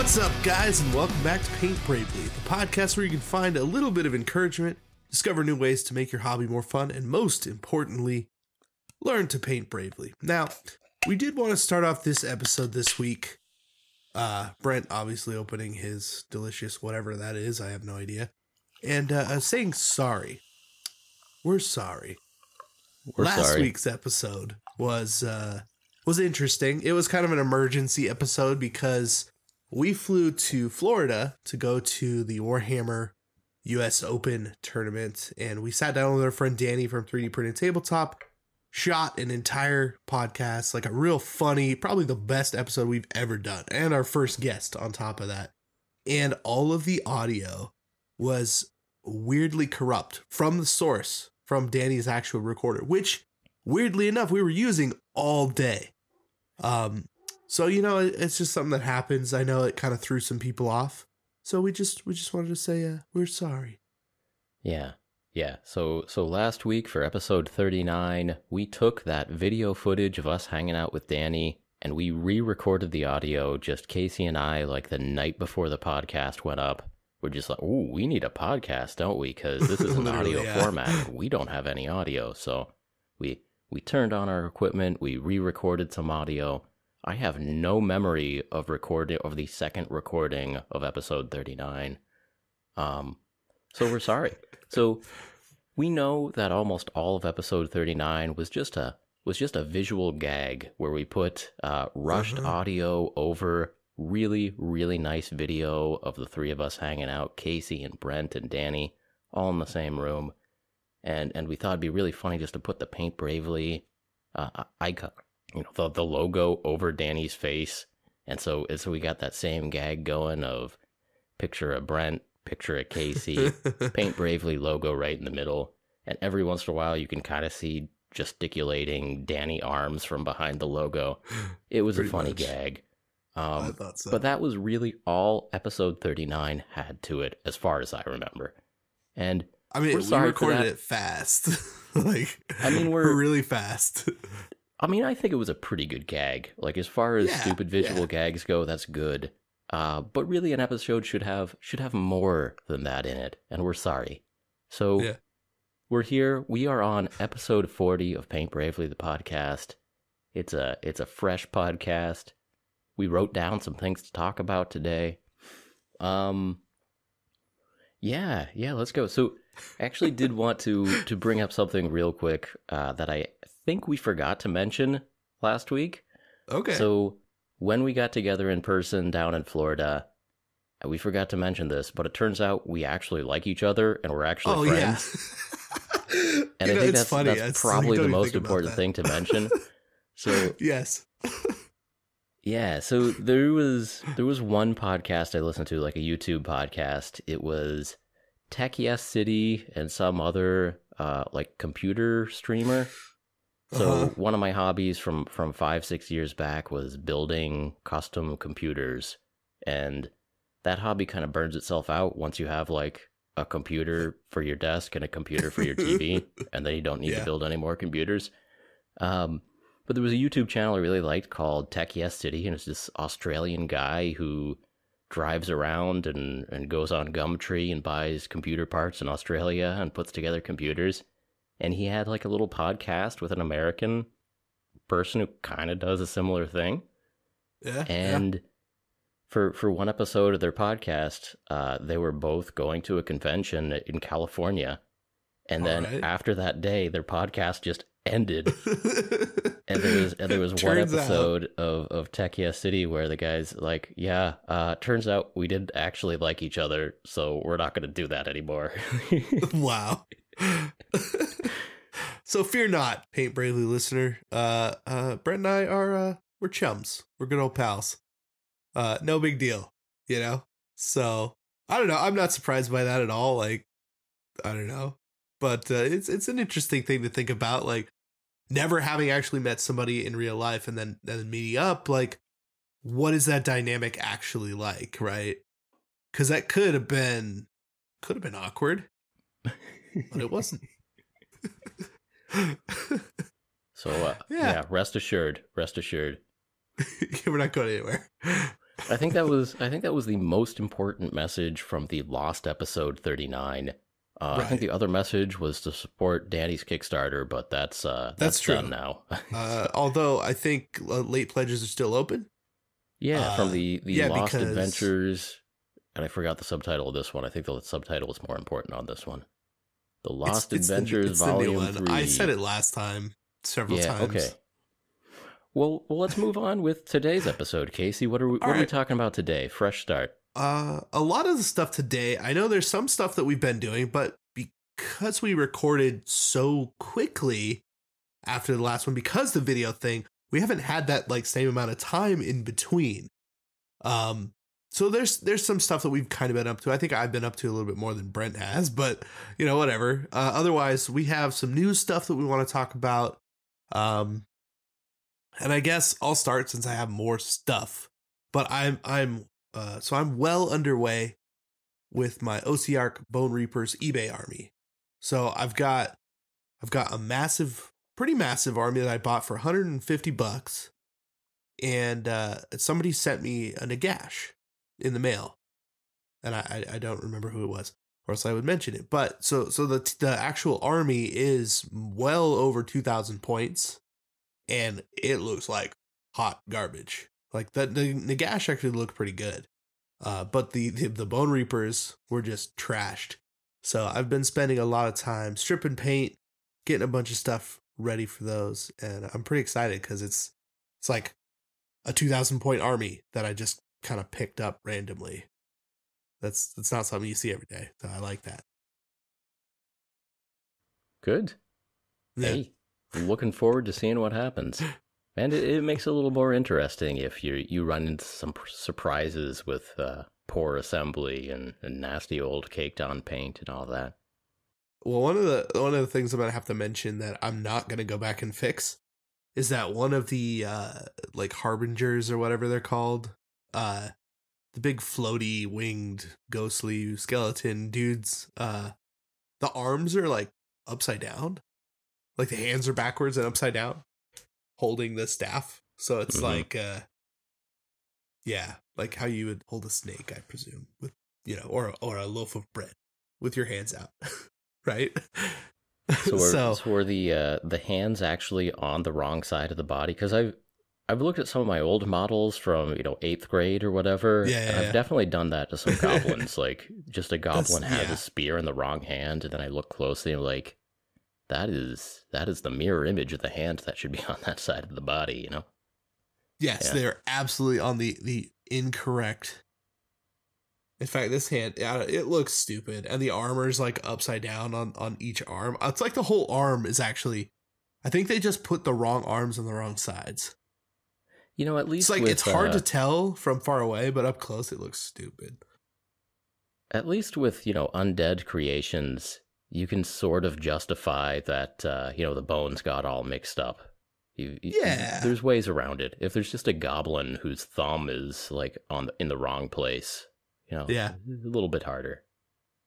What's up, guys, and welcome back to Paint Bravely, the podcast where you can find a little bit of encouragement, discover new ways to make your hobby more fun, and most importantly, learn to paint bravely. Now, we did want to start off this episode this week. Uh, Brent obviously opening his delicious whatever that is, I have no idea, and uh, uh, saying sorry. We're sorry. We're Last sorry. week's episode was uh, was interesting. It was kind of an emergency episode because we flew to Florida to go to the Warhammer US Open tournament and we sat down with our friend Danny from 3D Printed Tabletop, shot an entire podcast, like a real funny, probably the best episode we've ever done, and our first guest on top of that. And all of the audio was weirdly corrupt from the source, from Danny's actual recorder, which weirdly enough we were using all day. Um, so you know, it's just something that happens. I know it kind of threw some people off. So we just we just wanted to say uh, we're sorry. Yeah. Yeah. So so last week for episode 39, we took that video footage of us hanging out with Danny and we re-recorded the audio just Casey and I like the night before the podcast went up. We're just like, "Ooh, we need a podcast, don't we? Cuz this is an audio yeah. format. We don't have any audio." So we we turned on our equipment, we re-recorded some audio. I have no memory of recording of the second recording of episode 39. Um so we're sorry. So we know that almost all of episode 39 was just a was just a visual gag where we put uh, rushed Uh-huh. audio over really really nice video of the three of us hanging out, Casey and Brent and Danny, all in the same room, and and we thought it'd be really funny just to put the paint bravely uh, icon, you know, the the logo over Danny's face, and so and so we got that same gag going of picture of Brent, picture of Casey, paint bravely logo right in the middle and every once in a while you can kind of see gesticulating danny arms from behind the logo it was a funny much. gag I um, thought so. but that was really all episode 39 had to it as far as i remember and I mean, we're we recorded it fast. like, I mean, we're- really fast. i mean i think it was a pretty good gag like as far as Yeah, stupid visual yeah. gags go that's good uh, but really an episode should have should have more than that in it and we're sorry so Yeah. we're here. We are on episode 40 of Paint Bravely the podcast. It's a it's a fresh podcast. We wrote down some things to talk about today. Um Yeah, yeah, let's go. So I actually did want to to bring up something real quick uh, that I think we forgot to mention last week. Okay. So when we got together in person down in Florida, we forgot to mention this, but it turns out we actually like each other and we're actually oh friends. yeah. And You I know, think that's, funny. that's It's- probably you the most important thing to mention. So yes. yeah, so there was there was one podcast I listened to, like a YouTube podcast. It was Tech Yes City and some other uh, like computer streamer. So Uh-huh. one of my hobbies from from five six years back was building custom computers, and that hobby kind of burns itself out once you have like a computer for your desk and a computer for your TV, and then you don't need Yeah. to build any more computers. Um, but there was a YouTube channel I really liked called Tech Yes City, and it's this Australian guy who drives around and, and goes on Gumtree and buys computer parts in Australia and puts together computers. And he had like a little podcast with an American person who kind of does a similar thing. Yeah. And for for one episode of their podcast, uh, they were both going to a convention in California. And then Alright. after that day, their podcast just ended and there was and there was one Turns out- episode of of Tech Yes City where the guys like, yeah, uh, turns out we didn't actually like each other, so we're not going to do that anymore. wow. so fear not, Paint Bravely listener. Uh uh Brent and I are uh we're chums. We're good old pals. Uh no big deal, you know? So I don't know. I'm not surprised by that at all. Like I don't know. But uh, it's it's an interesting thing to think about like never having actually met somebody in real life and then and then meeting up like what is that dynamic actually like, right? Cuz that could have been could have been awkward, but it wasn't. So uh, Yeah. yeah. rest assured, rest assured. We're not going anywhere. I think that was I think that was the most important message from the lost episode 39. Uh, I think the other message was to support Danny's Kickstarter, but that's uh, That's that's, true. done now. uh, although I think uh, late pledges are still open. yeah, Uh, from the the yeah, Lost because- Adventures, and I forgot the subtitle of this one. I think the subtitle was more important on this one. The Lost It's- Adventures it's the Volume. Three. I said it last time several yeah, times. okay. Well, well, let's move on with today's episode, Casey. What are we, what are we talking about today? Fresh start. Uh, a lot of the stuff today, I know there's some stuff that we've been doing, but because we recorded so quickly after the last one, because the video thing, we haven't had that like same amount of time in between. Um, so there's there's some stuff that we've kind of been up to. I think I've been up to a little bit more than Brent has, but you know whatever. Uh, otherwise, we have some new stuff that we want to talk about. Um, and I guess I'll start since I have more stuff. But I'm I'm uh, so I'm well underway with my OBR Bone Reapers eBay army. So I've got I've got a massive, pretty massive army that I bought for 150 bucks, and uh, somebody sent me a Nagash in the mail, and I I don't remember who it was, or else I would mention it. But so so the the actual army is well over 2,000 points, and it looks like hot garbage. Like the the Nagash actually looked pretty good. Uh, but the, the the Bone Reapers were just trashed. So I've been spending a lot of time stripping paint, getting a bunch of stuff ready for those, and I'm pretty excited because it's it's like a 2,000 point army that I just kind of picked up randomly. That's that's not something you see every day, so I like that. Good. Yeah. Hey, looking forward to seeing what happens. And it, it makes it a little more interesting if you you run into some surprises with uh, poor assembly and, and nasty old caked on paint and all that. Well, one of the one of the things I'm gonna have to mention that I'm not gonna go back and fix is that one of the uh like harbingers or whatever they're called, uh the big floaty winged ghostly skeleton dudes, uh the arms are like upside down. Like the hands are backwards and upside down, holding the staff. So it's Mhm. like uh yeah, like how you would hold a snake, I presume, with you know, or or a loaf of bread with your hands out. right? So, were, so, so were the uh, the hands actually on the wrong side of the body? Because I've I've looked at some of my old models from you know eighth grade or whatever. Yeah, and yeah, I've yeah. definitely done that to some goblins. like just a goblin has yeah. a spear in the wrong hand, and then I look closely and I'm like, that is that is the mirror image of the hand that should be on that side of the body. You know. yes, yeah. they're absolutely on the the incorrect. In fact, this hand it looks stupid, and the armor is like upside down on on each arm. It's like the whole arm is actually. I think they just put the wrong arms on the wrong sides. You know, at least It's like with, it's hard uh, to tell from far away, but up close it looks stupid. At least with, you know, undead creations, you can sort of justify that, uh, you know, the bones got all mixed up. You, you- Yeah. There's ways around it. If there's just a goblin whose thumb is, like, on the, in the wrong place, you know, Yeah. a little bit harder.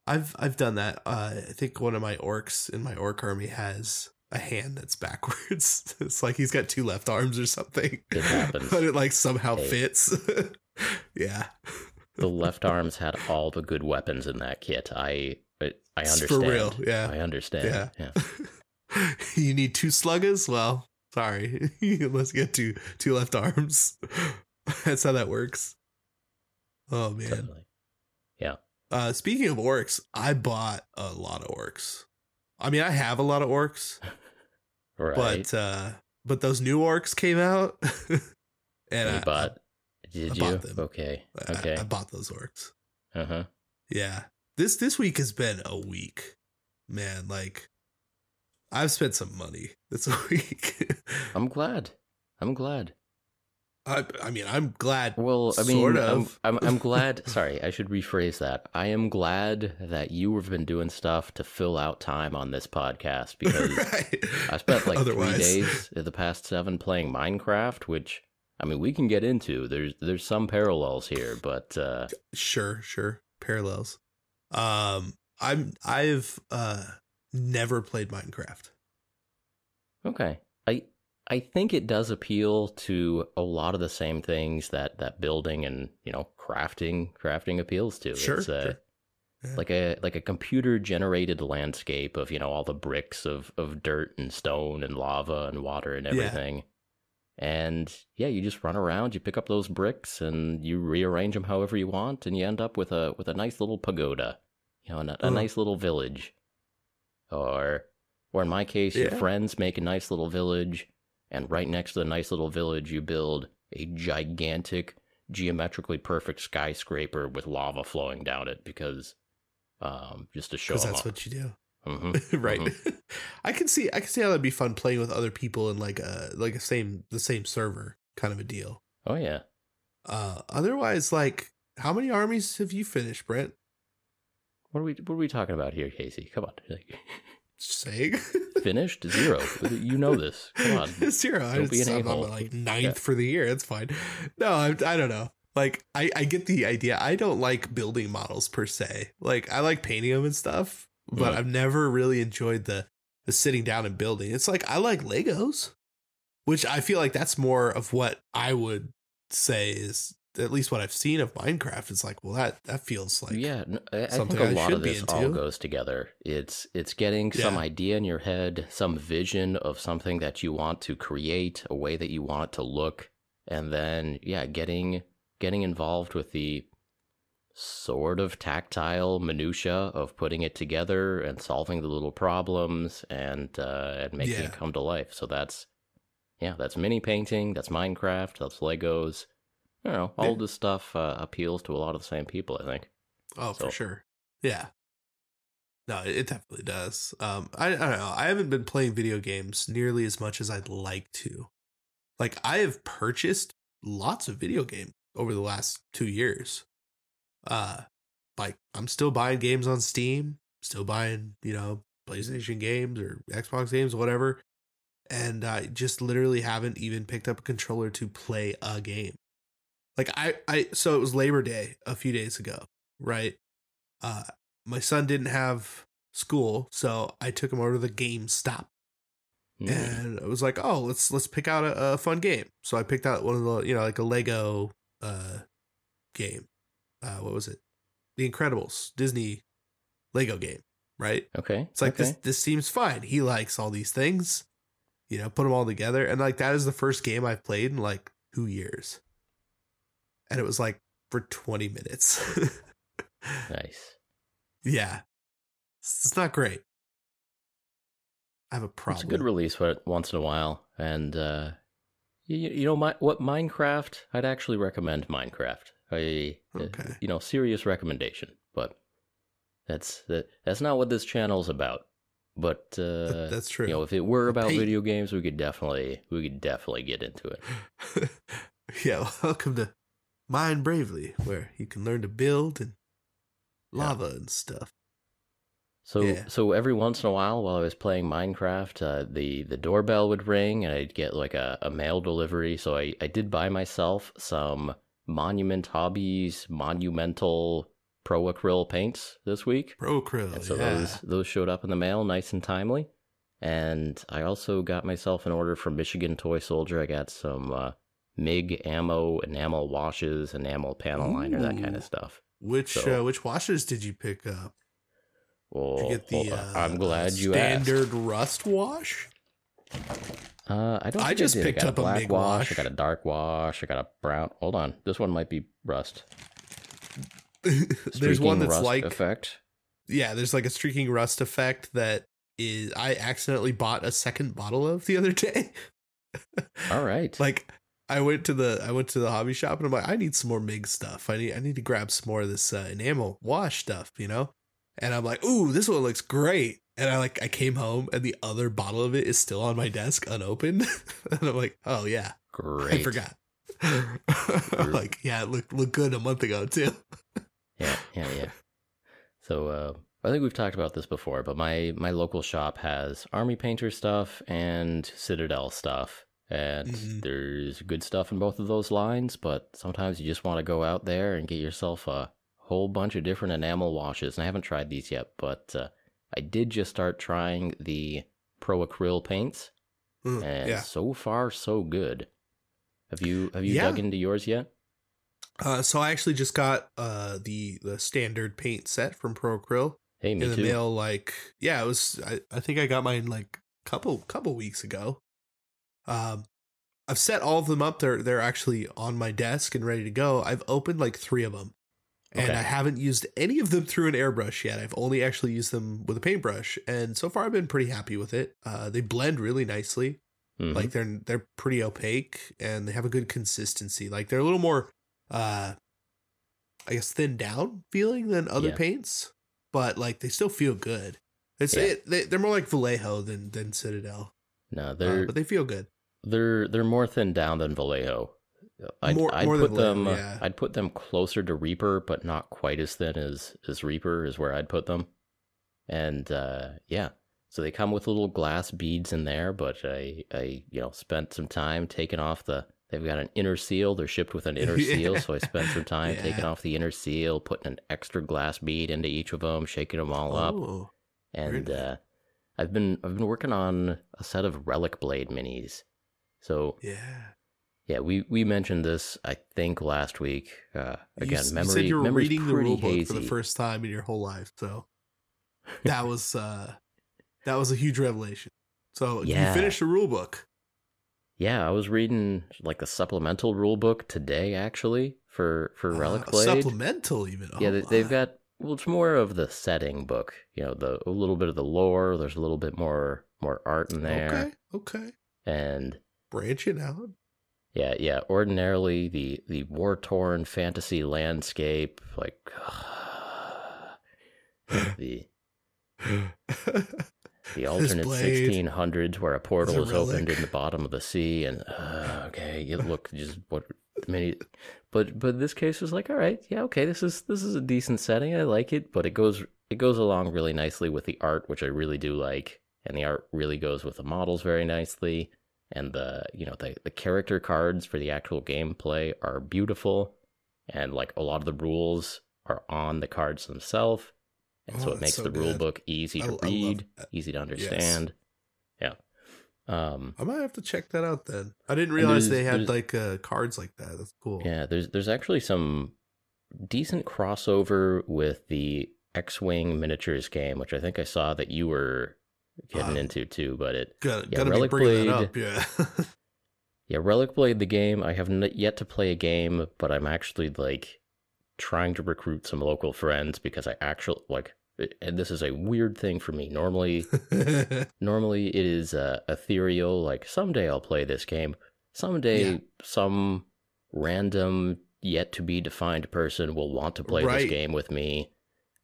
I've I've done that. Uh, I think one of my orcs in my orc army has a hand that's backwards. It's like he's got two left arms or something. It happens. but it like somehow Hey. fits. yeah. The left arms had all the good weapons in that kit. I, I It's understand. For real, yeah. I understand. Yeah. yeah. you need two sluggers? Well, sorry. Let's get two two left arms. That's how that works. Oh man. yeah. Uh speaking of orcs, I bought a lot of orcs. I mean, I have a lot of orcs, Right. but uh but those new orcs came out and you I, bought, did I you? bought them. Okay. Okay. I, I bought those orcs. Uh huh. Yeah. This this week has been a week. Man, like I've spent some money this a week. I'm glad. I'm glad. I I mean, I'm glad Well, I mean, Sort I'm. I'm I'm glad. sorry, I should rephrase that. I am glad that you have been doing stuff to fill out time on this podcast because right. I spent like Otherwise- three days of the past seven playing Minecraft, which I mean we can get into. There's there's some parallels here, but uh, Sure, sure. Parallels. Um I'm I've uh never played Minecraft. okay. I I think it does appeal to a lot of the same things that that building and you know crafting crafting appeals to. Sure, It's, uh, sure. Yeah. like a like a computer generated landscape of you know all the bricks of of dirt and stone and lava and water and Yeah. everything. And yeah, you just run around, you pick up those bricks and you rearrange them however you want, and you end up with a with a nice little pagoda, you know, a, a Oh. nice little village. Or, or in my case, your friends make a nice little village, and right next to the nice little village, you build a gigantic, geometrically perfect skyscraper with lava flowing down it because, um, just to show Because that's what you do. Mhm, right. mhm. I can see I can see how that'd be fun playing with other people in like a like a same the same server kind of a deal. Oh yeah. Uh otherwise like how many armies have you finished, Brent? What are we what are we talking about here, Casey? Come on. Saying. finished zero. You know this. Come on. Zero. I Don't be an I'm like ninth Yeah. for the year. It's fine. No, I, I don't know. Like I, I get the idea. I don't like building models per se. Like I like painting them and stuff, but Mhm. I've never really enjoyed the the sitting down and building. It's like I like Legos, which I feel like that's more of what I would say is at least what I've seen of Minecraft. is like, well, that that feels like yeah, I, I think something a I lot of this all goes together. It's it's getting some idea in your head, some vision of something that you want to create, a way that you want it to look, and then yeah, getting getting involved with the sort of tactile minutia of putting it together and solving the little problems and uh, and making Yeah. it come to life. So that's yeah, that's mini painting, that's Minecraft, that's Legos. Don't know, all Yeah. this stuff uh, appeals to a lot of the same people. I think. Oh, So- for sure. Yeah. No, it it definitely does. Um, I, I don't know. I haven't been playing video games nearly as much as I'd like to. Like, I have purchased lots of video games over the last two years. Uh, like I'm still buying games on Steam, still buying you know PlayStation games or Xbox games, whatever. And I just literally haven't even picked up a controller to play a game. Like I, I so it was Labor Day a few days ago, right? Uh, my son didn't have school, so I took him over to the GameStop, Mm. and I was like, oh, let's let's pick out a, a fun game. So I picked out one of the, you know, like a Lego uh game. Uh, what was it? The Incredibles Disney Lego game, right? Okay. It's like okay. this this seems fine. He likes all these things. You know, put them all together. And like that is the first game I've played in like two years. And it was like for 20 minutes. Nice. yeah. It's not great. I have a problem. It's a good release for once in a while, and uh, you, you know my, what Minecraft. I'd actually recommend Minecraft. I uh, Okay. you know serious recommendation, but that's that, that's not what this channel's about. But uh, That's true. You know, if it were about video games, we could definitely we could definitely get into it. yeah, welcome to Mind Bravely, where you can learn to build and lava and stuff. So Yeah. so every once in a while, while I was playing Minecraft, uh, the the doorbell would ring, and I'd get like a, a mail delivery. So I I did buy myself some Monument Hobbies monumental pro acryl paints this week, Pro Acryl, and so yeah. those those showed up in the mail nice and timely. And I also got myself an order from Michigan Toy Soldier. I got some uh, MIG ammo, enamel washes, enamel panel liner, that kind of stuff. Which So- uh, which washes did you pick up? Oh, Did you get the uh. I'm glad you asked. standard rust wash. Uh, I don't. I just did. picked I up a black MIG wash. wash. I got a dark wash. I got a brown. Hold on, this one might be rust. there's one that's rust like effect. yeah, there's like a streaking rust effect that is I accidentally bought a second bottle of the other day. All right. like I went to the I went to the hobby shop and I'm like I need some more MIG stuff. I need I need to grab some more of this uh, enamel wash stuff, you know? And I'm like, "Ooh, this one looks great." And I like I came home and the other bottle of it is still on my desk unopened. and I'm like, "Oh yeah, Great. I forgot." like, yeah, it looked looked good a month ago too. Yeah, yeah, yeah. So uh, I think we've talked about this before, but my my local shop has army painter stuff and Citadel stuff, and Mhm. there's good stuff in both of those lines. But sometimes you just want to go out there and get yourself a whole bunch of different enamel washes. And I haven't tried these yet, but uh, I did just start trying the Pro Acryl paints. Mm, and yeah. so far so good. Have you have you Yeah. dug into yours yet? Uh, so I actually just got uh the the standard paint set from Pro Acryl Hey, in the too. mail. Like, yeah, it was. I, I think I got mine like couple couple weeks ago. Um, I've set all of them up. They're they're actually on my desk and ready to go. I've opened like three of them, and Okay. I haven't used any of them through an airbrush yet. I've only actually used them with a paintbrush, and so far I've been pretty happy with it. Uh, they blend really nicely. Mhm. Like they're they're pretty opaque and they have a good consistency. Like they're a little more uh I guess thinned down feeling than other Yeah. paints, but like they still feel good. It's Yeah. it, they, they're more like Vallejo than than Citadel, no, uh, they're but they feel good. They're they're more thinned down than Vallejo. I'd, More- I'd more put them. Vallejo, yeah. I'd put them closer to Reaper, but not quite as thin as as Reaper is where I'd put them. And uh, yeah, so they come with little glass beads in there. But I I you know spent some time taking off the. They've got an inner seal. They're shipped with an inner seal, so I spent some time taking off the inner seal, putting an extra glass bead into each of them, shaking them all up. Oh, Very and nice. uh, I've been I've been working on a set of Relic Blade minis. So yeah. yeah, we we mentioned this I think last week. Uh, again, you, memory said you were reading the rule book for the first time in your whole life, so that was uh that was a huge revelation. So Yeah. you finished the rule book. Yeah, I was reading like the supplemental rule book today actually for for Relic Uh, Blade. supplemental even. yeah, Oh they, they've got well, it's more of the setting book. You know, the a little bit of the lore. There's a little bit more more art in there, Okay, okay. and Branching out. Yeah, yeah. Ordinarily, the the war torn fantasy landscape, like the the alternate sixteen hundreds, where a portal a is opened in the bottom of the sea, and uh, okay, you look just what many, but but this case was like, all right, yeah, okay, this is this is a decent setting, I like it, but it goes it goes along really nicely with the art, which I really do like, and the art really goes with the models very nicely and the you know the the character cards for the actual gameplay are beautiful and like a lot of the rules are on the cards themselves and so Oh, it makes so the rule book easy to I read that. easy to understand yeah um I might have to check that out then. I didn't realize they had like uh, cards like that. That's cool. yeah there's there's actually some decent crossover with the x-wing miniatures game which i think i saw that you were getting Uh, into too but it Gotta, Yeah, gotta Relic Blade. up. Yeah. Yeah, Relic Blade the game. I have not yet to play a game, but I'm actually like trying to recruit some local friends because I actually like. And this is a weird thing for me. Normally, normally it is uh, ethereal. Like someday I'll play this game. Someday, Yeah. some random, yet to be defined person will want to play Right. this game with me.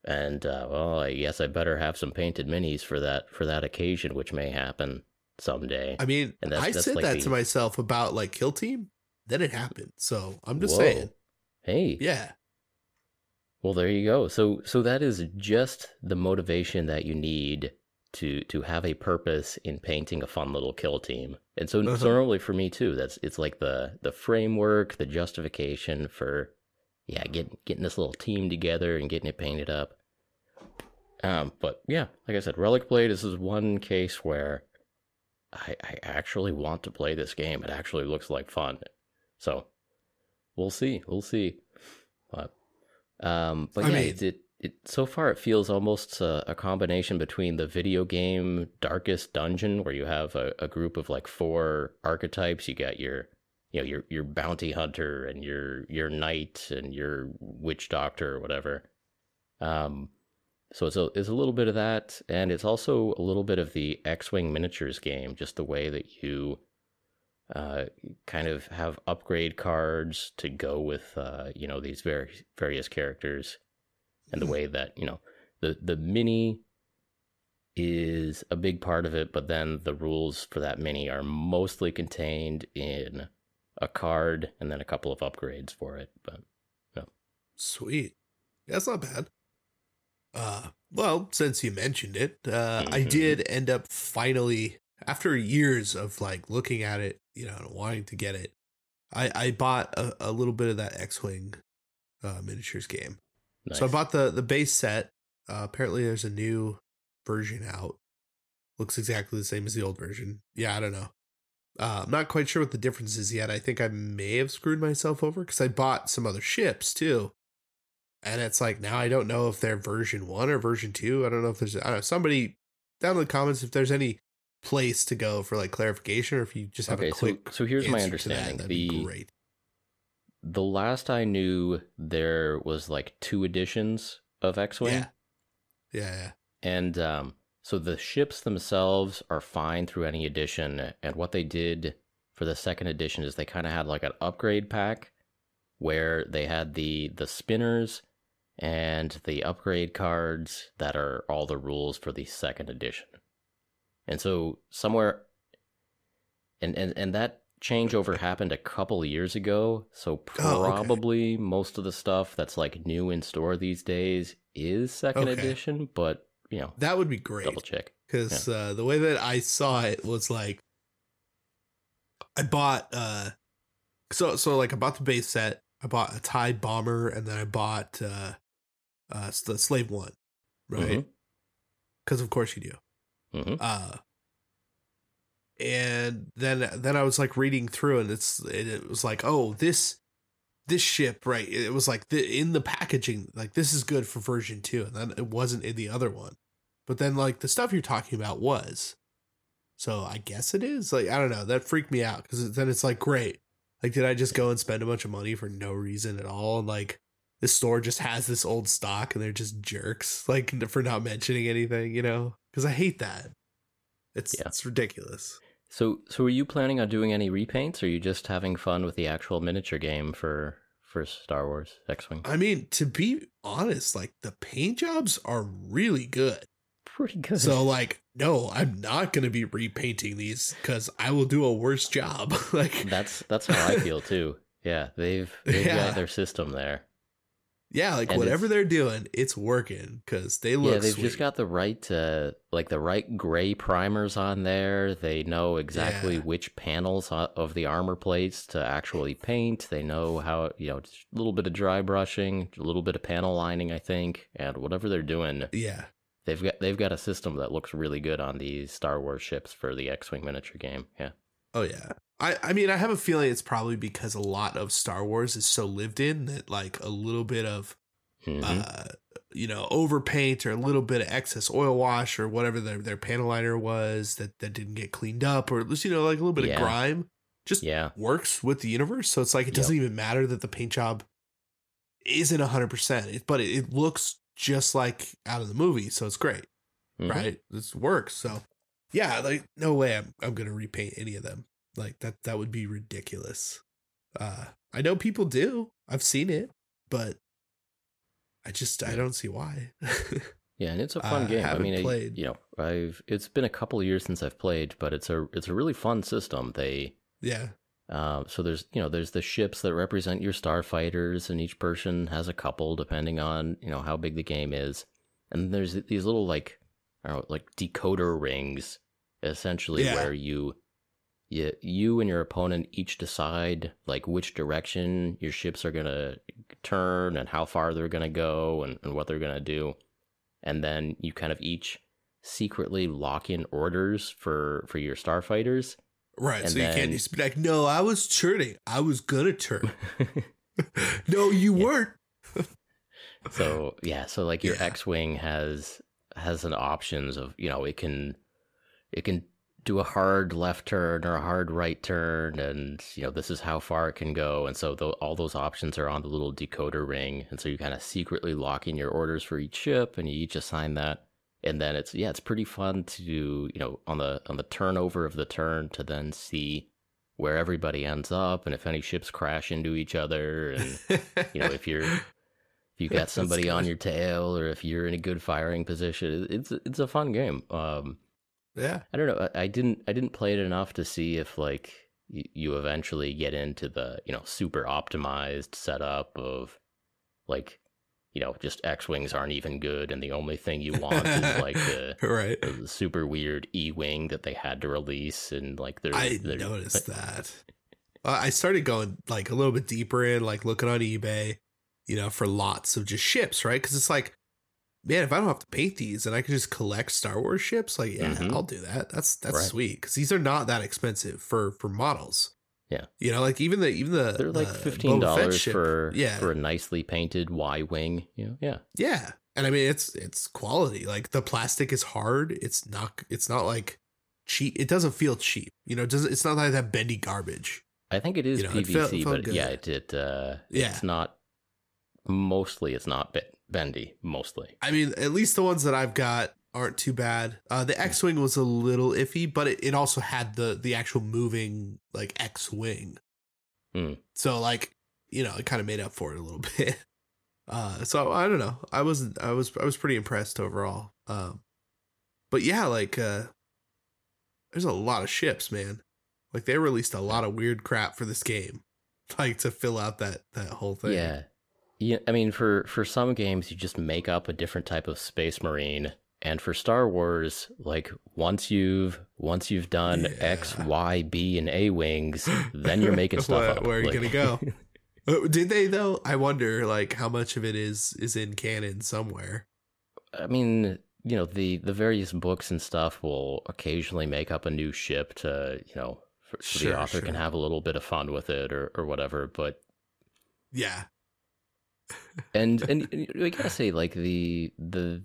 And uh, well, I guess I better have some painted minis for that for that occasion, which may happen someday. I mean, And that's- I that's said like that the- to myself about like Kill Team. Then it happened. So I'm just Whoa. saying. Hey, Yeah. Well, there you go. So so that is just the motivation that you need to to have a purpose in painting a fun little kill team. And so Uh-huh. so normally for me too, that's it's like the the framework, the justification for yeah, getting getting this little team together and getting it painted up. Um, but yeah, like I said, Relic Blade this is one case where I I actually want to play this game. It actually looks like fun. So we'll see. We'll see. But um, but I yeah, mean- it, it it so far it feels almost a, a combination between the video game Darkest Dungeon, where you have a, a group of like four archetypes. You got your you know your your bounty hunter and your your knight and your witch doctor or whatever. Um, so it's a it's a little bit of that, and it's also a little bit of the X-wing miniatures game, just the way that you uh, kind of have upgrade cards to go with uh, you know these very various characters, and the way that you know the the mini is a big part of it, but then the rules for that mini are mostly contained in a card and then a couple of upgrades for it. But no. Sweet. That's not bad. Uh, well, since you mentioned it, uh, I Mhm. did end up finally, after years of like looking at it, you know, and wanting to get it, I, I bought a, a little bit of that X Wing uh, miniatures game. nice. So I bought the the base set. Uh, apparently, there's a new version out. Looks exactly the same as the old version. Yeah, I don't know. Uh, I'm not quite sure what the difference is yet. I think I may have screwed myself over because I bought some other ships too. And it's like now I don't know if they're version one or version two. I don't know if there's I don't know somebody down in the comments if there's any place to go for like clarification or if you just have Okay, a quick. so here's my that, understanding. that'd The great. the last I knew, there was like two editions of X-wing, Yeah. Yeah, yeah. and um, so the ships themselves are fine through any edition. And what they did for the second edition is they kind of had like an upgrade pack where they had the the spinners and the upgrade cards that are all the rules for the second edition. And so somewhere and and, and that changeover happened a couple years ago, so Oh, okay. probably most of the stuff that's like new in store these days is second Okay. edition, but you know, That would be great. double check. because uh, the way that I saw it was like I bought uh so so like I bought the base set, I bought a Tie bomber, and then I bought uh uh the Slave One, right? Because of course you do. hmm Uh and then then I was like reading through, and it's it, it was like oh this this ship right it was like the, in the packaging like this is good for version two and then it wasn't in the other one. But then like the stuff you're talking about was. So i guess it is like i don't know that freaked me out because then it's like great. Like did i just go and spend a bunch of money for no reason at all and like the store just has this old stock and they're just jerks like for not mentioning anything you know? Because i hate that. It's Yeah. it's ridiculous. So so are you planning on doing any repaints or are you just having fun with the actual miniature game for for Star Wars X-Wing? i mean to be honest like the paint jobs are really good Pretty good. So like, no, I'm not gonna be repainting these because I will do a worse job. like, that's that's how I feel too. Yeah, they've they've Yeah. got their system there. Yeah, like and whatever they're doing, it's working because they look. yeah, they've sweet. just got the right uh like the right gray primers on there. They know exactly Yeah. which panels of the armor plates to actually paint. They know how, you know, just a little bit of dry brushing, a little bit of panel lining, I think, and whatever they're doing, Yeah. they've got they've got a system that looks really good on these Star Wars ships for the X-wing miniature game. Yeah. Oh yeah. I I mean, I have a feeling it's probably because a lot of Star Wars is so lived in that like a little bit of Mhm. uh you know overpaint or a little bit of excess oil wash or whatever their their panel liner was that that didn't get cleaned up or you know like a little bit Yeah. of grime just yeah. works with the universe. So it's like it doesn't even matter that the paint job isn't hundred percent, but it, it looks just like out of the movie. So it's great, Mhm. right? This works. So yeah, like no way I'm I'm gonna repaint any of them. Like that that would be ridiculous. Uh, I know people do. I've seen it, but I just I don't see why. Yeah, and it's a fun I game. I mean, I- you know, I've it's been a couple of years since I've played, but it's a it's a really fun system. They yeah, uh, so there's you know there's the ships that represent your starfighters, and each person has a couple depending on you know how big the game is, and there's these little like I don't know like decoder rings, essentially Yeah. where you you you and your opponent each decide like which direction your ships are gonna turn and how far they're gonna go and, and what they're gonna do and then you kind of each secretly lock in orders for for your starfighters right. And so you can't just be like, no, I was turning. I was gonna turn. no, you Yeah. weren't. so yeah so like your Yeah. x-wing has has an options of you know it can it can do a hard left turn or a hard right turn and you know this is how far it can go. And so tho- all those options are on the little decoder ring. And so you kind of secretly lock in your orders for each ship and you each assign that. And then it's yeah it's pretty fun to you know on the on the turnover of the turn to then see where everybody ends up and if any ships crash into each other and you know if you're if you got somebody on your tail or if you're in a good firing position it's it's a fun game. Um yeah, i don't know i, I didn't i didn't play it enough to see if like y- you eventually get into the you know super optimized setup of like you know just x-wings aren't even good and the only thing you want is like the, right. the super weird e-wing that they had to release and like their I their- noticed that. I started going like a little bit deeper in, like looking on eBay, you know, for lots of just ships, right? Because it's like man, if I don't have to paint these and I can just collect Star Wars ships, like yeah, Mhm. I'll do that. That's that's Right. sweet because these are not that expensive for for models. Yeah. you know, like even the even the They're like fifteen dollars for yeah for a nicely painted Y wing. You know, yeah. yeah, and I mean it's it's quality. Like the plastic is hard. It's not it's not like cheap. It doesn't feel cheap. You know, it doesn't it's not like that bendy garbage. I think it is You know, it PVC, felt- felt but yeah, it, it uh, Yeah. it's not. Mostly, it's not be- bendy. Mostly, I mean, at least the ones that I've got aren't too bad. Uh, the X Wing was a little iffy, but it, it also had the the actual moving like X Wing. Hmm. So like, you know, it kind of made up for it a little bit. Uh, so I don't know. I was I was I was pretty impressed overall. Um, but yeah, like uh, there's a lot of ships, man. Like they released a lot of weird crap for this game, like to fill out that that whole thing. yeah. Yeah, I mean, for for some games, you just make up a different type of space marine, and for Star Wars, like once you've once you've done X, Yeah. Y, B, and A wings, then you're making stuff Where- up. where are you Like- gonna go? Uh, Did they though? I wonder, like, how much of it is is in canon somewhere. I mean, you know, the the various books and stuff will occasionally make up a new ship to, you know, for, so Sure, the author can have a little bit of fun with it or or whatever. But Yeah, and and I gotta say, like the the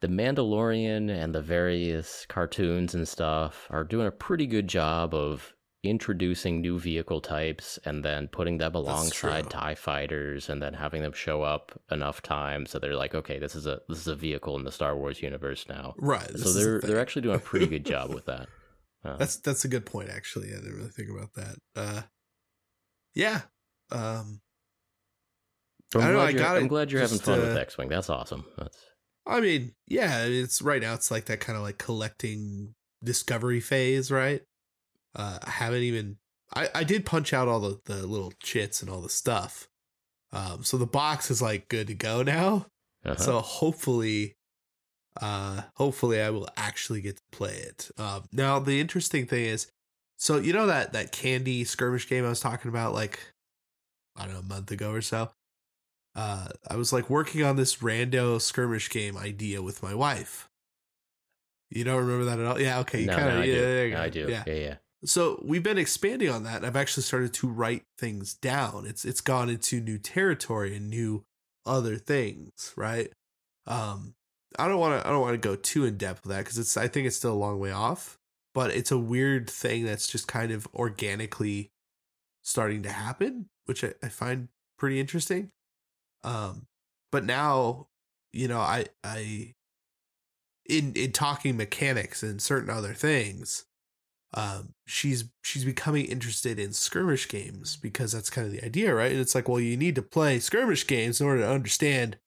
the Mandalorian and the various cartoons and stuff are doing a pretty good job of introducing new vehicle types and then putting them alongside tie fighters and then having them show up enough times so they're like okay this is a this is a vehicle in the Star Wars universe now right. so they're thing. they're actually doing a pretty good job with that Uh, That's that's a good point. Actually, I didn't really think about that. Uh, yeah. Um, I'm I glad you're- I'm glad you're having just, fun with uh, X-wing that's awesome that's I mean, yeah, it's right now. It's like that kind of like collecting discovery phase, right? Uh, I haven't even. I I did punch out all the the little chits and all the stuff. Um, so the box is like good to go now. uh-huh. So hopefully, uh, hopefully I will actually get to play it. Um, now the interesting thing is, so you know that that candy skirmish game I was talking about, like I don't know, a month ago or so. Uh, I was like working on this rando skirmish game idea with my wife. You don't remember that at all? Yeah, okay. You no, kind of no, I yeah, do. there you No. I do Yeah. yeah yeah So we've been expanding on that. And I've actually started to write things down. It's it's gone into new territory and new other things, right? Um, I don't want to I don't want to go too in depth with that because it's I think it's still a long way off. But it's a weird thing that's just kind of organically starting to happen, which I, I find pretty interesting. Um, but now, you know, I I in in talking mechanics and certain other things, um, she's she's becoming interested in skirmish games because that's kind of the idea, right? And it's like, well, you need to play skirmish games in order to understand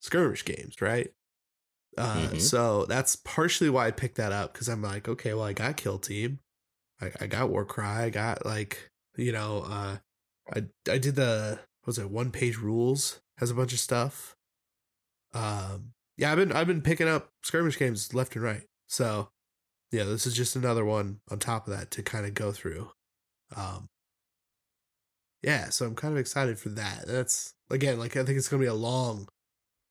skirmish games, right? Uh, Mhm. So that's partially why I picked that up because I'm like, okay, well, I got Kill Team, I, I got War Cry, I got like, you know, uh, I I did the what was it one page rules has a bunch of stuff. Um, yeah, I've been I've been picking up skirmish games left and right. So yeah, this is just another one on top of that to kind of go through. Um, yeah, so I'm kind of excited for that. That's again, like I think it's gonna be a long,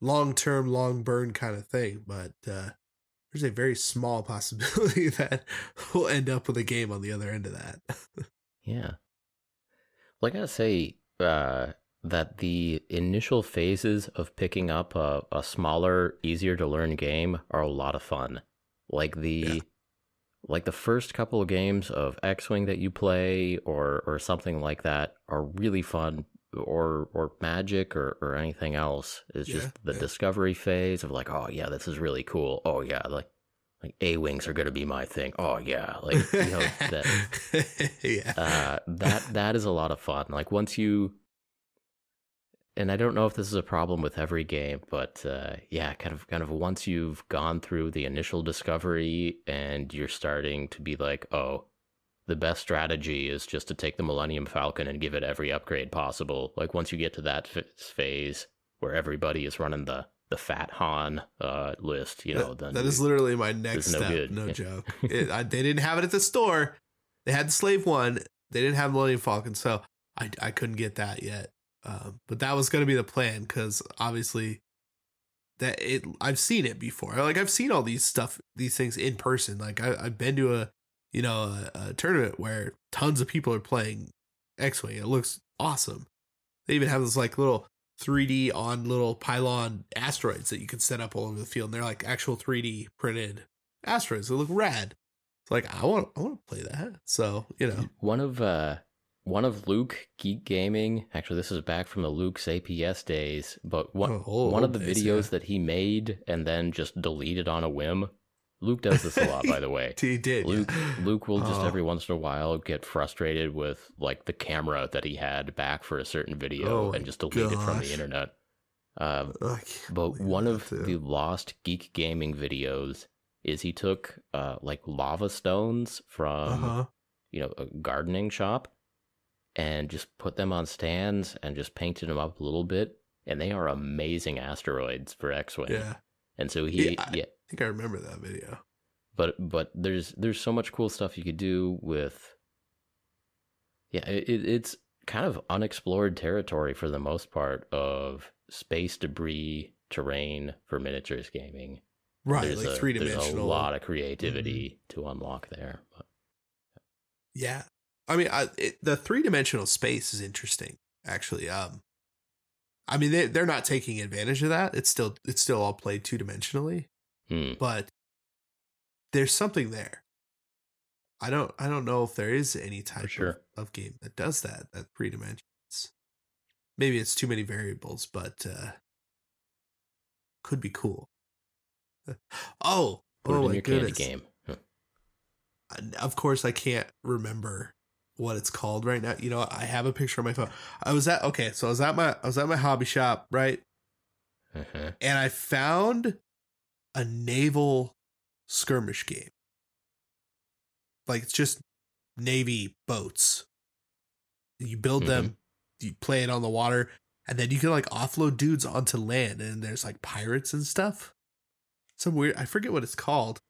long term, long burn kind of thing, but uh, there's a very small possibility that we'll end up with a game on the other end of that. Yeah. Well, I say uh, that the initial phases of picking up a, a smaller, easier to learn game are a lot of fun. Like the Yeah. like the first couple of games of X-wing that you play, or or something like that, are really fun. Or or magic or or anything else is Yeah, just the yeah. discovery phase of like, oh yeah, this is really cool. Oh yeah, like like A wings are gonna be my thing. Oh yeah, like you know that yeah. uh, that that is a lot of fun. Like once you, and I don't know if this is a problem with every game, but uh, yeah, kind of kind of once you've gone through the initial discovery and you're starting to be like, oh, the best strategy is just to take the Millennium Falcon and give it every upgrade possible. Like once you get to that phase where everybody is running the the Fat Han uh, list, you know, That- then that is literally my next no step. good. No joke. It, I, they didn't have it at the store. They had the Slave one. They didn't have Millennium Falcon, so I I couldn't get that yet. Um, but that was going to be the plan because obviously that it I've seen it before. Like I've seen all these stuff, these things in person. Like I, I've been to a you know a, a tournament where tons of people are playing X Wing. It looks awesome. They even have this like little 3D on little pylon asteroids that you can set up all over the field. And they're like actual 3D printed asteroids. They look rad. It's like I want I want to play that. So you know one of uh one of Luke Geek Gaming. Actually, this is back from the Luke's APS days, but one Oh, one of the videos yeah. that he made and then just deleted on a whim. Luke does this a lot, by the way. he did. yeah. Luke Luke will just Oh. every once in a while get frustrated with like the camera that he had back for a certain video Oh and just delete it from the internet. Um, but one of too. the lost geek gaming videos is he took uh like lava stones from uh-huh. you know a gardening shop and just put them on stands and just painted them up a little bit and they are amazing asteroids for X-wing. Yeah, And so he Yeah, I- yeah, I think I remember that video. but but there's there's so much cool stuff you could do with yeah it, it- it's kind of unexplored territory for the most part of space debris terrain for miniatures gaming Right, there's like three dimensional. Mm-hmm. a lot of creativity to unlock there but Yeah, I mean, I, it, the three dimensional space is interesting. Actually, um, I mean they they're not taking advantage of that. It's still it's still all played two dimensionally, hmm, but there's something there. I don't I don't know if there is any type sure. of, of game that does that at three dimensions. Maybe it's too many variables, but uh could be cool. Oh, put oh my goodness! game Huh. of course I can't remember what it's called right now. You know, I have a picture on my phone. I was at okay, so I was at my I was at my hobby shop, right? Uh-huh. And I found a naval skirmish game. Like it's just navy boats. You build them, you play it on the water, and then you can like offload dudes onto land and there's like pirates and stuff. Some weird I forget what it's called.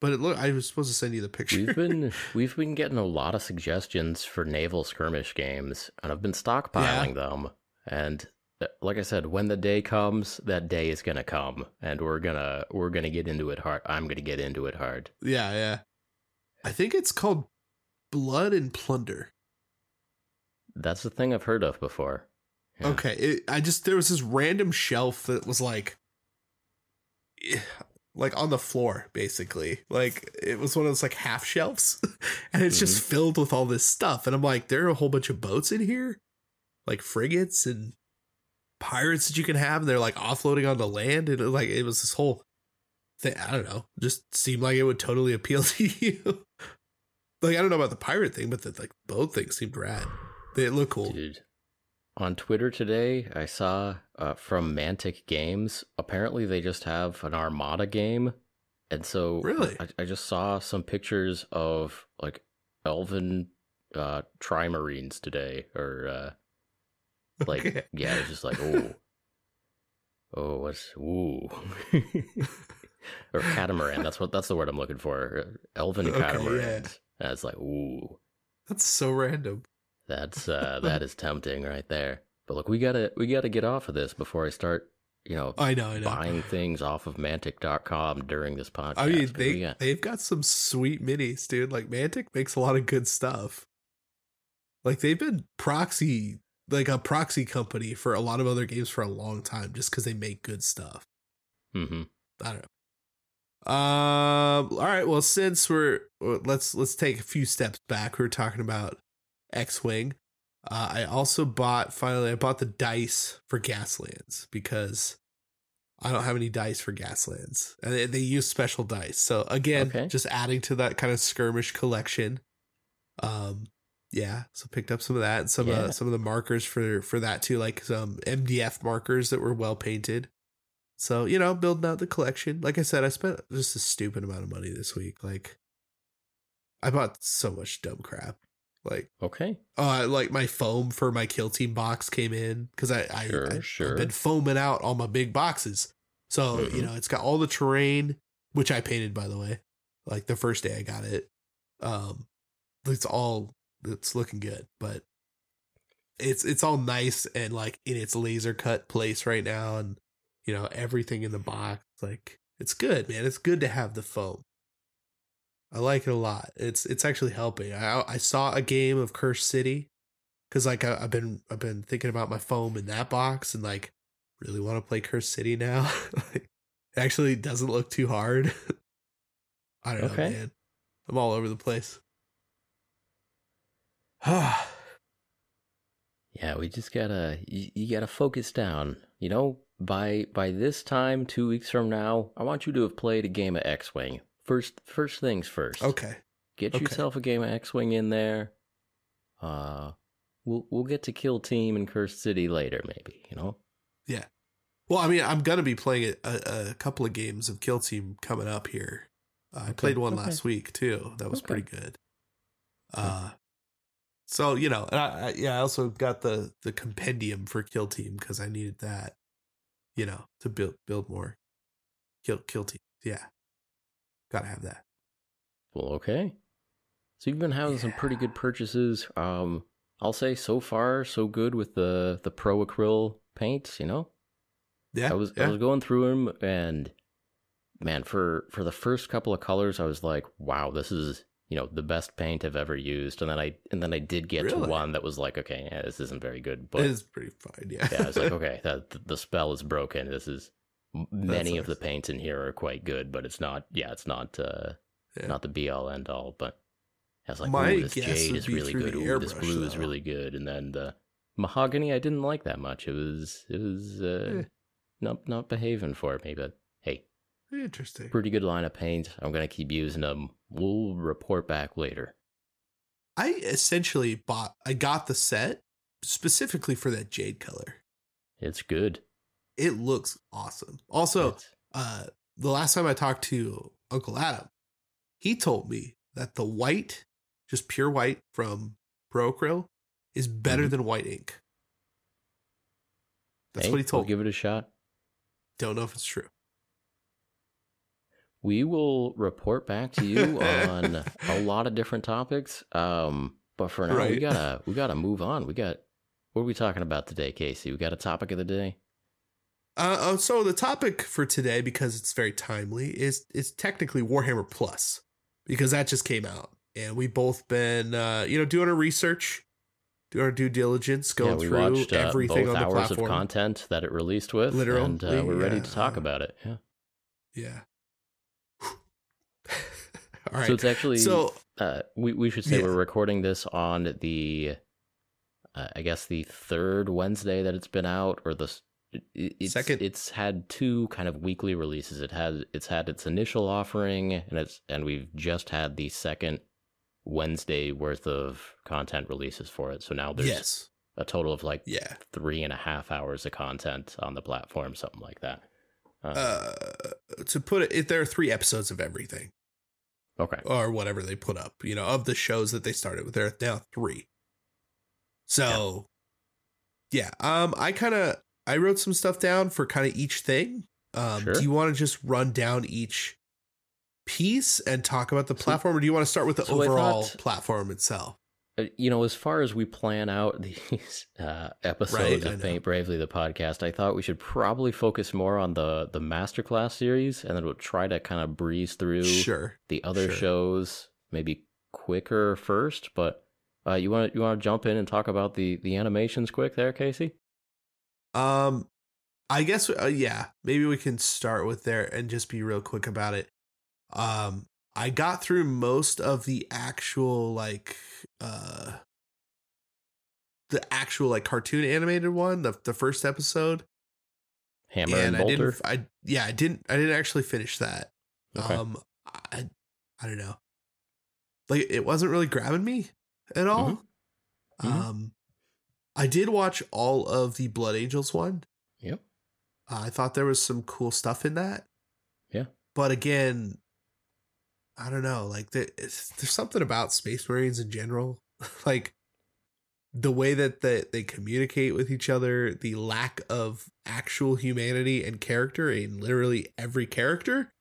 But it look I was supposed to send you the picture. We've been we've been getting a lot of suggestions for naval skirmish games, and I've been stockpiling them. And uh, like I said, when the day comes, that day is gonna come, and we're gonna we're gonna get into it hard. I'm gonna get into it hard. Yeah, yeah. I think it's called Blood and Plunder. That's the thing I've heard of before. Yeah. Okay, it, I just there was this random shelf that was like, eh, like on the floor, basically. Like it was one of those like half shelves, and it's just mm-hmm. filled with all this stuff. And I'm like, there are a whole bunch of boats in here, like frigates and pirates that you can have. And they're like offloading on the land, and it, like it was this whole thing. I don't know, just seemed like it would totally appeal to you. like I don't know about the pirate thing, but the like boat thing seemed rad. They look cool. Dude. On Twitter today, I saw uh, from Mantic Games. Apparently, they just have an Armada game, and so Really? I, I just saw some pictures of like Elven uh, Trimarines today, or uh, like Okay. yeah, it's just like oh, oh, what's ooh, or catamaran. That's what that's the word I'm looking for. Elven Okay, yeah. And it's like ooh. That's so random. That's uh that is tempting right there. But look, we gotta we gotta get off of this before I start, you know, I know, I know. buying things off of Mantic.com during this podcast. I mean, they got, they've got some sweet minis, dude. Like Mantic makes a lot of good stuff. Like they've been proxy, like a proxy company for a lot of other games for a long time, just because they make good stuff. Mhm. I don't know. Um. All right. Well, since we're let's let's take a few steps back. We are talking about X Wing. Uh, I also bought finally. I bought the dice for Gaslands because I don't have any dice for Gaslands, and they, they use special dice. So again, Okay. just adding to that kind of skirmish collection. Um. Yeah. So picked up some of that, and some Yeah. uh, some of the markers for for that too, like some MDF markers that were well painted. So, you know, building out the collection. Like I said, I spent just a stupid amount of money this week. Like, I bought so much dumb crap. Like, Okay. uh, like my foam for my kill team box came in because I, I, Sure, I, sure. have been foaming out all my big boxes. So, you Mhm. know, it's got all the terrain, which I painted, by the way, like the first day I got it. Um, it's all, it's looking good, but it's, it's all nice and like in its laser cut place right now. And you know, everything in the box. Like it's good, man. It's good to have the foam. I like it a lot. It's it's actually helping. I I saw a game of Cursed City because like I, have been I've been thinking about my foam in that box and like really want to play Cursed City now. like, it actually doesn't look too hard. I don't okay. know, man. I'm all over the place. yeah, we just gotta you, you gotta focus down. You know, by by this time, two weeks from now, I want you to have played a game of X Wing. First first things first. Okay. Get okay. yourself a game of X Wing in there. Uh we'll we'll get to Kill Team and Cursed City later, maybe, you know? Yeah. Well, I mean, I'm gonna be playing a, a couple of games of Kill Team coming up here. Uh, okay. I played one okay. last week too. That was pretty good. Uh, so you know, I, I, yeah, I also got the the compendium for Kill Team because I needed that, you know, to build build more Kill Kill Team. Yeah, gotta have that. Well, okay. So you've been having yeah. some pretty good purchases. Um, I'll say so far so good with the the Pro Acryl paints. You know, yeah, I was yeah. I was going through them, and man, for for the first couple of colors, I was like, wow, this is you know the best paint I've ever used. And then I and then I did get really? to one that was like, okay, yeah, this isn't very good, but it is pretty fine. Yeah, yeah, I was like, okay, that the spell is broken. This is many of the paints in here are quite good, but it's not. Yeah, it's not. uh yeah. Not the be all end all, but I was like, My this jade is really good. Ooh, this blue though. is really good, and then the mahogany I didn't like that much. It was it was uh, eh not not behaving for me. But hey, interesting. Pretty good line of paint. I'm gonna keep using them. We'll report back later. I essentially bought. I got the set specifically for that jade color. It's good. It looks awesome. Also, uh, the last time I talked to Uncle Adam, he told me that the white, just pure white from Pro Acryl, is better mm-hmm. than white ink. That's hey, what he told. We'll give it a shot. Don't know if it's true. We will report back to you on a lot of different topics. Um, but for now, right. we gotta we gotta move on. We got what are we talking about today, Casey? We got a topic of the day. Uh, oh, so the topic for today, because it's very timely, is is technically Warhammer Plus, because that just came out, and we've both been uh, you know doing our research doing our due diligence, going yeah, through watched, uh, everything on the hours platform. of content that it released with, Literally, and uh, we're ready to talk about it. Yeah, yeah. All right. So it's actually so uh, we we should say yeah. we're recording this on the, uh, I guess the third Wednesday that it's been out, or the it's, second. It's had two kind of weekly releases. It had it's had its initial offering, and it's and we've just had the second Wednesday worth of content releases for it. So now there's yes. a total of like yeah. three and a half hours of content on the platform, something like that. Um, uh, to put it, there are three episodes of everything. Okay. Or whatever they put up, you know, of the shows that they started with. There are now three. So, yeah. yeah um, I kind of I wrote some stuff down for kind of each thing. Um, sure. do you want to just run down each piece and talk about the platform, or do you want to start with the so overall thought, platform itself? Uh, you know, as far as we plan out these uh, episodes right, of Paint Bravely, the podcast, I thought we should probably focus more on the the masterclass series, and then we'll try to kind of breeze through sure, the other sure. shows maybe quicker first. But uh, you want you want to jump in and talk about the the animations quick there, Casey? Um, I guess uh, yeah, maybe we can start with there and just be real quick about it. Um, I got through most of the actual like uh the actual like cartoon animated one, the the first episode. Hammer and, and. I didn't I yeah, I didn't I didn't actually finish that. Okay. Um I I don't know. Like it wasn't really grabbing me at all. Mm-hmm. Mm-hmm. Um I did watch all of the Blood Angels one. Yep. Uh, I thought there was some cool stuff in that. Yeah. But again, I don't know, like the, there's something about Space Marines in general, like the way that they, they communicate with each other, the lack of actual humanity and character in literally every character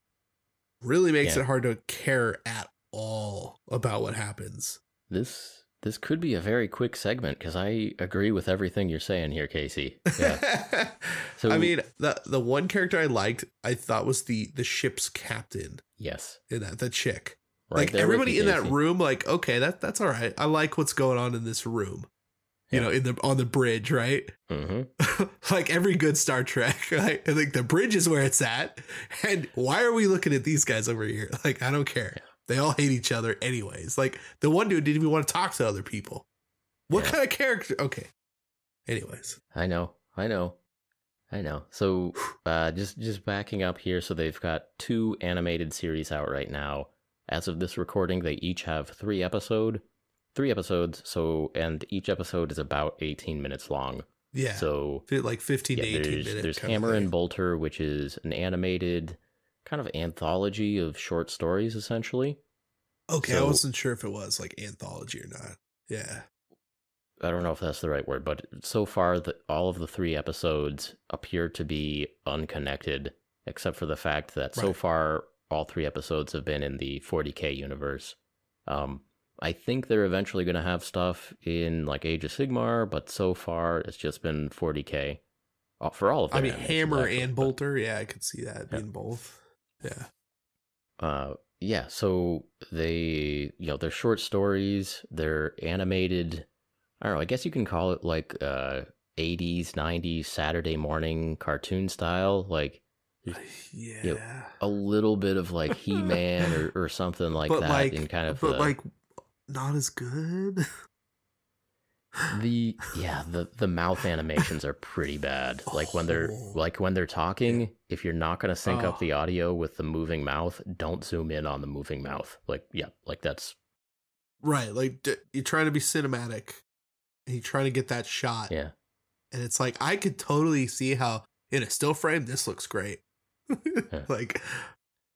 really makes yeah. it hard to care at all about what happens. This this could be a very quick segment because I agree with everything you're saying here, Casey. Yeah. So I mean, the the one character I liked, I thought was the the ship's captain yes, in that the chick. right like everybody you, in that room, like okay, that that's all right. I like what's going on in this room. You Yeah. know, in the on the bridge, right? Mhm. like every good Star Trek, right? Think the bridge is where it's at. And why are we looking at these guys over here? Like, I don't care. They all hate each other, anyways. Like the one dude didn't even want to talk to other people. What Yeah. kind of character? Okay. Anyways, I know, I know, I know. So, uh, just just backing up here, so they've got two animated series out right now. As of this recording, they each have three episode, three episodes. So, and each episode is about eighteen minutes long. yeah. So, like 15 yeah, to 18 there's minutes. there's Hammer and Bolter, which is an animated kind of anthology of short stories, essentially. Okay, I wasn't sure if it was like anthology or not. Yeah. I don't know if that's the right word, but so far, the, all of the three episodes appear to be unconnected, except for the fact that so far all three episodes have been in the 40k universe. Um, I think they're eventually going to have stuff in like Age of Sigmar, but so far it's just been 40k uh, for all of them. I mean, Hammer and Bolter. Yeah, I could see that Yeah. being both. Yeah. Uh, yeah, so they, you know, they're short stories, they're animated. I don't know, I guess you can call it like uh 80s, 90s Saturday morning cartoon style, like Yeah. a little bit of like He-Man or, or something like but that like, in kind of but the, like, not as good. the yeah, the the mouth animations are pretty bad. Like when they're Oh. like when they're talking, if you're not going to sync up Oh. the ah. audio with the moving mouth, don't zoom in on the moving mouth. Like yeah, like that's right. Like d- you're trying to be cinematic, and you're trying to get that shot, yeah. and it's like I could totally see how in a still frame this looks great. Yeah. Like,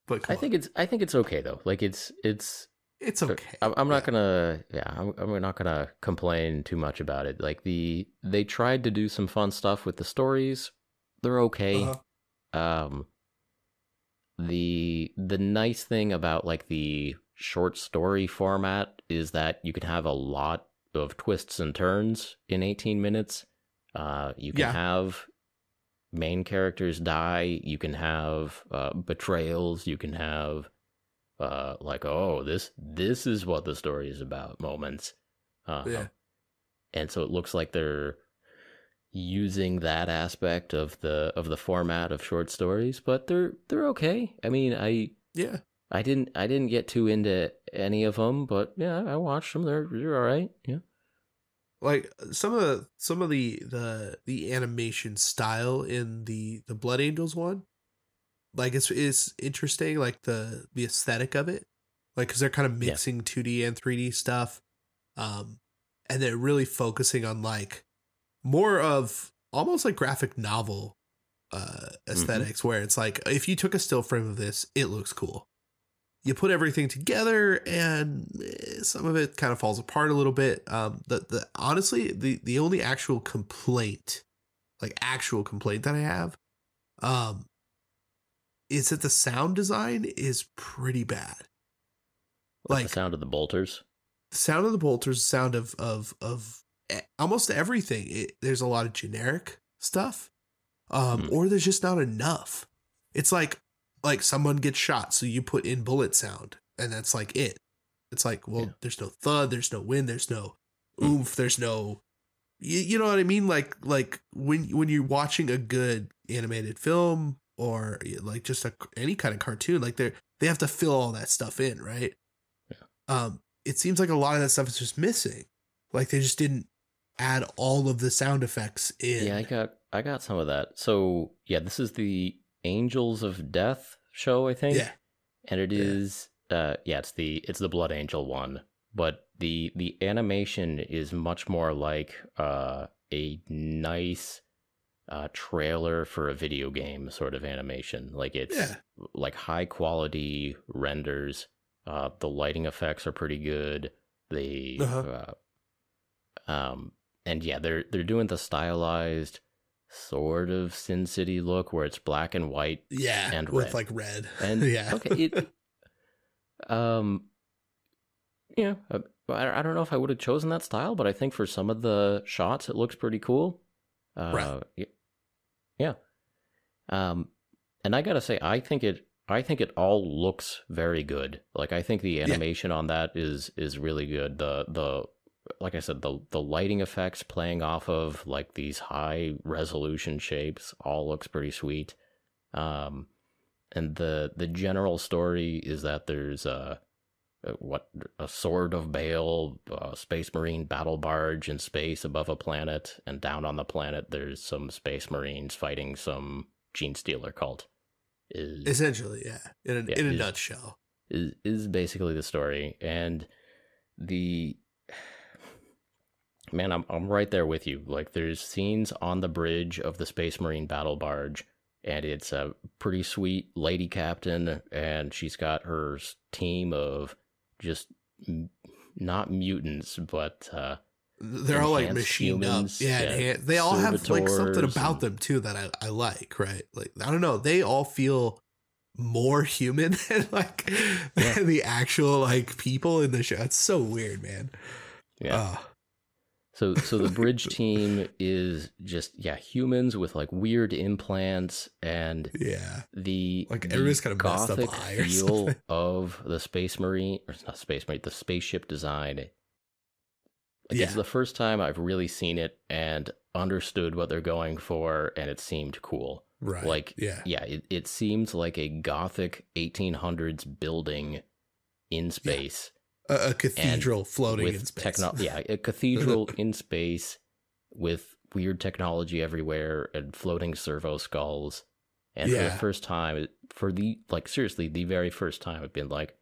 but I think it's I think it's okay though. Like it's it's. It's okay. I'm, I'm not gonna yeah I'm, I'm not gonna complain too much about it. Like the they tried to do some fun stuff with the stories. They're okay. Uh-huh. Um the the nice thing about like the short story format is that you can have a lot of twists and turns in 18 minutes. Uh you can Yeah. have main characters die, you can have uh betrayals, you can have uh like oh this this is what the story is about moments. Uh, Yeah. and so it looks like they're using that aspect of the of the format of short stories but they're they're okay i mean i Yeah. i didn't i didn't get too into any of them but yeah i watched them they're they're all right yeah like some of the some of the the the animation style in the the blood angels one like it's it's interesting like the the aesthetic of it. Like because they're kind of Yeah. mixing 2d and 3d stuff um and they're really focusing on like more of almost like graphic novel uh esthetics where it's like if you took a still frame of this it looks cool. You put everything together and eh, some of it kind of falls apart a little bit um the the honestly the the only actual complaint like actual complaint that i have um is that the sound design is pretty bad like like the sound of the bolters the sound of the bolters the sound of of of e- almost everything it, there's a lot of generic stuff um Hmm. or there's just not enough it's like like someone gets shot so you put in bullet sound and that's like it it's like well Yeah. there's no thud there's no wind there's no Hmm. oomph there's no you, you know what i mean like like when when you're watching a good animated film or like just a any kind of cartoon like they're they have to fill all that stuff in right? Yeah. um it seems like a lot of that stuff is just missing. Like they just didn't add all of the sound effects in. Yeah i got i got some of that. So yeah this is the angels of death show i think. Yeah. And it is Yeah. uh yeah it's the it's the blood angel one. But the the animation is much more like uh a nice uh trailer for a video game sort of animation like it's Yeah. like high quality renders uh the lighting effects are pretty good the Uh-huh. uh, um and yeah they're they're doing the stylized sort of sin city look where it's black and white yeah And with red. like red and yeah okay it um Yeah, uh, I, I don't know if I would have chosen that style, but I think for some of the shots, it looks pretty cool. Uh, Right. Yeah. Um, and I gotta say, I think it. I think it all looks very good. Like I think the animation on that is is really good. The the like I said, the the lighting effects playing off of like these high resolution shapes all looks pretty sweet. Um, and the the general story is that there's a Uh, what a sword of Baal, a space marine battle barge in space above a planet, and down on the planet there's some space marines fighting some Genestealer cult. Is Essentially, yeah. In a, Yeah, in a he's- nutshell. is is basically the story and the man I'm I'm right there with you like there's scenes on the bridge of the space marine battle barge and it's a pretty sweet lady captain and she's got her team of just m- not mutants but uh They're all like machined humans, up. Yeah, yeah, they all have like something about and- them too that I, I like, right? Like I don't know, they all feel more human than like Yeah. than the actual like people in the show. It's so weird, man. yeah Oh, So so the bridge team is just yeah, humans with like weird implants and yeah. the Like, the kind of got a messed up gothic feel of the space marine or it's not space marine the spaceship design like Yeah. it's the first time i've really seen it and understood what they're going for and it seemed cool Right. like yeah. yeah it, it seems like a gothic 1800s building in space A, a cathedral floating in with space. techno yeah a cathedral in space with weird technology everywhere and floating servo skulls and for the first time for the like seriously the very first time i've been like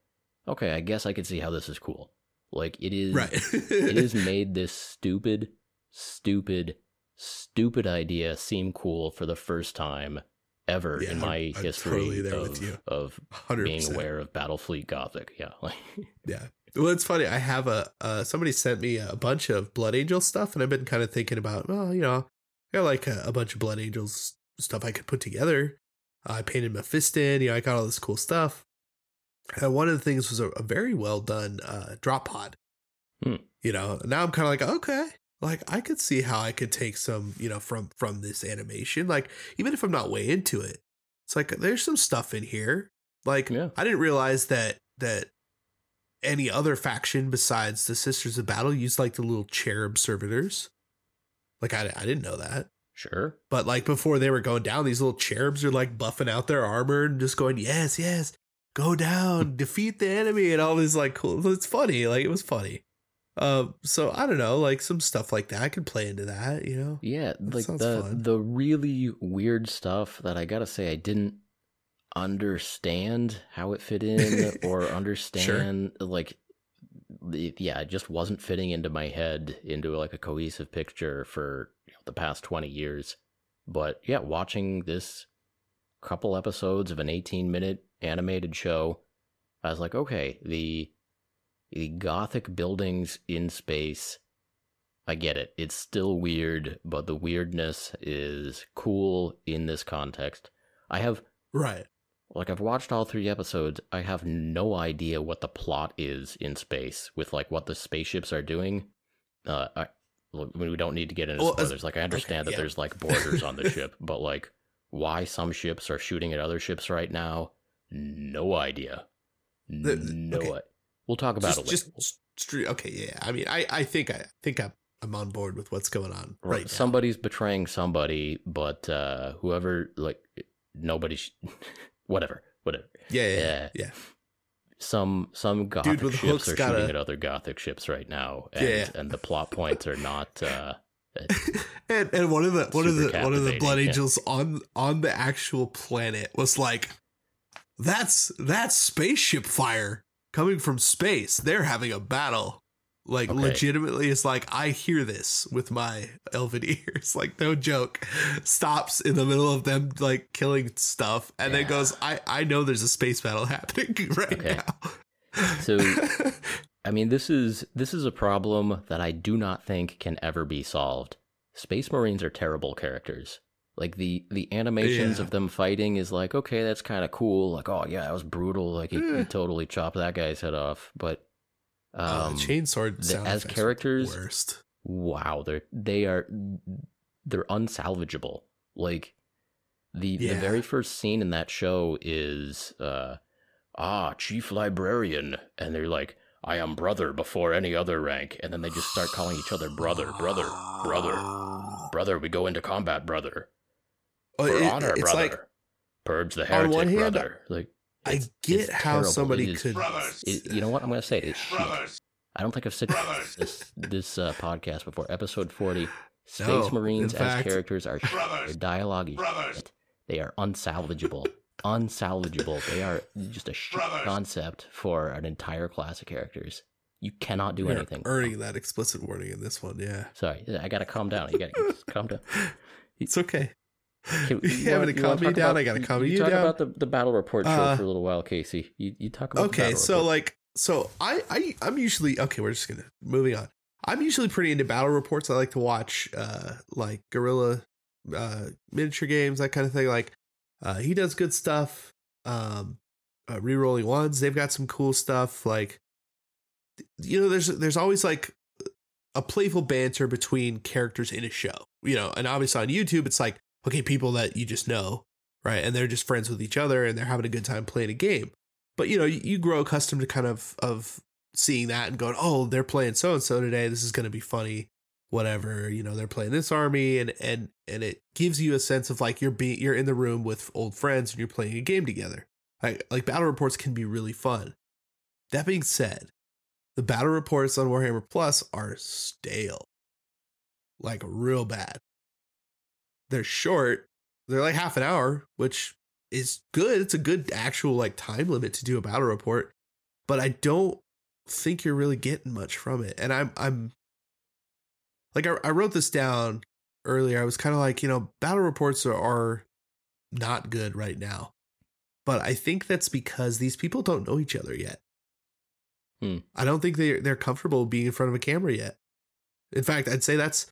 okay i guess i can see how this is cool like it is right. it has made this stupid stupid stupid idea seem cool for the first time ever Yeah, in my I'm- I'm history totally of, with you. of 100%. being aware of battlefleet gothic yeah like Yeah. Well, it's funny. I have a uh, somebody sent me a bunch of Blood Angel stuff, and I've been kind of thinking about, well, you know, I got like a, a bunch of Blood Angels stuff I could put together. I painted Mephiston, you know, I got all this cool stuff. And one of the things was a, a very well done uh, drop pod. Hmm. You know, now I'm kind of like, okay, like I could see how I could take some, you know, from from this animation. Like even if I'm not way into it, it's like there's some stuff in here. Like Yeah. I didn't realize that that any other faction besides the Sisters of Battle used like the little cherub servitors. Like I, I didn't know that. sure But like before they were going down, these little cherubs are like buffing out their armor and just going, yes, yes, go down, defeat the enemy, and all this like cool. It's funny, like it was funny. Um, so I don't know, like some stuff like that. I could play into that, you know. Yeah, That like the fun. the really weird stuff that I gotta say I didn't understand how it fit in or understand like yeah, it just wasn't fitting into my head into like a cohesive picture for you know, the past 20 years. But yeah, watching this couple episodes of an 18 minute animated show, I was like, okay, the the gothic buildings in space I get it. It's still weird, but the weirdness is cool in this context. I have Right. Like I've watched all three episodes. I have no idea what the plot is in space with like what the spaceships are doing. Uh, I, look, we don't need to get into Well, spoilers. Like I understand okay, that yeah. there's like boarders on the ship, but like why some ships are shooting at other ships right now? No idea. The- no, okay. i- we'll talk about Just, it. Later. just. Okay, yeah. I mean, I, I think I think I'm, I'm on board with what's going on right, right somebody's betraying somebody but uh whoever like nobody sh- whatever whatever Yeah, yeah, yeah. Yeah. yeah. some some gothic with ships are gotta- shooting at other gothic ships right now and Yeah. and the plot points are not uh and and one of the one of the one of the blood yeah. angels on on the actual planet was like that's that's spaceship fire coming from space they're having a battle like Okay. legitimately it's like i hear this with my elven ears. Like no joke. Stops in the middle of them like killing stuff and then goes i i know there's a space battle happening right Okay. now. So i mean this is this is a problem that i do not think can ever be solved. Space marines are terrible characters. Like the the animations Yeah. of them fighting is like okay that's kind of cool. Like oh yeah that was brutal. Like he, Eh. he totally chopped that guy's head off. But uh, Um, chainsword the- as characters- worst. wow, they're they are they're unsalvageable. Like the the very first scene in that show is uh ah chief librarian, and they're like. I am brother before any other rank, and then they just start calling each other brother, brother, brother, brother. We go into combat, brother. Oh, For it- honor, it's brother. like Purge the on heretic, one hand, brother. Like I get it's how terrible. somebody It is- could. It- you know what I'm gonna say? It's shit. I don't think I've said Brothers. this this uh, podcast before. Episode 40. Space No, Marines in as fact- characters are shit. Brothers. Their dialogue is Brothers. shit. They are unsalvageable. unsalvageable. They are just a shit Brothers. concept for an entire class of characters. You cannot do You're anything. earning that explicit warning in this one. Yeah, Sorry, I gotta calm down. You gotta calm down. it's okay. Can- You having wanna- calm me down? about- I gotta calm you you talk down. about the, the battle report show Uh, for a little while, Casey. You, you talk about Okay, so report. like, so I, I, I'm usually okay. We're just gonna moving on. I'm usually pretty into battle reports. I like to watch, uh, like Guerrilla, uh, miniature games, that kind of thing. Like, uh, he does good stuff. Um, uh, rerolling ones, they've got some cool stuff. Like, you know, there's there's always like a playful banter between characters in a show. You know, and obviously on YouTube, it's like okay, people that you just know, right, and they're just friends with each other, and they're having a good time playing a game. But you know you, you grow accustomed to kind of of seeing that and going oh they're playing so and so today. This is going to be funny. Whatever you know they're playing this army and and and it gives you a sense of like you're being you're in the room with old friends and you're playing a game together. Like like battle reports can be really fun. That being said the battle reports on warhammer plus are stale. Like real bad they're short they're like half an hour which is good. It's a good actual like time limit to do a battle report, but I don't think you're really getting much from it. And I'm I'm like I, I wrote this down earlier. I was kind of like, you know, battle reports are, are not good right now. But I think that's because these people don't know each other yet. Hmm. I don't think they they're comfortable being in front of a camera yet. In fact, I'd say that's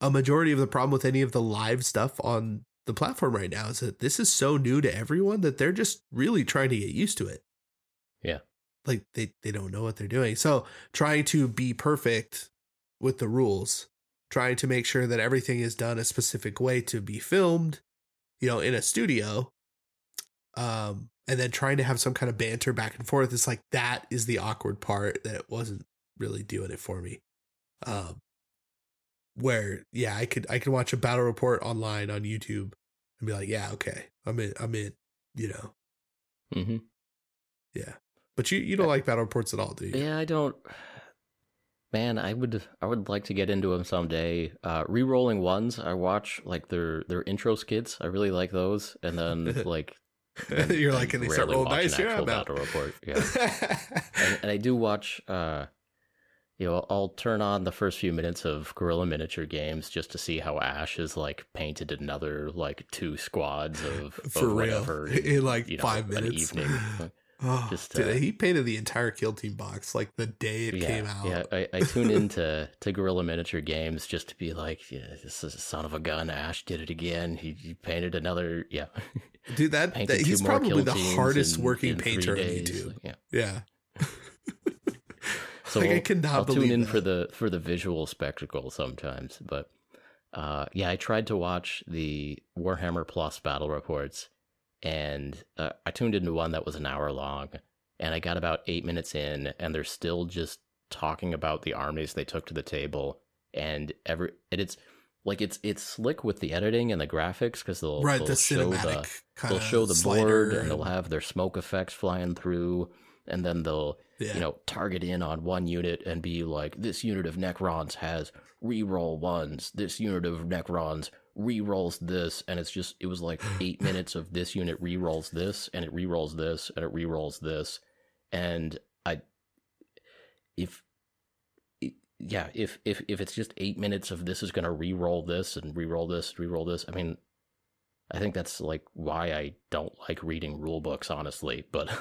a majority of the problem with any of the live stuff on the platform right now is that this is so new to everyone that they're just really trying to get used to it. Yeah. Like they, they don't know what they're doing. So trying to be perfect with the rules, trying to make sure that everything is done a specific way to be filmed, you know, in a studio. Um, and then trying to have some kind of banter back and forth. It's like that is the awkward part that it wasn't really doing it for me. Um, where yeah, I could I could watch a battle report online on YouTube and be like, yeah, okay, I'm in, I'm in, you know, hmm yeah. But you you don't like battle reports at all, do you? Yeah, I don't. Man, I would I would like to get into them someday. Uh, re-rolling ones, I watch like their their intro skits. I really like those, and then like then You're like, and they start rolling dice. Yeah, battle report. Yeah, and, and I do watch. uh you know, I'll turn on the first few minutes of Guerrilla Miniature Games just to see how Ash is like painted another like two squads of, For of real, whatever in like you know, five an minutes. evening. Oh, Just, dude, uh, he painted the entire Kill Team box like the day it yeah, came out. Yeah, I, I tune into to Guerrilla Miniature Games just to be like, yeah, this is a son of a gun. Ash did it again. He, he painted another, yeah. Dude, that, that he's probably the hardest in- working in painter on. YouTube. Yeah. Yeah. So like I I'll- cannot I'll believe tune in that. for the for the visual spectacle sometimes, but uh, yeah, I tried to watch the Warhammer Plus battle reports, and uh, I tuned into one that was an hour long, and I got about eight minutes in, and they're still just talking about the armies they took to the table, and every and it's like it's it's slick with the editing and the graphics because they'll right, they'll the show cinematic the they'll show the board and they'll have their smoke effects flying through, and then they'll yeah. you know, target in on one unit and be like, this unit of Necrons has reroll ones. This unit of Necrons rerolls this, and it's just it was like eight minutes of this unit rerolls this, and it rerolls this, and it rerolls this, and I, if, yeah, if if if it's just eight minutes of this is gonna reroll this and reroll this, and reroll this, I mean. I think that's like why I don't like reading rule books, honestly. But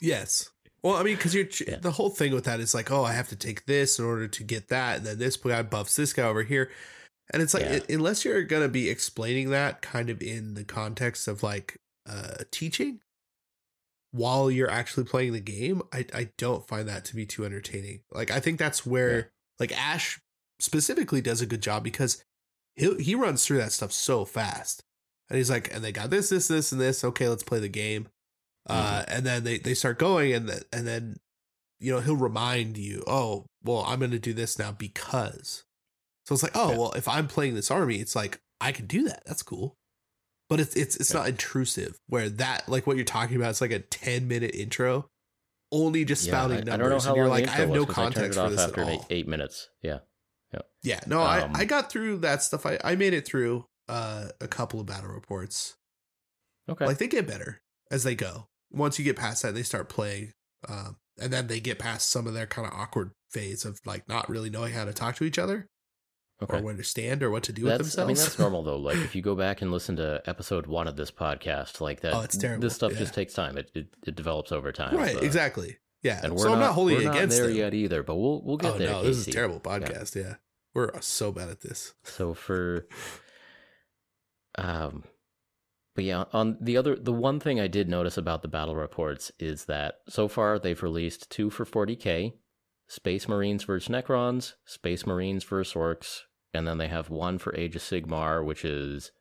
Yes. Well, I mean, because you're Yeah. the whole thing with that is like, oh, I have to take this in order to get that, and then this guy buffs this guy over here, and it's like Yeah. unless you're gonna be explaining that kind of in the context of like uh teaching, while you're actually playing the game, I I don't find that to be too entertaining. Like I think that's where Yeah. like Ash specifically does a good job because he he runs through that stuff so fast. And he's like, and they got this, this, this, and this. Okay, let's play the game. Uh, Mm-hmm. and then they they start going, and th- and then you know he'll remind you, oh, well, I'm going to do this now because. So it's like, oh, Yeah. well, if I'm playing this army, it's like I can do that. That's cool. But it's it's it's Yeah. not intrusive. Where that like what you're talking about, it's like a 10 minute intro, only just Yeah, spouting I, I numbers. don't know and you're like, I have no was I turned context for this at after all. eight, minutes. Yeah. Yeah, yeah no, I, Um, I got through that stuff. I, I made it through uh, a couple of battle reports. Okay. Like they get better as they go. Once you get past that, they start playing, um, and then they get past some of their kind of awkward phase of like not really knowing how to talk to each other okay. or where to stand or what to do with That's I mean that's normal though. Like if you go back and listen to episode one of this podcast, like that, Oh, it's terrible. This stuff Yeah. just takes time. It, it it develops over time. right? so- exactly. Yeah. And we're so not, I'm not holding we're it not against there them. yet either, but we'll we'll get oh there. no, this is a terrible podcast. Yeah. we're so bad at this. So for um but yeah, on the other the one thing I did notice about the battle reports is that so far they've released two for 40k, Space Marines versus Necrons, Space Marines versus Orcs, and then they have one for Age of Sigmar, which is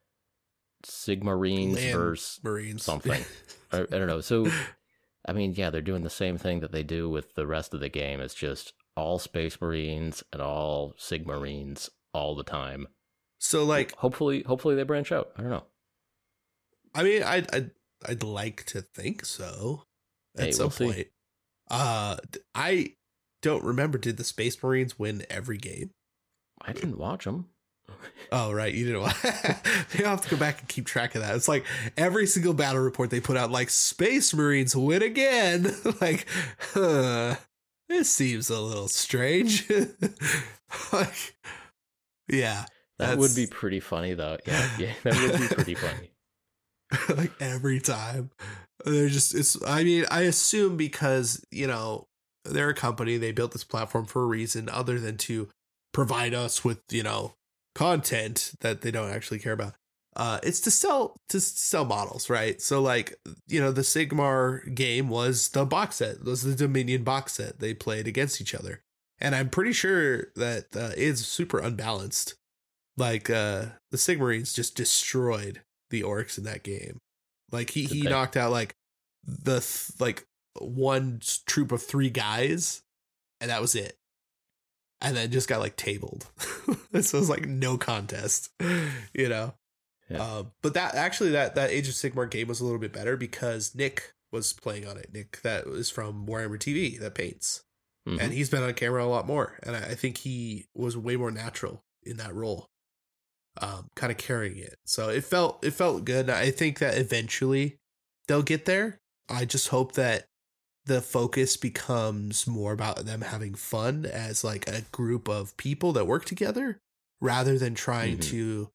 Sigmarines Land versus Marines something. I, I don't know. So I mean, yeah, they're doing the same thing that they do with the rest of the game. It's just all Space Marines and all Sigmarines all the time. so like Hopefully, hopefully they branch out. I don't know. I mean, I'd I'd, I'd like to think so at Hey, some we'll see. point. Uh, d- I don't remember. Did the Space Marines win every game? I didn't watch them. Oh, right. You didn't. Watch- they have to go back and keep track of that. It's like every single battle report they put out, like Space Marines win again. like, huh, this seems a little strange. like, yeah, That would be pretty funny, though. Yeah, yeah, that would be pretty funny. like every time. They're just it's i mean i assume because you know they're a company they built this platform for a reason other than to provide us with you know content that they don't actually care about. Uh it's to sell to sell models right? So like you know the sigmar game was the box set was the dominion box set. They played against each other. And i'm pretty sure that uh, it's super unbalanced. Like uh the sigmarines just destroyed the orcs in that game. Like he he knocked out like the th- like one troop of three guys and that was it. And then just got like tabled. So it was like no contest you know? Yeah. uh, but that actually that that age of sigmar game was a little bit better because nick was playing on it. Nick that was from warhammer tv that paints. Mhm. and he's been on camera a lot more and i, I think he was way more natural in that role um kind of carrying it. So it felt it felt good i think that eventually they'll get there. I just hope that the focus becomes more about them having fun as like a group of people that work together rather than trying Mhm. to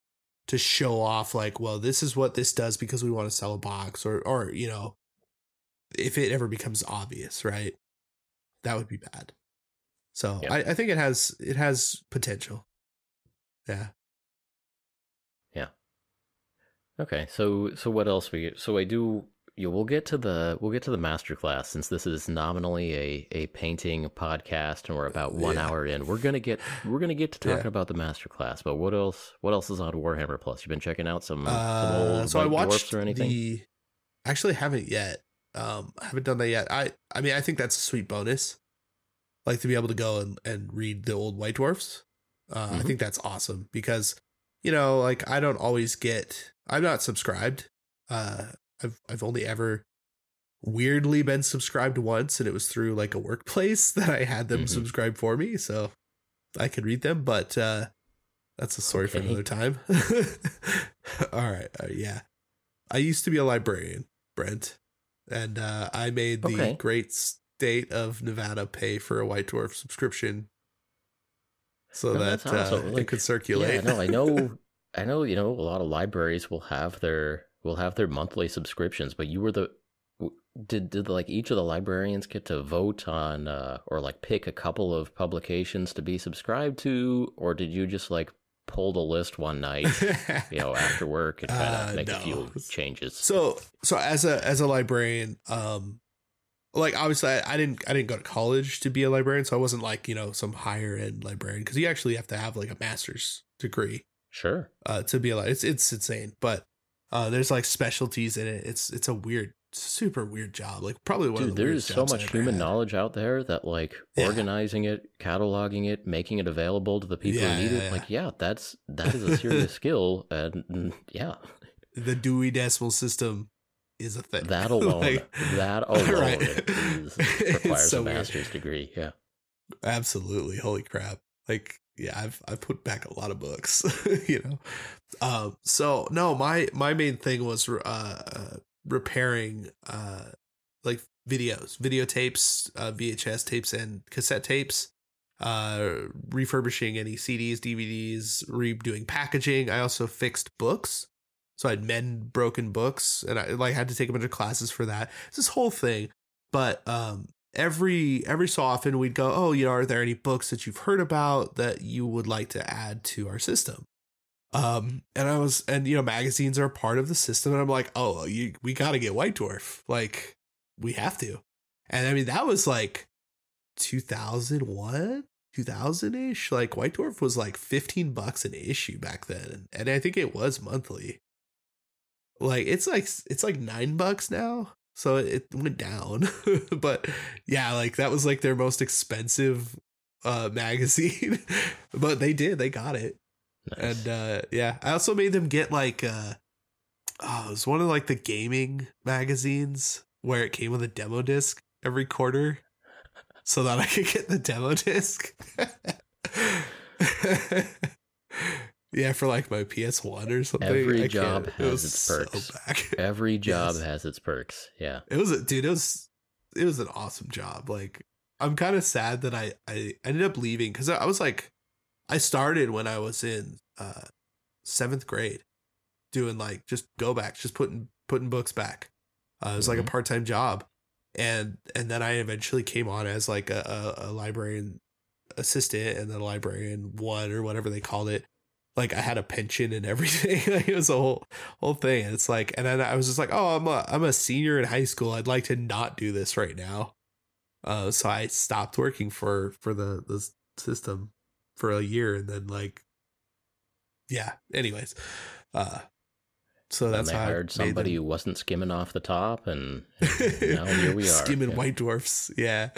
to show off like well this is what this does because we want to sell a box or or you know if it ever becomes obvious right? That would be bad. So Yep. I, I think it has it has potential. Yeah Okay, so so what else we so I do you we'll get to the we'll get to the master class since this is nominally a a painting podcast and we're about one Yeah. hour in. We're gonna get we're gonna get to talking Yeah. about the master class, but what else what else is on Warhammer Plus? You've been checking out some, some uh, old so i watched Dwarfs or anything? the actually haven't yet um I haven't done that yet i i mean i think that's a sweet bonus like to be able to go and, and read the old white dwarfs uh, i Mhm. think that's awesome because you know like i don't always get i'm not subscribed uh i've i've only ever weirdly been subscribed once and it was through like a workplace that i had them Mhm. subscribe for me so i could read them but uh that's a story for another time all right uh, yeah i used to be a librarian brent and uh i made the Okay. great state of nevada pay for a white dwarf subscription so No, that that's uh, awesome. it could circulate Yeah, no, I know I know, you know, a lot of libraries will have their will have their monthly subscriptions, but you were the did did like each of the librarians get to vote on uh or like pick a couple of publications to be subscribed to or did you just like pull the list one night, you know, after work and kind of Uh, make a few changes? So so as a as a librarian, um like obviously I, I didn't I didn't go to college to be a librarian, so I wasn't like you know some higher end librarian because you actually have to have like a master's degree Sure. uh, to be a it's it's insane, but uh, there's like specialties in it. It's it's a weird, super weird job. Like probably one Dude, of the there's so much human had. knowledge out there that like Yeah. organizing it, cataloging it, making it available to the people Yeah, who need yeah, it. Like, yeah, that's that is a serious skill, and mm, yeah, The Dewey Decimal System is a thing. that alone, Like, that alone Right. is, requires so a weird. master's degree. Yeah. Absolutely. Holy crap. Like, yeah, I've I've put back a lot of books, you know. Um so no, my my main thing was uh, uh repairing uh like videos, videotapes, uh VHS tapes and cassette tapes, uh refurbishing any CDs, DVDs, redoing packaging. I also fixed books. So I'd mend broken books and I like had to take a bunch of classes for that. It's this whole thing. But um every every so often we'd go, oh, you know, are there any books that you've heard about that you would like to add to our system? Um, and I was, and you know, magazines are a part of the system, and I'm like, oh, you, we got to get White Dwarf, like, we have to. And I mean, that was like 2001, 2000 ish. Like, White Dwarf was like 15 bucks an issue back then, and I think it was monthly. Like, it's like it's like nine bucks now so it went down. But yeah like that was like their most expensive uh magazine. But they did they got it. Nice. and uh yeah i also made them get like uh oh it was one of like the gaming magazines where it came with a demo disc every quarter so that i could get the demo disc yeah for like my ps1 or something Every I job can't- has it was its so perks. back. Every job Yes. has its perks. Yeah. It was a dude. It was it was an awesome job. Like I'm kind of sad that I I ended up leaving because I was like I started when I was in uh seventh grade doing like just go back, just putting putting books back. Uh, it was like a Mhm. part time job, and and then I eventually came on as like a, a, a librarian assistant and then a librarian one or whatever they called it. Like I had a pension and everything. It was a whole whole thing. It's like, and then I was just like, oh, I'm a I'm a senior in high school. I'd like to not do this right now. Uh, so I stopped working for for the the system for a year, and then like, yeah. Anyways, uh, so And that's they how I hired somebody who wasn't skimming off the top, and now here we are. skimming Yeah. white dwarfs. Yeah.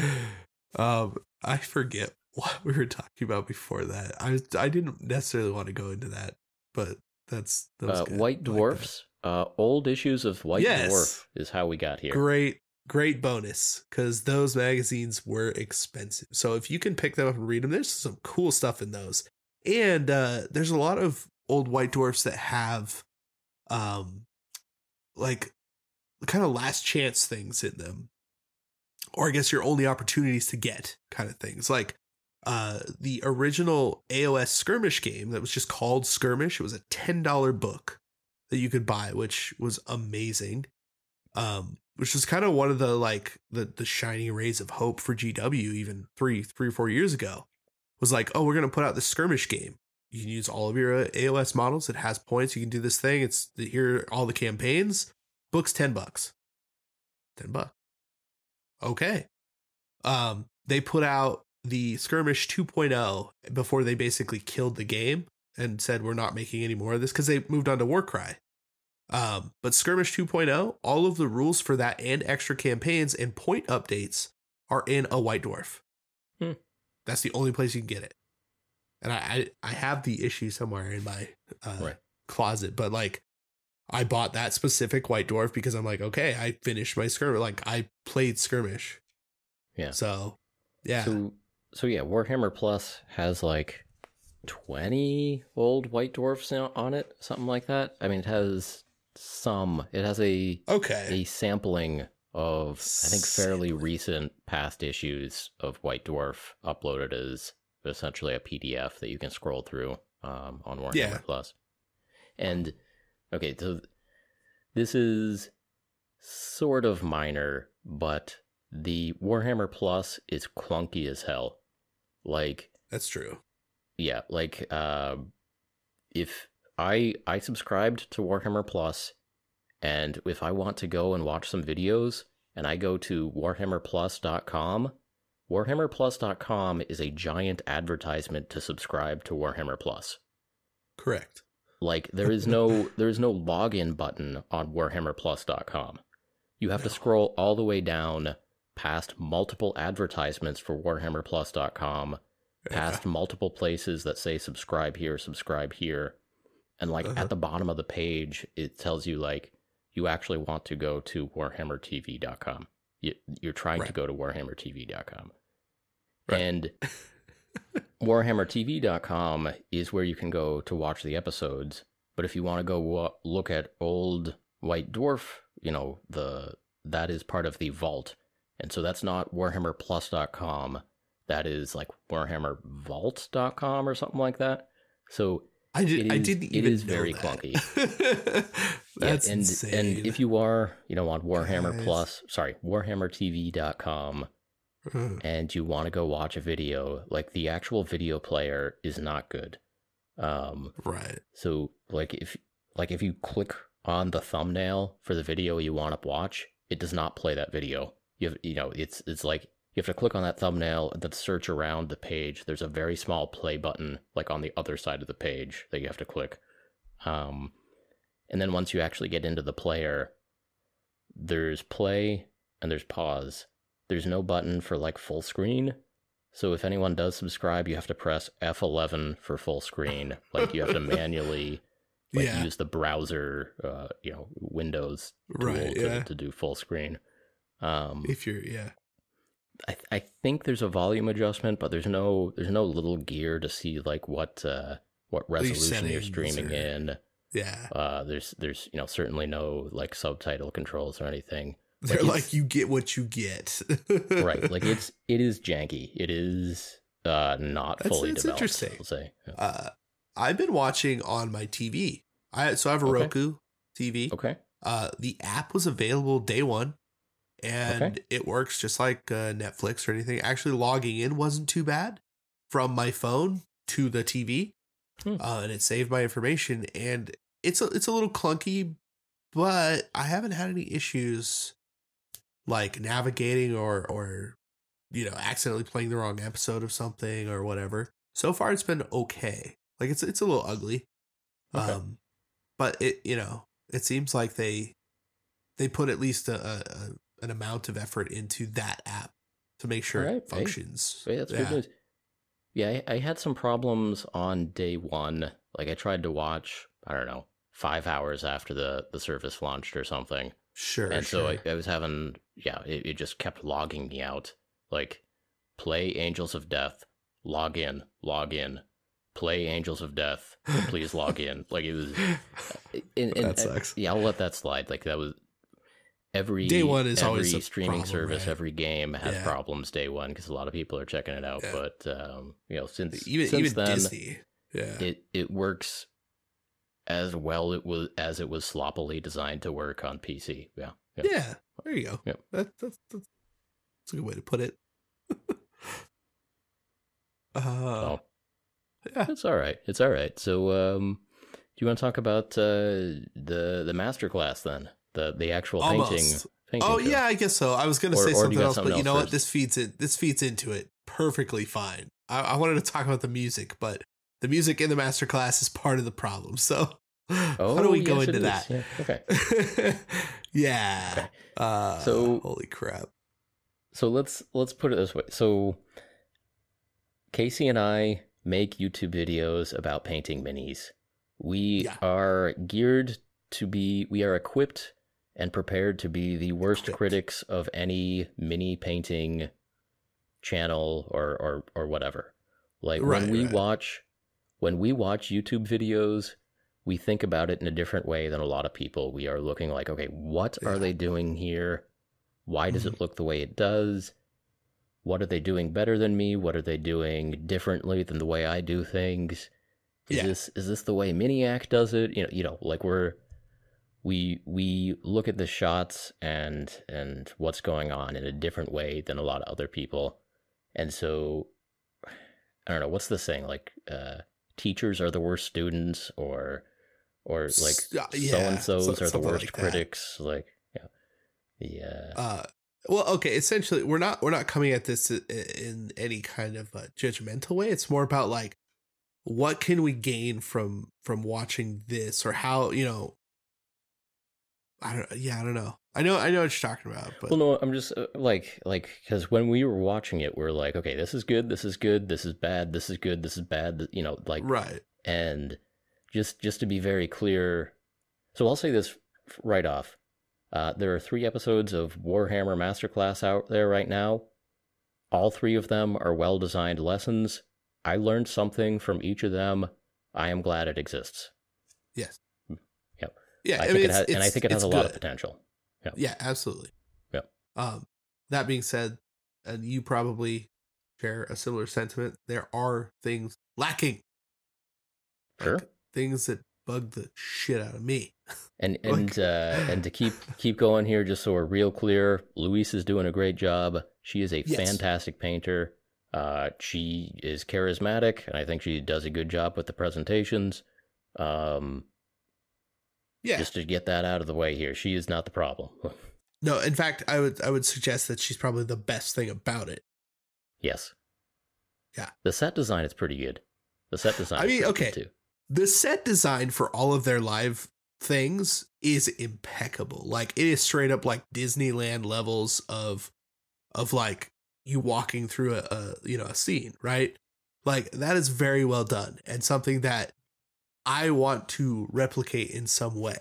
Um, I forget what we were talking about before that. I I didn't necessarily want to go into that, but that's that Uh. White I like Dwarfs, uh, old issues of White Yes. Dwarf is how we got here. Great, great bonus because those magazines were expensive. So if you can pick them up and read them, there's some cool stuff in those. And uh, there's a lot of old white dwarfs that have, um, like, kind of last chance things in them, or I guess your only opportunities to get kind of things. Like, uh, the original AOS skirmish game that was just called Skirmish. It was a ten dollar book that you could buy, which was amazing. Um, which was kind of one of the like the the shining rays of hope for GW even three three or four years ago. Was like, oh, we're gonna put out the skirmish game. You can use all of your uh, AOS models. It has points. You can do this thing. It's here are all the campaigns. Books ten bucks. Ten bucks. Okay. Um, they put out the skirmish 2.0 before they basically killed the game and said we're not making any more of this because they moved on to Warcry. Um, but Skirmish 2.0, all of the rules for that and extra campaigns and point updates are in a White Dwarf. Hmm. That's the only place you can get it. And I, I, I have the issue somewhere in my uh, Right. closet, but like I bought that specific White Dwarf because I'm like, okay, I finished my skirmish. Like I played skirmish. Yeah. So, yeah. So, so yeah, Warhammer Plus has like twenty old White Dwarfs on on it, something like that. I mean, it has some. It has a okay. a sampling of I think fairly Sampling. recent past issues of White Dwarf uploaded as essentially a PDF that you can scroll through um, on Warhammer Yeah. Plus. And okay, so this is sort of minor, but the Warhammer Plus is clunky as hell. Like That's true. yeah, like uh, if I I subscribed to Warhammer Plus, and if I want to go and watch some videos, and I go to warhammerplus.com, warhammerplus.com is a giant advertisement to subscribe to Warhammer Plus. Correct. Like there is no there is no login button on warhammerplus.com. You have to scroll all the way down past multiple advertisements for warhammerplus.com, past multiple places that say subscribe here, subscribe here. And like Uh-huh. at the bottom of the page it tells you like you actually want to go to warhammertv.com. You, you're trying to go to warhammertv.com. Right. And warhammertv.com is where you can go to watch the episodes but if you want to go wa- look at old white dwarf you know the that is part of the vault and so that's not warhammerplus.com that is like warhammervault.com or something like that so I did. It I didn't even is know very that. clunky. That's yeah, and insane. and if you are you know on warhammer Guys. plus sorry warhammertv.com and you want to go watch a video like the actual video player is not good um right, So like if like if you click on the thumbnail for the video you want to watch, it does not play that video. You have you know it's it's like you have to click on that thumbnail and then search around the page. There's a very small play button like on the other side of the page that you have to click. Um, and then once you actually get into the player, there's play and there's pause. There's no button for like full screen. So if anyone does subscribe, you have to press F11 for full screen. Like you have to manually like yeah, use the browser, uh, you know, Windows tool right, to, yeah. to do full screen. Um, If you're, yeah, I I think there's a volume adjustment, but there's no there's no little gear to see like what uh, what resolution you're streaming or- in. yeah. Uh, there's there's you know certainly no like subtitle controls or anything. They're it's- like, you get what you get. right, like it's it is janky. It is uh not That's- fully it's developed. interesting. I'll say. Yeah. uh, I've been watching on my TV. I so I have a Okay. Roku TV. Okay. Uh, the app was available day one, and Okay. it works just like uh, Netflix or anything. Actually, logging in wasn't too bad from my phone to the TV, Hmm. uh, and it saved my information. And it's a it's a little clunky, but I haven't had any issues like navigating or or you know accidentally playing the wrong episode of something or whatever. So far, it's been okay. Like it's it's a little ugly, Okay. um, but it you know it seems like they they put at least a, a, a an amount of effort into that app to make sure Alright, it functions. Hey, that's yeah. good news. Yeah, I, I had some problems on day one. Like I tried to watch, I don't know, five hours after the the service launched or something, Sure, and sure. so I, I was having, yeah, it, it just kept logging me out. Like, play Angels of Death, log in, log in, play Angels of Death, please log in. Like it was, and, and, That sucks. yeah, I'll let that slide. Like that was every Day one is every always a streaming problem, service, right? every game has Yeah. problems day one because a lot of people are checking it out. Yeah. But um, you know, since even since even then, Disney. Yeah. it it works as well it was as it was sloppily designed to work on PC. Yeah, yeah. yeah. There you go. Yep. That, that's, that's that's a good way to put it. uh, So yeah. it's all right. It's all right. So, um, do you want to talk about uh, the the master class then? The the actual painting. Almost. painting Oh show? yeah, I guess so. I was gonna Or- say something else, something but you know what? This feeds it. This feeds into it perfectly fine. I, I wanted to talk about the music, but the music in the master class is part of the problem. So Oh, how do we yes, go into that? Yeah. Okay. yeah. Okay. Uh, So- holy crap. So let's let's put it this way. So Casey and I make YouTube videos about painting minis. We Yeah. are geared to be we are equipped and prepared to be the worst critics of any mini painting channel or or or whatever. Like Right, when we right. watch when we watch YouTube videos, we think about it in a different way than a lot of people. We are looking like, okay, what Yeah. are they doing here? Why does Mhm. it look the way it does? What are they doing better than me? What are they doing differently than the way I do things? Is Yeah. this is this the way Miniac does it? You know, you know, like we're we we look at the shots and and what's going on in a different way than a lot of other people. And so I don't know, what's the saying? Like uh teachers are the worst students or or like so and so's are the worst like critics. Like yeah. Yeah. Uh, Well, okay. Essentially, we're not we're not coming at this in any kind of uh, judgmental way. It's more about like what can we gain from from watching this, or how you know. I don't. Yeah, I don't know. I know. I know what you're talking about, but Well, no, I'm just uh, like like because when we were watching it, we're like, okay, this is good, this is good, this is bad, this is good, this is bad. You know, like right. and just just to be very clear so i'll say this right off uh, there are three episodes of warhammer masterclass out there right now all three of them are well designed lessons i learned something from each of them i am glad it exists Yes. Yeah, i, I, think mean, it has and i think it has a lot of potential Yeah, yeah, absolutely. Yeah. Um, that being said, and you probably share a similar sentiment. There are things lacking, sure Like, things that bug the shit out of me. and Like- and uh and to keep keep going here just so we're real clear louise is doing a great job she is a Yes. fantastic painter uh she is charismatic and i think she does a good job with the presentations um Yeah. just to get that out of the way here she is not the problem no, in fact, I would I would suggest that she's probably the best thing about it. yes Yeah. the set design is pretty good the set design I is mean, good, okay. too The set design for all of their live things is impeccable. Like it is straight up like Disneyland levels of of like you walking through a, a you know a scene, right? Like that is very well done and something that I want to replicate in some way,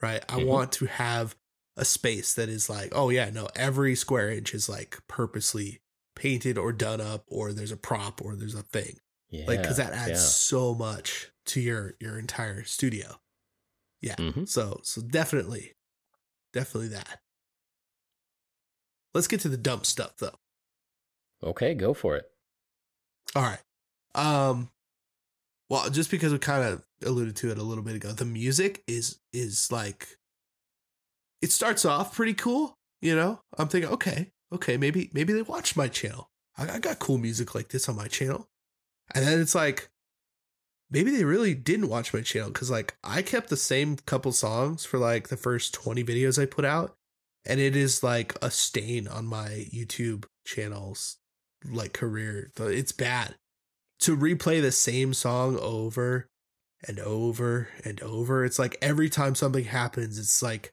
right? I Mhm. want to have a space that is like, oh yeah, no, every square inch is like purposely painted or done up or there's a prop or there's a thing yeah like because that adds yeah. so much to your your entire studio yeah Mhm. so so definitely definitely that let's get to the dump stuff though okay go for it all right um well just because we kind of alluded to it a little bit ago the music is is like it starts off pretty cool you know? I'm thinking okay okay maybe maybe they watch my channel. I, I got cool music like this on my channel. And then it's like maybe they really didn't watch my channel because like i kept the same couple songs for like the first 20 videos i put out and it is like a stain on my youtube channel's like career. It's bad. To replay the same song over and over and over. It's like every time something happens it's like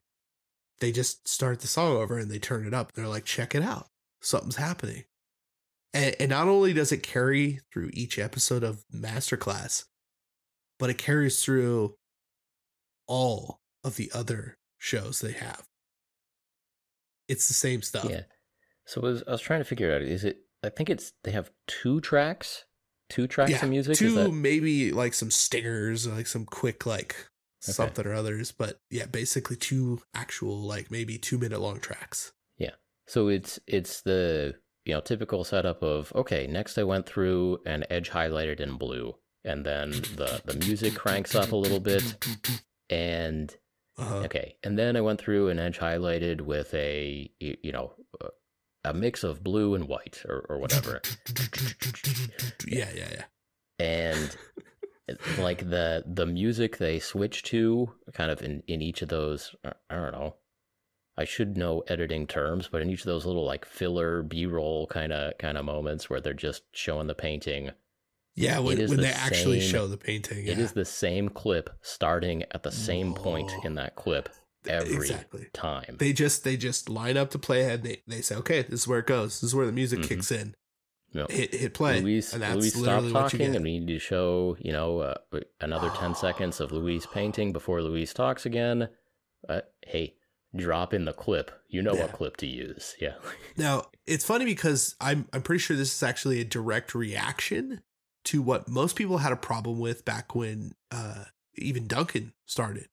they just start the song over and they turn it up. They're like check it out. Something's happening. And, and not only does it carry through each episode of masterclass but it carries through all of the other shows they have. It's the same stuff. Yeah. So was, I was trying to figure out is it I think it's they have two tracks, two tracks yeah of music. two that maybe like some stingers like some quick like Okay. something or others but yeah basically two actual like maybe two minute long tracks Yeah. so? It's it's the you know typical setup of okay. Next, I went through an edge highlighted in blue, and then the the music cranks up a little bit, and uh-huh. okay, and then I went through an edge highlighted with a, you know a mix of blue and white or or whatever. yeah yeah yeah and like the the music they switch to kind of in in each of those I- don't know i should know editing terms but in each of those little like filler b-roll kind of kind of moments where they're just showing the painting yeah when, when the they actually show the painting it yeah. is the same clip starting at the same point Oh. in that clip every exactly time they just they just line up to play ahead they, they say okay this is where it goes this is where the music Mhm. kicks in No. hit hit play Louise, and that's Louise stop literally talking, and we need to show, you know, uh, another 10 seconds of Louise painting before Luis talks again. Uh, hey, drop in the clip. You know Yeah. what clip to use. Yeah. Now, it's funny because I'm I'm pretty sure this is actually a direct reaction to what most people had a problem with back when uh even Duncan started.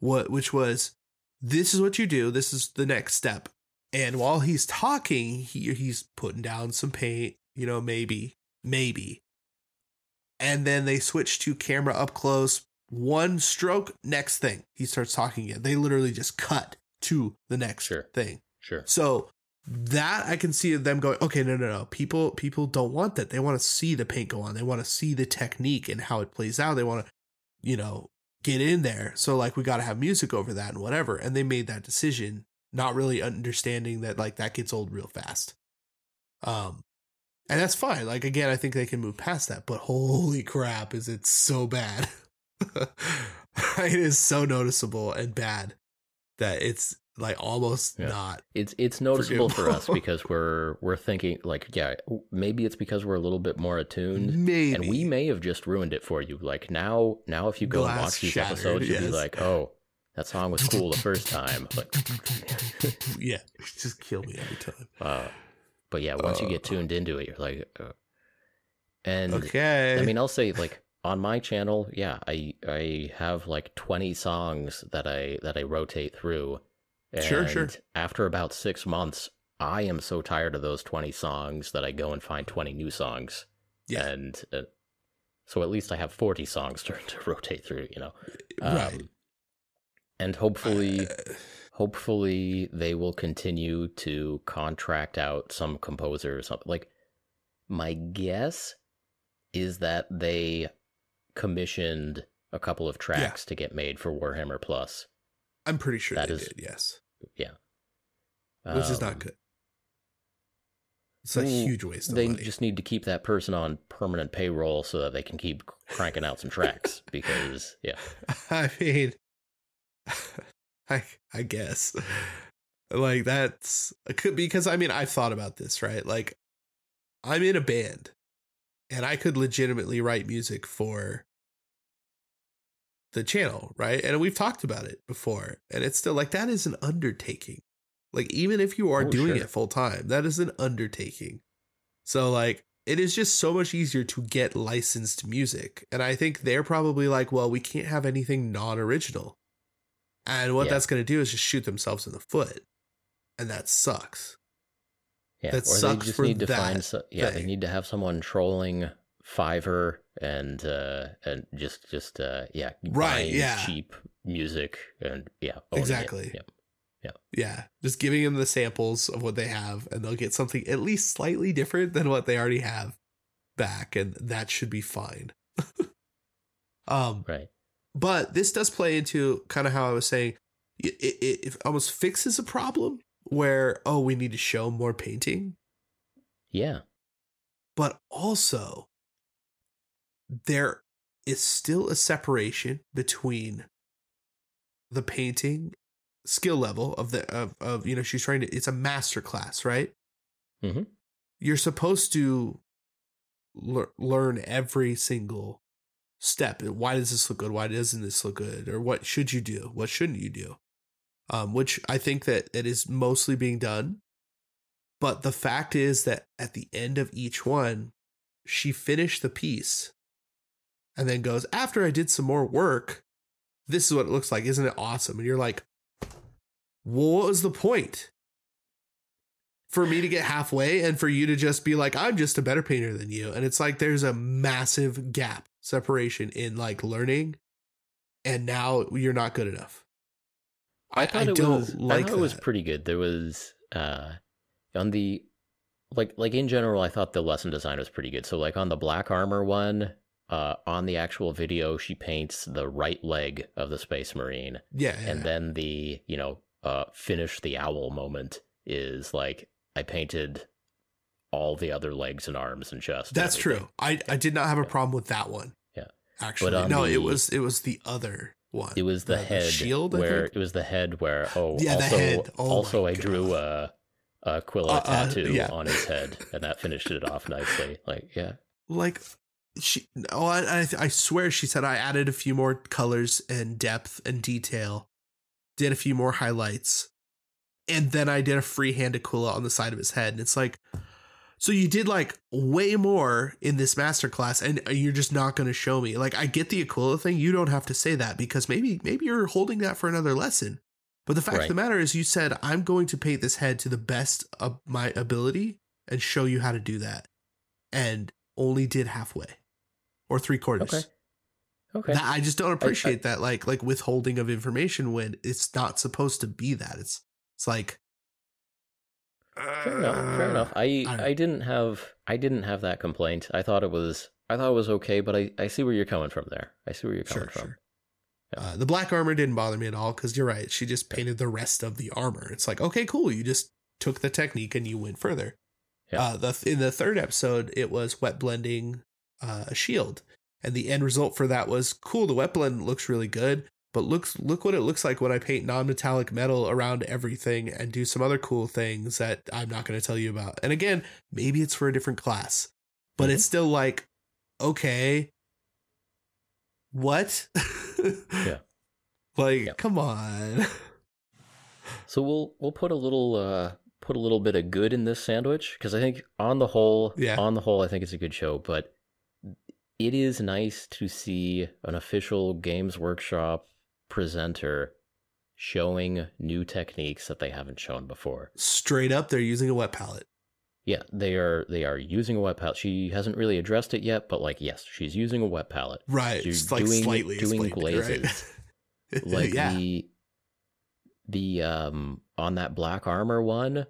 What which was this is what you do, this is the next step. And while he's talking, he he's putting down some paint, you know, maybe, maybe. And then they switch to camera up close, one stroke, next thing. He starts talking again. They literally just cut to the next Sure. thing. Sure. So that I can see them going, okay, no, no, no. People people don't want that. They want to see the paint go on. They want to see the technique and how it plays out. They want to, you know, get in there. So like we gotta have music over that and whatever. And they made that decision not really understanding that like that gets old real fast. Um, and that's fine. Like again, I think they can move past that. But holy crap, is it so bad? it is so noticeable and bad that it's like almost Yeah. not. It's it's noticeable for us because we're we're thinking like yeah maybe it's because we're a little bit more attuned Maybe and we may have just ruined it for you. Like now now if you go and watch these shattered, episodes, you'll be like, oh, that song was cool the first time. Like, yeah, just kill me every time. uh, but yeah, once you get Uh. tuned into it, you're like, uh, and Okay, I mean, I'll say like on my channel, yeah, I I have like 20 songs that I that I rotate through. And Sure, sure. After about 6 months, I am so tired of those 20 songs that I go and find 20 new songs. Yeah. And uh, so at least I have 40 songs to, to rotate through, you know. right. Um, and hopefully Uh, hopefully they will continue to contract out some composer or something like my guess is that they commissioned a couple of tracks to get made for warhammer plus I'm pretty sure that they is- did. Yes, yeah which is not Um, good. It's a huge waste of they money. just need to keep that person on permanent payroll so that they can keep cranking out some tracks because yeah I mean, I I guess like that's could because I mean I've thought about this right. Like I'm in a band, and I could legitimately write music for the channel, right? And we've talked about it before, and it's still like that is an undertaking. Like even if you are Oh, doing sure. it full time, that is an undertaking. So like it is just so much easier to get licensed music. And I think they're probably like, well, we can't have anything non-original. And what Yeah. that's going to do is just shoot themselves in the foot. And that sucks. yeah That or sucks they just for need to that find so, yeah they need to have someone trolling fiverr and uh and just just uh yeah Right, yeah. cheap music and yeah it. Exactly. Yep. Yeah, just giving them the samples of what they have and they'll get something at least slightly different than what they already have back and that should be fine. um right but this does play into kind of how I was saying it, it, it almost fixes a problem where oh we need to show more painting yeah but also there is still a separation between the painting skill level of the of, of you know she's trying to it's a master class right? Mhm. you're supposed to lear- learn every single step. Why does this look good? Why doesn't this look good? Or what should you do? What shouldn't you do? Um, which i think that it is mostly being done. But the fact is that at the end of each one she finished the piece and then goes after i did some more work this is what it looks like. Isn't it awesome? And you're like well, what was the point? For me to get halfway and for you to just be like i'm just a better painter than you. And it's like there's a massive gap separation in like learning and now you're not good enough. I, I, thought it don't was, like I thought it was pretty good. There was uh on the like like in general I thought the lesson design was pretty good. So like on the black armor one, uh on the actual video she paints the right leg of the space marine yeah, yeah. and then the, you know, uh finish the owl moment is like I painted all the other legs and arms and chest. That's everything. true. I I did not have a problem with that one. Yeah. Actually, on no, the- it was it was the other one. It was the, head shield. Where it was the head where oh Yeah, the also head. Oh also I drew a Aquila Uh, uh, tattoo yeah. on his head and that finished it off nicely. Like yeah, like she. Oh, I I, swear she said I added a few more colors and depth and detail, did a few more highlights, and then I did a freehand Aquila on the side of his head, and it's like. So you did like way more in this masterclass, and uh, you're just not going to show me. Like I get the Aquila thing. You don't have to say that because maybe maybe you're holding that for another lesson. But the fact of the matter is, you said I'm going to paint this head to the best of my ability and show you how to do that, and only did halfway or three quarters. Okay. okay. That, I just don't appreciate that, like like withholding of information when it's not supposed to be that. It's it's like fair enough. Fair enough. I I I didn't have I didn't have that complaint. I thought it was I thought it was okay, but I I see where you're coming from there. I see where you're coming Sure, from. sure. Uh, the black armor didn't bother me at all because you're right. She just painted the rest of the armor. It's like, okay, cool. You just took the technique and you went further. Yeah. Uh, the in the third episode, it was wet blending uh, a shield, and the end result for that was cool. The wet blend looks really good, but looks look what it looks like when I paint non-metallic metal around everything and do some other cool things that I'm not going to tell you about. And again, maybe it's for a different class, but Mhm. it's still like, okay, what? Yeah. Like, Yeah. come on. So we'll we'll put a little uh put a little bit of good in this sandwich because I think on the whole, Yeah. on the whole, I think it's a good show. But it is nice to see an official Games Workshop presenter showing new techniques that they haven't shown before. Straight up, they're using a wet palette. Yeah, they are they are using a wet palette. She hasn't really addressed it yet, but like yes, she's using a wet palette. Right. She's like doing- slightly doing it, right? glazes. like yeah. the the um on that black armor one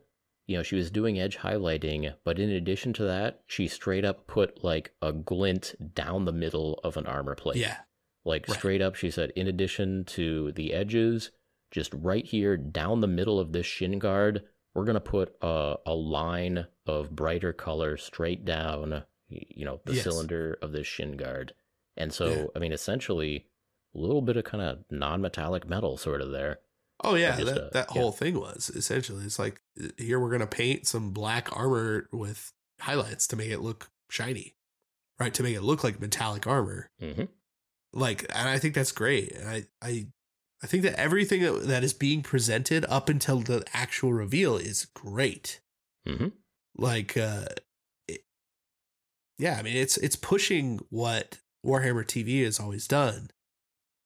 you know she was doing edge highlighting but in addition to that she straight up put like a glint down the middle of an armor plate yeah. like right. straight up she said in addition to the edges just right here down the middle of this shin guard we're going to put a, a line of brighter color straight down you know the Yes. cylinder of this shin guard and so Yeah. i mean essentially a little bit of kind of non-metallic metal sort of there Oh yeah, that, that yeah. whole thing was essentially it's like here we're gonna paint some black armor with highlights to make it look shiny, right? To make it look like metallic armor. hmm Like, and I think that's great. And I I I think that everything that, is being presented up until the actual reveal is great. hmm Like, uh, it, yeah, I mean it's it's pushing what Warhammer TV has always done.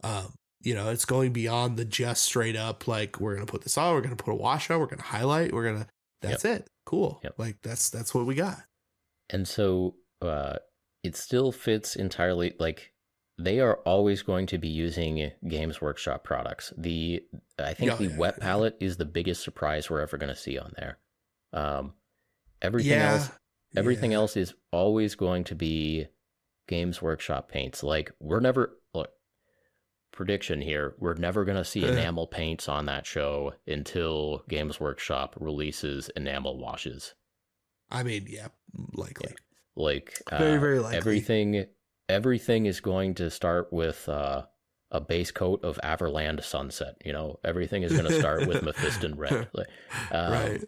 Um, you know, it's going beyond the just straight up like we're gonna put this on, we're gonna put a wash on, we're gonna highlight, we're gonna. That's it. Cool. Yep. Like that's that's what we got. And so uh, it still fits entirely. Like they are always going to be using Games Workshop products. The I think Yeah, the yeah, wet yeah. palette is the biggest surprise we're ever going to see on there. Um, everything yeah. else, everything else is always going to be Games Workshop paints. Like we're never prediction here. We're never going to see enamel paints on that show until Games Workshop releases enamel washes. I mean, yeah, likely. Like Very, uh, very likely. everything everything is going to start with uh, a base coat of Averland Sunset. You know, everything is going to start with Mephiston Red. Like, um, right.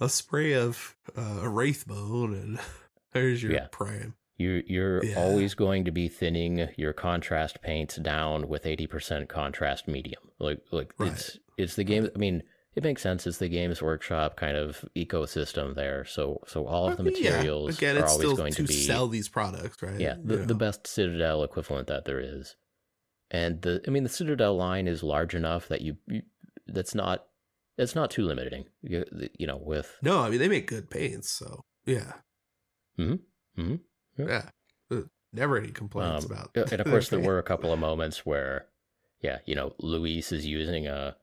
A spray of uh, and there's your Yeah. prime. You you're Yeah. always going to be thinning your contrast paints down with eighty percent contrast medium. Like like Right. it's it's the game. I mean, it makes sense. It's the Games Workshop kind of ecosystem there. So so all of the mean, yeah, materials Again, are always going to to be sell these products, right? yeah the, You the best citadel equivalent that there is and the i mean the citadel line is large enough that you, you that's not it's not too limiting you, you know with No, I mean they make good paints, so yeah. Mhm, mhm, yeah. Yeah. Uh, Never any complaints Um, about. and of course there were a couple of moments where yeah you know Louise is using a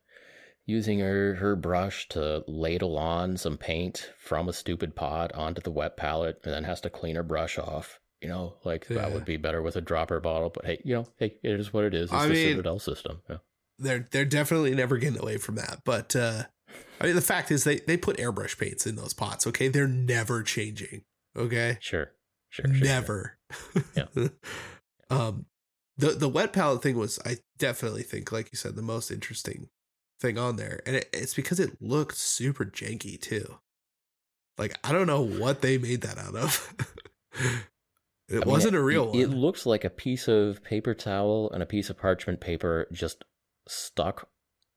using her her brush to ladle on some paint from a stupid pot onto the wet palette and then has to clean her brush off you know like that would be better with a dropper bottle but hey you know hey it is what it is it's I the mean, citadel system yeah. they're they're definitely never getting away from that. But uh I mean the fact is they they put airbrush paints in those pots, okay? They're never changing. Okay? Sure. Sure. sure, sure. never. Yeah. um the the wet palette thing was I definitely think like you said the most interesting thing on there. And it, it's because it looked super janky too. Like I don't know what they made that out of. it I mean, wasn't a real it, It looks like a piece of paper towel and a piece of parchment paper just stuck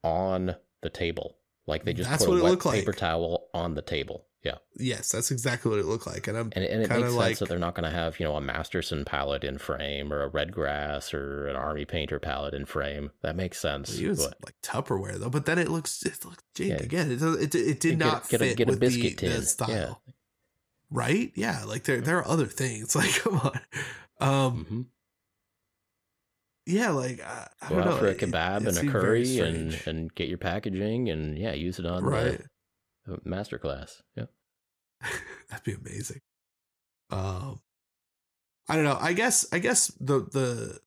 on the table. Like they just That's put a wet looked like. paper towel on the table. Yeah. yes, that's exactly what it looked like. And I'm And, and it makes like- sense that they're not going to have, you know, a Masterson palette in frame or a Redgrass or an Army Painter palette in frame. That makes sense. It was but- like Tupperware though, but then it looks it looks jank Yeah. again. It it, it did not get a- fit get a with biscuit the, the tin. style, Yeah. right? Yeah, like there there are other things. Like come on, um, Mhm. yeah, like I, I Go don't know. for a kebab it and a curry and, and get your packaging and, yeah, use it on right, the masterclass. Yeah. that'd be amazing. Um, I don't know. I guess I guess the the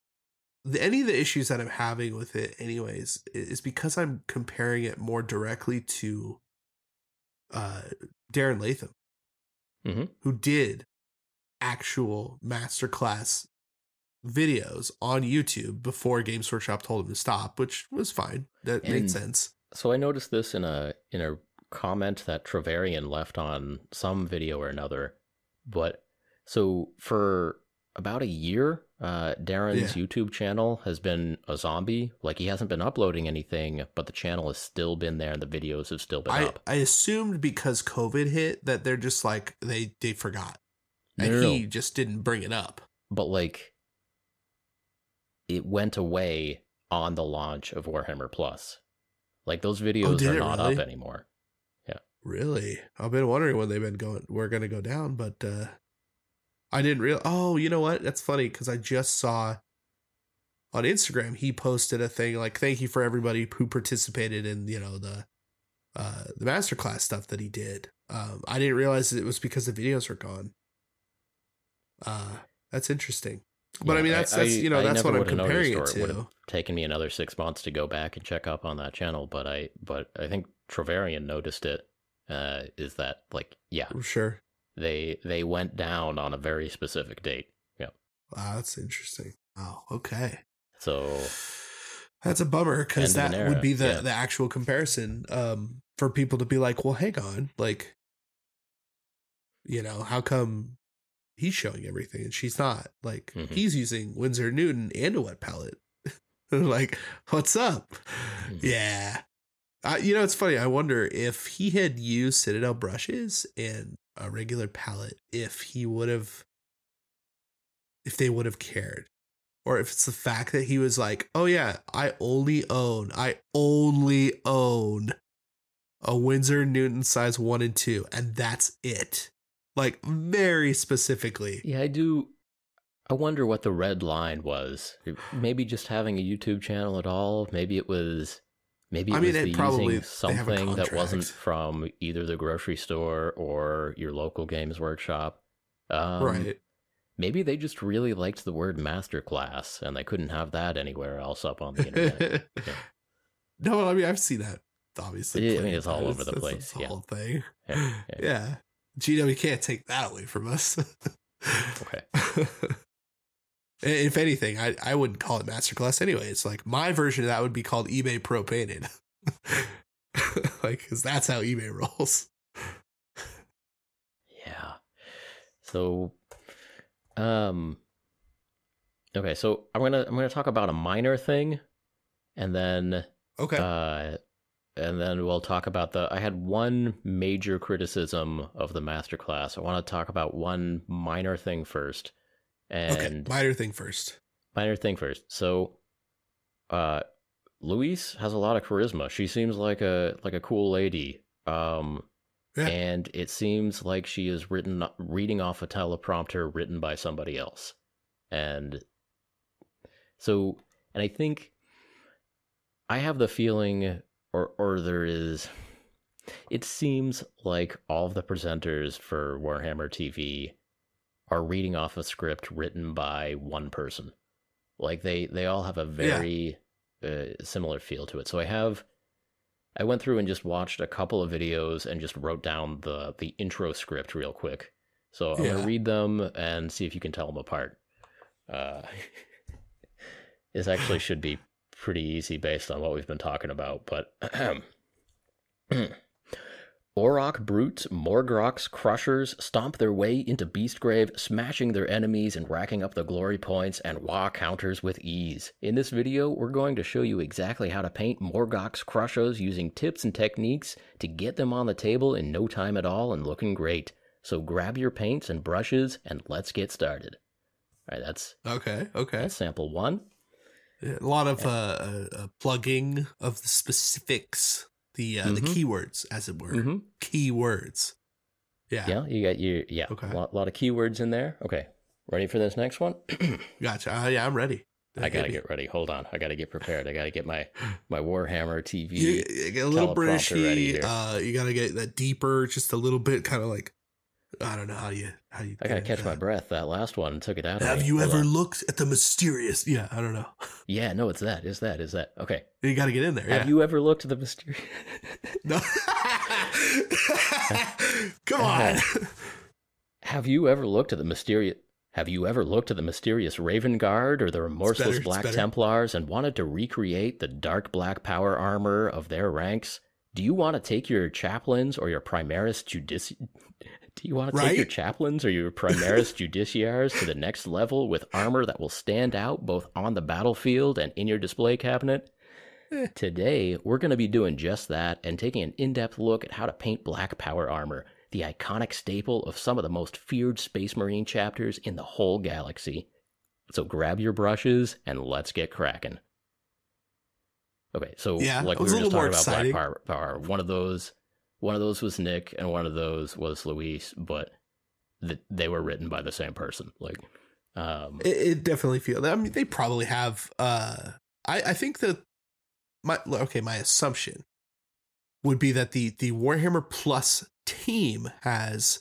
the, any of the issues that I'm having with it, anyways, is because I'm comparing it more directly to uh, Darren Latham, Mhm. who did actual masterclass videos on YouTube before Games Workshop told him to stop, which was fine. That made sense. So I noticed this in a in a comment that Travarian left on some video or another. But so for about a year, uh, Darren's YouTube channel has been a zombie. Like he hasn't been uploading anything, but the channel has still been there and the videos have still been I, up. I assumed because COVID hit that they're just like they they forgot. And no, no. he just didn't bring it up. But like it went away on the launch of Warhammer Plus. Like those videos Oh, are not really? up anymore. Really? I've been wondering when they've been going we're gonna go down, but uh I didn't real oh, you know what? That's funny because I just saw on Instagram he posted a thing like thank you for everybody who participated in, you know, the uh the masterclass stuff that he did. Um I didn't realize it was because the videos were gone. Uh that's interesting. But Yeah, I mean that's that's you know, I that's what I'm comparing it to. would've taken me another six months to go back and check up on that channel, but I but I think Travarian noticed it. Uh, is that like yeah I'm sure. they they went down on a very specific date. Yeah, Wow, that's interesting. Oh, okay. so That's a bummer because that an would be the yeah. the actual comparison um for people to be like, well, hang on, like, you know, how come he's showing everything and she's not? Like, Mhm. he's using Winsor Newton and a wet palette. like, what's up? Mhm. Yeah. Uh, you know, it's funny. I wonder if he had used Citadel brushes and a regular palette, if he would have, if they would have cared. Or if it's the fact that he was like, oh, yeah, I only own, I only own a Winsor Newton size one and two, and that's it. Like, very specifically. yeah, I do. I wonder what the red line was. Maybe just having a YouTube channel at all. Maybe it was. Maybe I mean, it probably- using they have a something that wasn't from either the grocery store or your local games workshop. Um, right. Maybe they just really liked the word masterclass and they couldn't have that anywhere else up on the internet. No, I mean I've seen that. Obviously, Yeah, I mean, it's all over the That's- place, that's yeah. whole thing. Yeah, Yeah, yeah. GW can't take that away from us. Okay. if anything, I I wouldn't call it masterclass anyway. It's like my version of that would be called eBay Pro Painted, like because that's how eBay rolls. Yeah. So, um, okay. So I'm gonna I'm gonna talk about a minor thing, and then Okay, uh, and then we'll talk about the. I had one major criticism of the masterclass. I want to talk about one minor thing first, okay. Minor thing first. minor thing first. So, uh, Louise has a lot of charisma. She seems like a like a cool lady. Um, Yeah. and it seems like she is written reading off a teleprompter written by somebody else, and so and I think I have the feeling, or or there is. It seems like all of the presenters for Warhammer TV are reading off a script written by one person. Like they they all have a very uh, similar feel to it. So I have I went through and just watched a couple of videos and just wrote down the the intro script real quick. So I'm Yeah. gonna read them and see if you can tell them apart. Uh, this actually should be pretty easy based on what we've been talking about, but Orruk brutes, Morgok's Krushers stomp their way into Beastgrave, smashing their enemies and racking up the glory points and Wa counters with ease. In this video, we're going to show you exactly how to paint Morgok's Krushers using tips and techniques to get them on the table in no time at all and looking great. So grab your paints and brushes and let's get started. All right, that's, Okay, okay. that's sample one. A lot of uh, uh, uh, plugging of the specifics, the uh, the Mhm. keywords, as it were. Mm-hmm. Keywords. Yeah, Yeah, you got your, yeah, Okay. a lot, lot of keywords in there. Okay, ready for this next one? gotcha. Uh, yeah, I'm ready. I gotta get ready. Hold on. I gotta get prepared. I gotta get my my Warhammer TV. You, you get a little Britishy. Uh, you gotta get that deeper, just a little bit, kind of like I don't know how you how you. I gotta catch my breath. That last one took it out. of me. Have you Hold ever on. looked at the mysterious? Yeah, I don't know. Yeah, no, it's that. Is that? Is that? Okay. You got to get in there. Have yeah. you ever looked at the mysterious? No. Come on. Uh-huh. Have you ever looked at the mysterious? Have you ever looked at the mysterious Raven Guard or the remorseless better, Black. Templars and wanted to recreate the dark black power armor of their ranks? Do you want to take your chaplains or your Primaris Judici? Do you want to take your chaplains or your Primaris Judiciaries to the next level with armor that will stand out both on the battlefield and in your display cabinet? Eh. Today, we're going to be doing just that and taking an in depth look at how to paint black power armor, the iconic staple of some of the most feared Space Marine chapters in the whole galaxy. So grab your brushes and let's get cracking. Okay, so Yeah, like we were just talking about exciting. black power, power, one of those, one of those was Nick, and one of those was Louise, but th- they were written by the same person. Like, um, It, it definitely feels. I mean, they probably have. uh I I think that my okay. My assumption would be that the the Warhammer Plus team has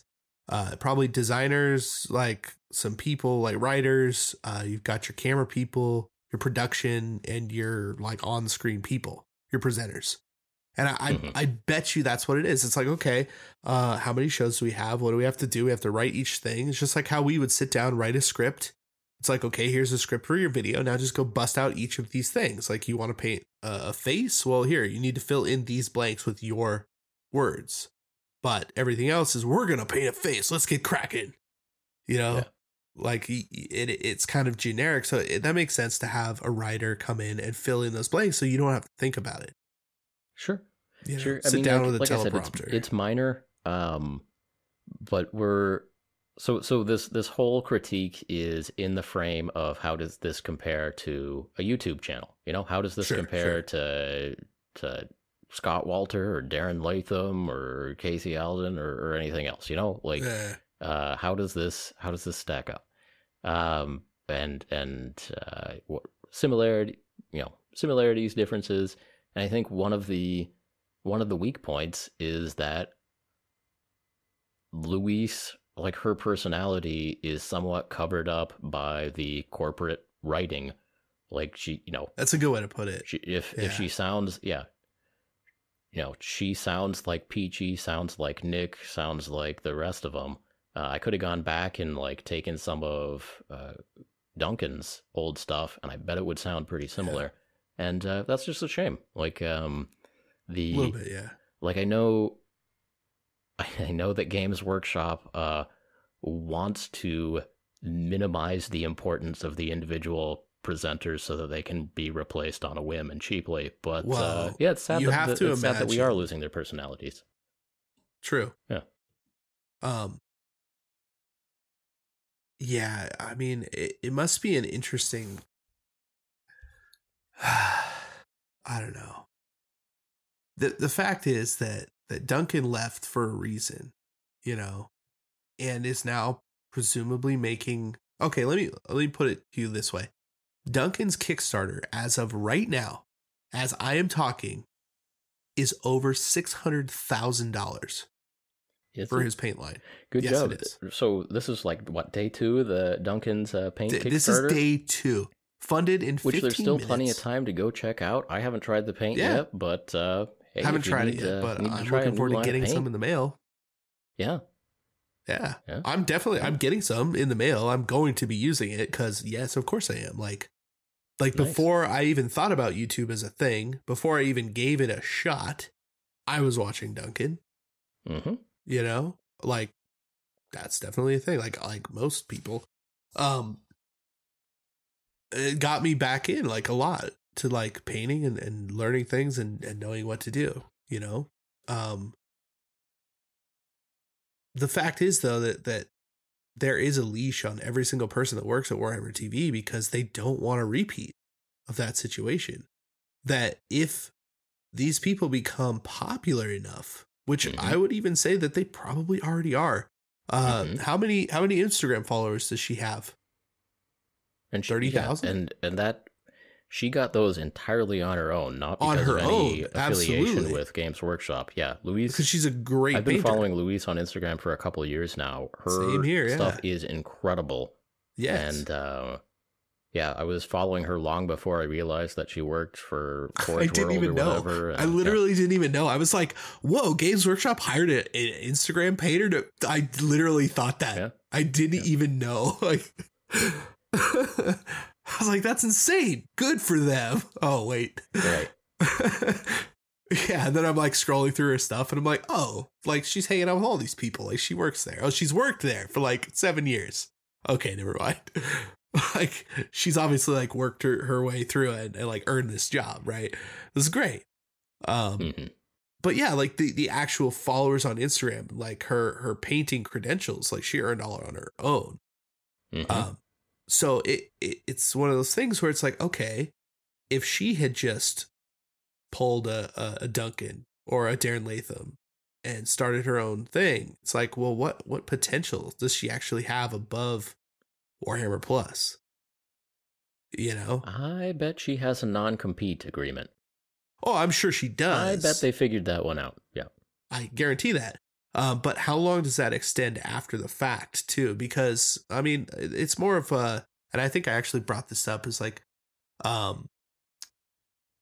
uh probably designers, like some people, like writers. Uh, you've got your camera people, your production, and your like on screen people, your presenters. And I, Mhm. I I bet you that's what it is. It's like, okay, uh, how many shows do we have? What do we have to do? We have to write each thing. It's just like how we would sit down, write a script. It's like, okay, here's a script for your video. Now just go bust out each of these things. Like you want to paint a, face? Well, here, you need to fill in these blanks with your words. But everything else is we're going to paint a face. Let's get cracking. You know? Yeah. Like it, it's kind of generic. So it, that makes sense to have a writer come in and fill in those blanks so you don't have to think about it. sure. You know, sure. sit I mean, down like, with a like I said, teleprompter. it's, it's minor, um, but we're so so. This this whole critique is in the frame of how does this compare to a YouTube channel? You know, how does this Sure, compare to to Scott Waddell or Darren Latham or Casey Alden or, or anything else? You know, like uh, how does this how does this stack up? Um, and and uh, what similarity, you know, similarities, differences, and I think one of the one of the weak points is that Louise, like her personality, is somewhat covered up by the corporate writing. Like she, you know, that's a good way to put it. she, if Yeah. if she sounds, yeah, you know, she sounds like Peachy, sounds like Nick, sounds like the rest of them. Uh, I could have gone back and like taken some of uh, Duncan's old stuff, and I bet it would sound pretty similar. And uh, that's just a shame. Like um, A the little bit, yeah. like I know, I know that Games Workshop uh wants to minimize the importance of the individual presenters so that they can be replaced on a whim and cheaply. But uh, yeah, it's sad. you that, have that- to it's sad that we are losing their personalities. True. Yeah. Um. Yeah, I mean, it, it must be an interesting. I don't know. The The fact is that that Duncan left for a reason, you know, and is now presumably making. Okay, let me let me put it to you this way: Duncan's Kickstarter, as of right now, as I am talking, is over six hundred thousand dollars for it? his paint line. Good yes, job. So this is like what day two of the Duncan's uh, paint Th- Kickstarter, This is day two, funded in which 15 there's still minutes. plenty of time to go check out. I haven't tried the paint Yeah. yet, but uh, hey, Haven't tried need, it yet, uh, but I'm looking forward to getting paint, some in the mail. Yeah, Yeah. Yeah. I'm definitely I'm getting some in the mail. I'm going to be using it cuz yes, of course I am. Like like Nice. before I even thought about YouTube as a thing, before I even gave it a shot, I was watching Duncan, hmm you know? Like that's definitely a thing like like most people. Um it got me back in like a lot to like painting and, and learning things and, and knowing what to do, you know? Um the fact is though that that there is a leash on every single person that works at Warhammer TV because they don't want a repeat of that situation. That if these people become popular enough, which Mhm. I would even say that they probably already are. Uh, Mhm. How many how many Instagram followers does she have? and she- 30,000? yeah, and and that she got those entirely on her own, not On because her of any own, affiliation absolutely. with Games Workshop. Yeah, Louise. because she's a great I've been painter. following Louise on Instagram for a couple of years now. Her Same here, stuff yeah. is incredible. Yes. And uh, yeah, I was following her long before I realized that she worked for Forge I didn't World even or know. whatever. I and, yeah. literally didn't even know. I was like, "Whoa, Games Workshop hired an Instagram painter." To, I literally thought that. Yeah. I didn't Yeah. even know. Like, I was like, "That's insane. Good for them." Oh wait. Right. yeah, and then I'm like scrolling through her stuff, and I'm like, "Oh, like she's hanging out with all these people. Like she works there. Oh, she's worked there for like seven years." Okay, never mind. like she's obviously like worked her, her way through it and like earned this job, right? This is great. Um, Mhm. but yeah, like the the actual followers on Instagram, like her her painting credentials, like she earned all on her own. Mhm. Um, so it, it it's one of those things where it's like, okay, if she had just pulled a, a, a Duncan or a Darren Latham and started her own thing, it's like, well, what what potential does she actually have above Warhammer Plus? You know? I bet she has a non compete agreement. Oh, I'm sure she does. I bet they figured that one out. Yeah. I guarantee that. Um, but how long does that extend after the fact, too? Because I mean, it's more of a, and I think I actually brought this up is like, um,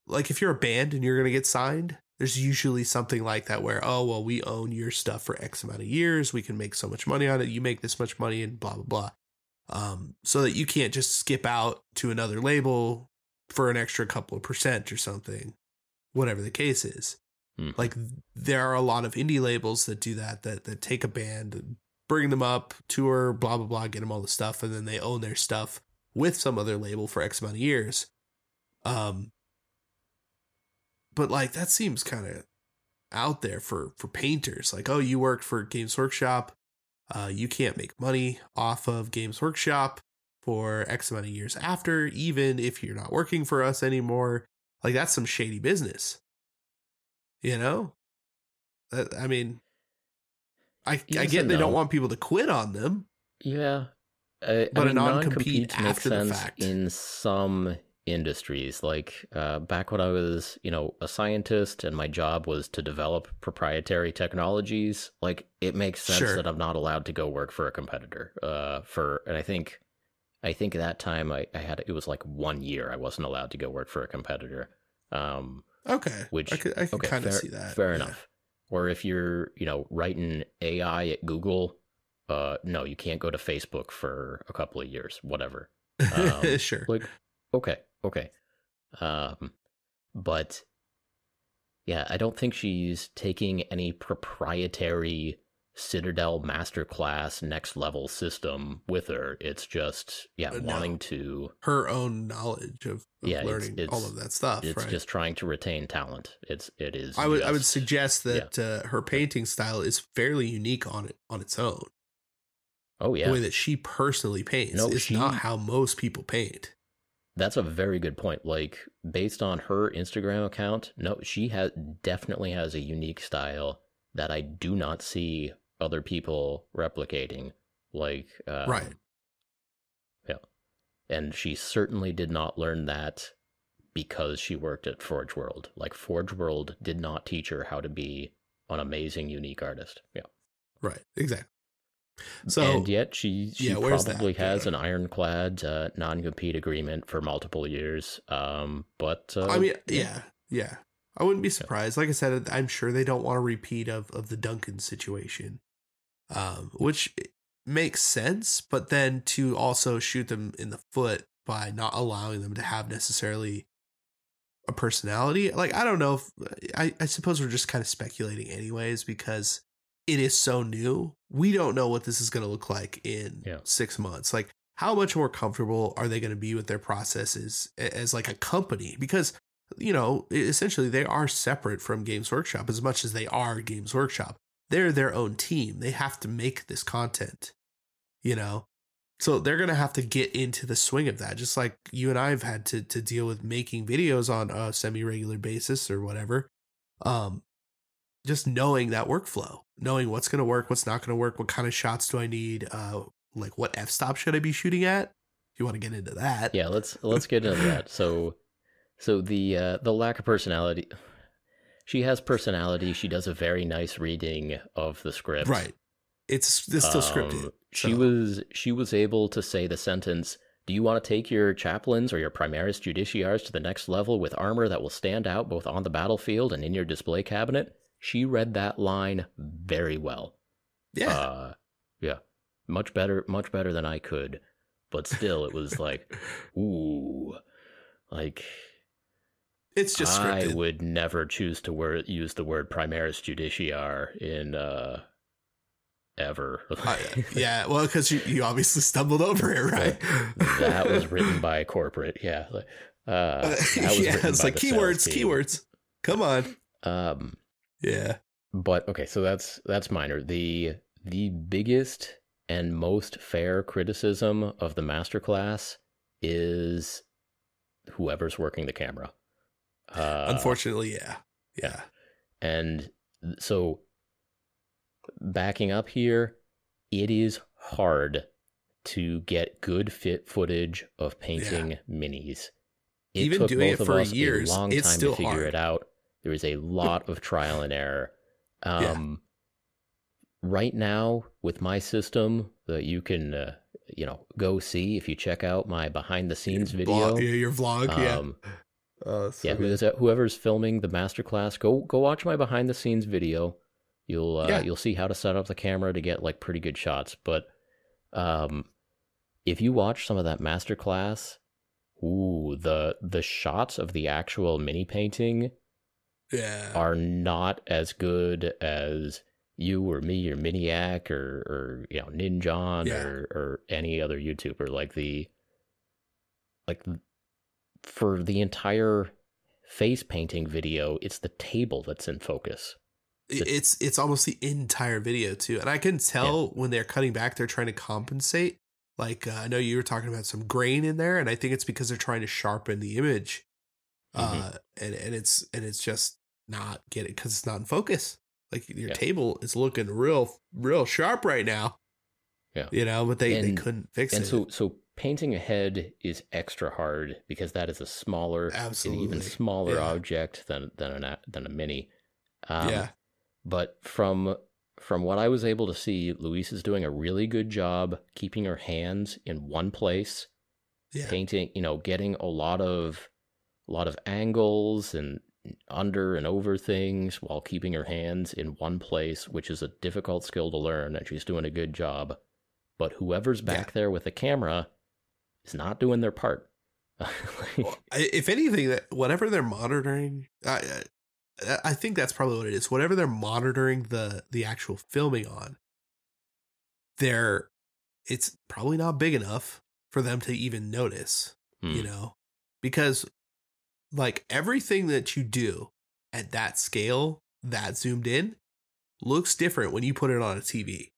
like if you're a band and you're gonna get signed, there's usually something like that where, oh well, we own your stuff for X amount of years, we can make so much money on it, you make this much money, and blah blah blah. Um, so that you can't just skip out to another label for an extra couple of percent or something, whatever the case is Mhm. like there are a lot of indie labels that do that that that take a band bring them up tour blah blah blah get them all the stuff and then they own their stuff with some other label for x amount of years. Um but like that seems kind of out there for for painters. Like oh you worked for games workshop uh you can't make money off of games workshop for x amount of years after even if you're not working for us anymore. Like that's some shady business you know i mean i i get they don't want people to quit on them Yeah. Uh, But I a mean, non-compete non-competes make after the sense in some industries. Like uh, back when I was, you know, a scientist and my job was to develop proprietary technologies, like it makes sense Sure. that I'm not allowed to go work for a competitor. Uh, for and I think, I think that time I, I had it was like one year I wasn't allowed to go work for a competitor. Um, okay which i could i could okay, kind of see that Fair yeah. enough. Or if you're, you know, writing AI at Google, uh, no, you can't go to Facebook for a couple of years, whatever. Um, sure Like, okay, okay. Um, but yeah, I don't think she's taking any proprietary Citadel masterclass next level system with her. It's just, yeah, no. wanting to, her own knowledge of, of Yeah, learning it's- all of that stuff it's right just trying to retain talent. It's, it is. i would i would suggest that uh, her painting style is fairly unique on it on its own Oh, yeah. the way that she personally paints No, is she- not how most people paint That's a very good point. Like based on her Instagram account, no, she has definitely has a unique style that I do not see other people replicating. Like, um, Right. Yeah, and she certainly did not learn that because she worked at Forge World. Like Forge World did not teach her how to be an amazing, unique artist. Yeah, right exactly so and yet she she yeah, probably has Uh, an ironclad uh, non-compete agreement for multiple years. Um, but uh, I mean, yeah, yeah. I wouldn't be surprised. Like I said, I'm sure they don't want a repeat of of the Duncan situation, um, which makes sense. But then to also shoot them in the foot by not allowing them to have necessarily a personality, like I don't know if I, I suppose we're just kind of speculating, anyways, because it is so new. We don't know what this is going to look like in Yeah. six months. Like, how much more comfortable are they going to be with their processes as like a company? Because you know, essentially they are separate from Games Workshop as much as they are Games Workshop. They're their own team. They have to make this content, you know? So they're going to have to get into the swing of that, just like you and I have had to, to deal with making videos on a semi regular basis or whatever. Um, just knowing that workflow, knowing what's going to work, what's not going to work, what kind of shots do I need, uh, like what f stop should I be shooting at? If you want to get into that, yeah, let's let's get into that. So So the uh, the lack of personality. She has personality. She does a very nice reading of the script. Right. It's it's still scripted. Um, She was she was able to say the sentence, "Do you want to take your chaplains or your primaris justitiaries to the next level with armor that will stand out both on the battlefield and in your display cabinet?" She read that line very well. Yeah. Uh, yeah. Much better much better than I could. But still it was like, ooh. Like it's just I would never choose to word, use the word primaris justitiar in uh ever. Uh, yeah, well, because you, you obviously stumbled over it, right? that was written by corporate. Yeah. Uh, Uh, that was yeah, it's like keywords, keywords. Come on. Um, Yeah. but okay, so that's that's minor. The the biggest and most fair criticism of the masterclass is whoever's working the camera. Uh, Unfortunately, yeah. Yeah. And so, backing up here, it is hard to get good fit footage of painting minis. It Even took doing both it of for us years, a long it's time still to figure hard. it out. There is a lot of trial and error. Yeah. Um, Right now, with my system that you can, uh, you know, go see if you check out my behind the scenes video. vlog- yeah, your vlog, yeah. Oh, so yeah, whoever's filming the masterclass, go go watch my behind the scenes video. You'll uh, Yeah. you'll see how to set up the camera to get like pretty good shots. But um, if you watch some of that masterclass, ooh, the the shots of the actual mini painting yeah. are not as good as you or me or Miniac or or you know Ninjon Yeah. or or any other YouTuber like the like for the entire face painting video it's the table that's in focus. It- it's it's almost the entire video too and i can tell when they're cutting back they're trying to compensate like uh, i know you were talking about some grain in there and i think it's because they're trying to sharpen the image uh and and it's and it's just not getting because it's not in focus. Like your Yeah. table is looking real real sharp right now. Yeah. you know but they they couldn't fix and it. And so so painting a head is extra hard because that is a smaller an absolutely. even smaller Yeah. object than than a- than a mini. Um, yeah. but from from what I was able to see, Louise is doing a really good job keeping her hands in one place, yeah. painting, you know, getting a lot of a lot of angles and under and over things while keeping her hands in one place, which is a difficult skill to learn, and she's doing a good job. But whoever's back there with the camera is not doing their part. If anything, that whatever they're monitoring, I, I I think that's probably what it is. Whatever they're monitoring the the actual filming on, they're it's probably not big enough for them to even notice. You Hmm. know, because like everything that you do at that scale, that zoomed in, looks different when you put it on a TV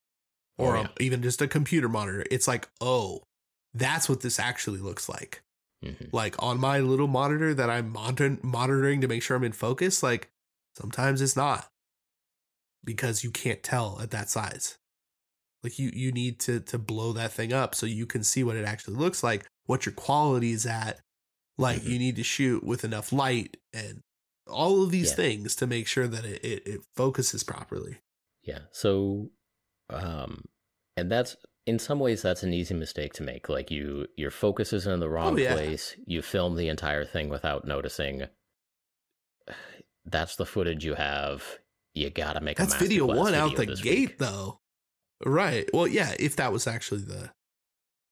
or Oh, a- even just a computer monitor. It's like, oh, that's what this actually looks like Mhm. like on my little monitor that I'm monitor- monitoring to make sure I'm in focus, like sometimes it's not because you can't tell at that size. Like you you need to to blow that thing up so you can see what it actually looks like, what your quality is at. Like Mhm. you need to shoot with enough light and all of these Yeah. things to make sure that it, it, it focuses properly. Yeah. So, um, and that's in some ways that's an easy mistake to make. Like you, your focus is in the wrong Oh, yeah. place. You film the entire thing without noticing. That's the footage you have. You gotta make. That's a video one out the gate week. though. Right. Well, yeah, if that was actually the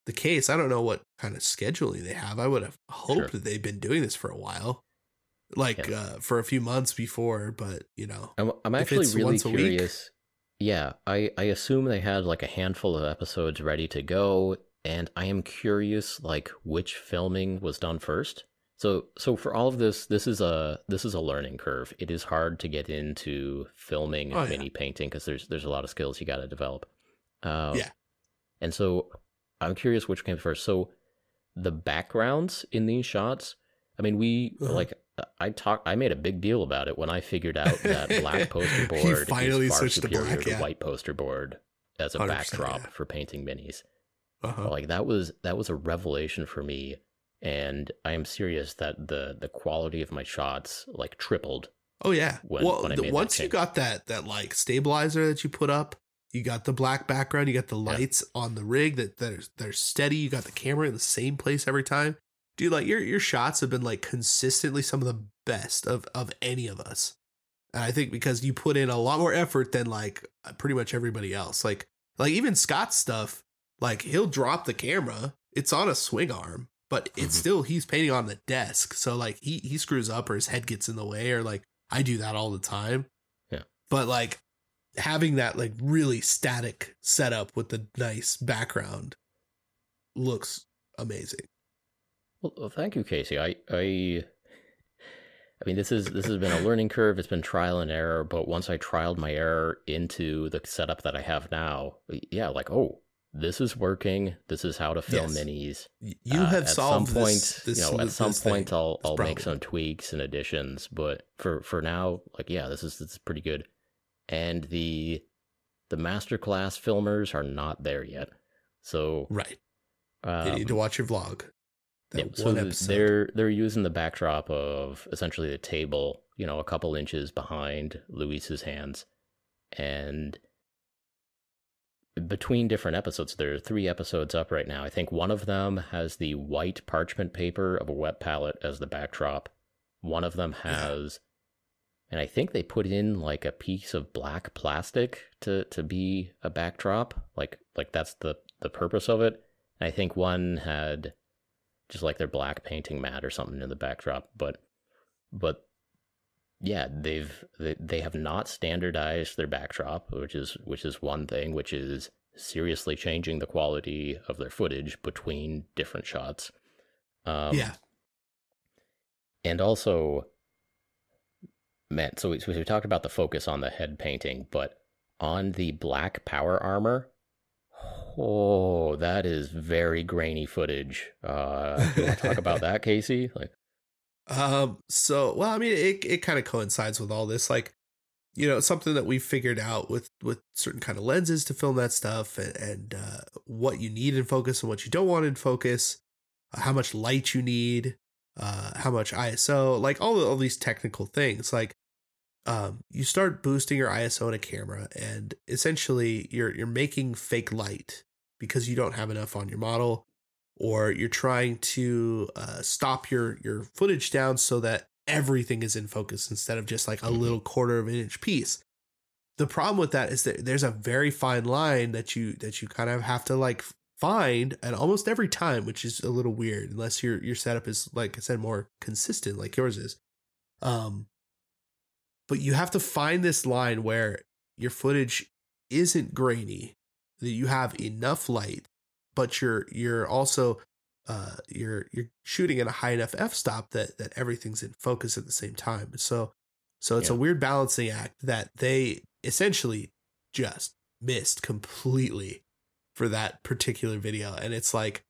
the case, I don't know what kind of scheduling they have. I would have hoped Sure. that they've been doing this for a while. Like Yeah. uh for a few months before, but you know. I'm, I'm actually really curious. Yeah, I, I assume they had like a handful of episodes ready to go, and I am curious like which filming was done first. So so for all of this, this is a this is a learning curve. It is hard to get into filming Oh, yeah. mini painting because there's there's a lot of skills you got to develop. Uh, Yeah. And so I'm curious which came first. So the backgrounds in these shots, I mean, we Uh-huh. like I talked. I made a big deal about it when I figured out that black poster He board finally is far switched to superior black, to white poster board as a backdrop yeah. for painting minis. Uh-huh. Like that was that was a revelation for me, and I am serious that the the quality of my shots like tripled. Oh yeah. When- well, when the- once you got that that like stabilizer that you put up, you got the black background, you got the lights on the rig that that are steady. You got the camera in the same place every time. Dude, like your your shots have been like consistently some of the best of of any of us. And I think because you put in a lot more effort than like pretty much everybody else. Like like even Scott's stuff, like he'll drop the camera, it's on a swing arm, but it's Mhm. still he's painting on the desk. So like he he screws up or his head gets in the way or like I do that all the time. Yeah. But like having that like really static setup with the nice background looks amazing. Well, well, thank you, Casey. I, I, I mean, this is this has been a learning curve. It's been trial and error. But once I trialed my error into the setup that I have now, yeah, like, oh, this is working. This is how to film Yes. minis. You Uh, have solved some point, this, this, you know, at some thing, point, I'll this I'll make some tweaks and additions. But for for now, like, yeah, this is this is pretty good. And the the masterclass filmers are not there yet. So right. um, you need to watch your vlog. Yeah, so episode. they're they're using the backdrop of essentially the table, you know, a couple inches behind Louise's hands, and between different episodes, there are three episodes up right now. I think one of them has the white parchment paper of a wet palette as the backdrop. One of them has, and I think they put in like a piece of black plastic to to be a backdrop. Like like that's the the purpose of it. And I think one had just like their black painting mat or something in the backdrop but but yeah they've they, they have not standardized their backdrop which is which is one thing which is seriously changing the quality of their footage between different shots um yeah. and also man so we, so we talked about the focus on the head painting but on the black power armor oh that is very grainy footage uh you want to talk about that casey like Um. So, well, I mean, it it kind of coincides with all this, like, you know, something that we figured out with with certain kind of lenses to film that stuff, and, and uh, what you need in focus and what you don't want in focus, uh, how much light you need, uh, how much ISO, like all all these technical things. Like, um, you start boosting your ISO in a camera, and essentially you're you're making fake light because you don't have enough on your model or you're trying to uh, stop your your footage down so that everything is in focus instead of just like a Mhm. little quarter of an inch piece. The problem with that is that there's a very fine line that you that you kind of have to like find at almost every time, which is a little weird unless your your setup is like I said more consistent like yours is. Um but you have to find this line where your footage isn't grainy, that you have enough light but you're you're also uh you're you're shooting at a high enough f-stop that that everything's in focus at the same time. So so it's a weird balancing act that they essentially just missed completely for that particular video. And it's like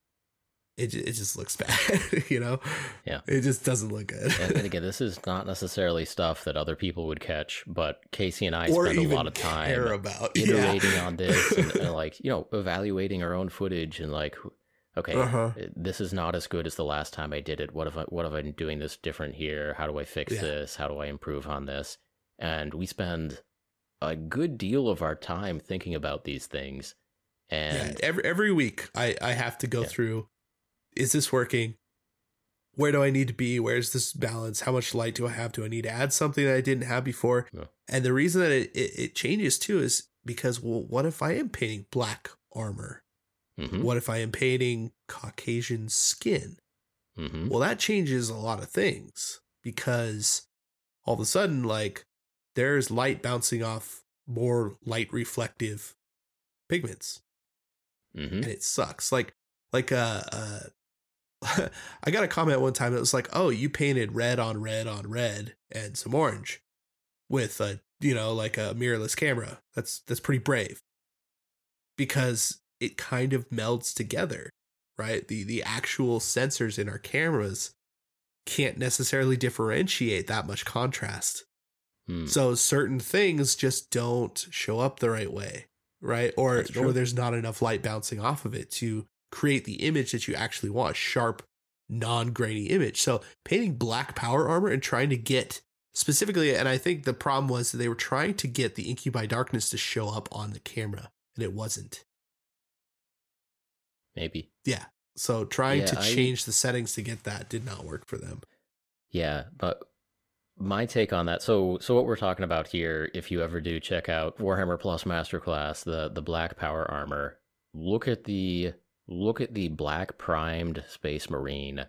it, it just looks bad you know Yeah. it just doesn't look good and, again this is not necessarily stuff that other people would catch but casey and i or spend a lot of time about yeah. iterating on this and, and like you know evaluating our own footage and like okay Uh-huh. this is not as good as the last time i did it what if i what if i'm doing this different here how do i fix Yeah. this how do i improve on this and we spend a good deal of our time thinking about these things yeah, and every every week I I have to go Yeah. through is this working? Where do I need to be? Where's this balance? How much light do I have? Do I need to add something that I didn't have before? Yeah. And the reason that it, it, it changes too is because well, what if I am painting black armor? Mhm, What if I am painting Caucasian skin? mhm. Well, that changes a lot of things because all of a sudden, like, there's light bouncing off more light reflective pigments Mhm. and it sucks. Like like uh uh I got a comment one time that was like, "Oh, you painted red on red on red and some orange with a, you know, like a mirrorless camera." That's that's pretty brave. Because it kind of melds together, right? The the actual sensors in our cameras can't necessarily differentiate that much contrast. Hmm. So certain things just don't show up the right way, right? Or or there's not enough light bouncing off of it to create the image that you actually want, sharp, non-grainy image. So painting black power armor and trying to get specifically, and I think the problem was that they were trying to get the Incubi darkness to show up on the camera, and it wasn't. Maybe. Yeah. So trying Yeah, to I- change the settings to get that did not work for them. Yeah, but my take on that. So, so what we're talking about here, if you ever do check out Warhammer Plus Masterclass, the the black power armor, look at the look at the black primed Space Marine.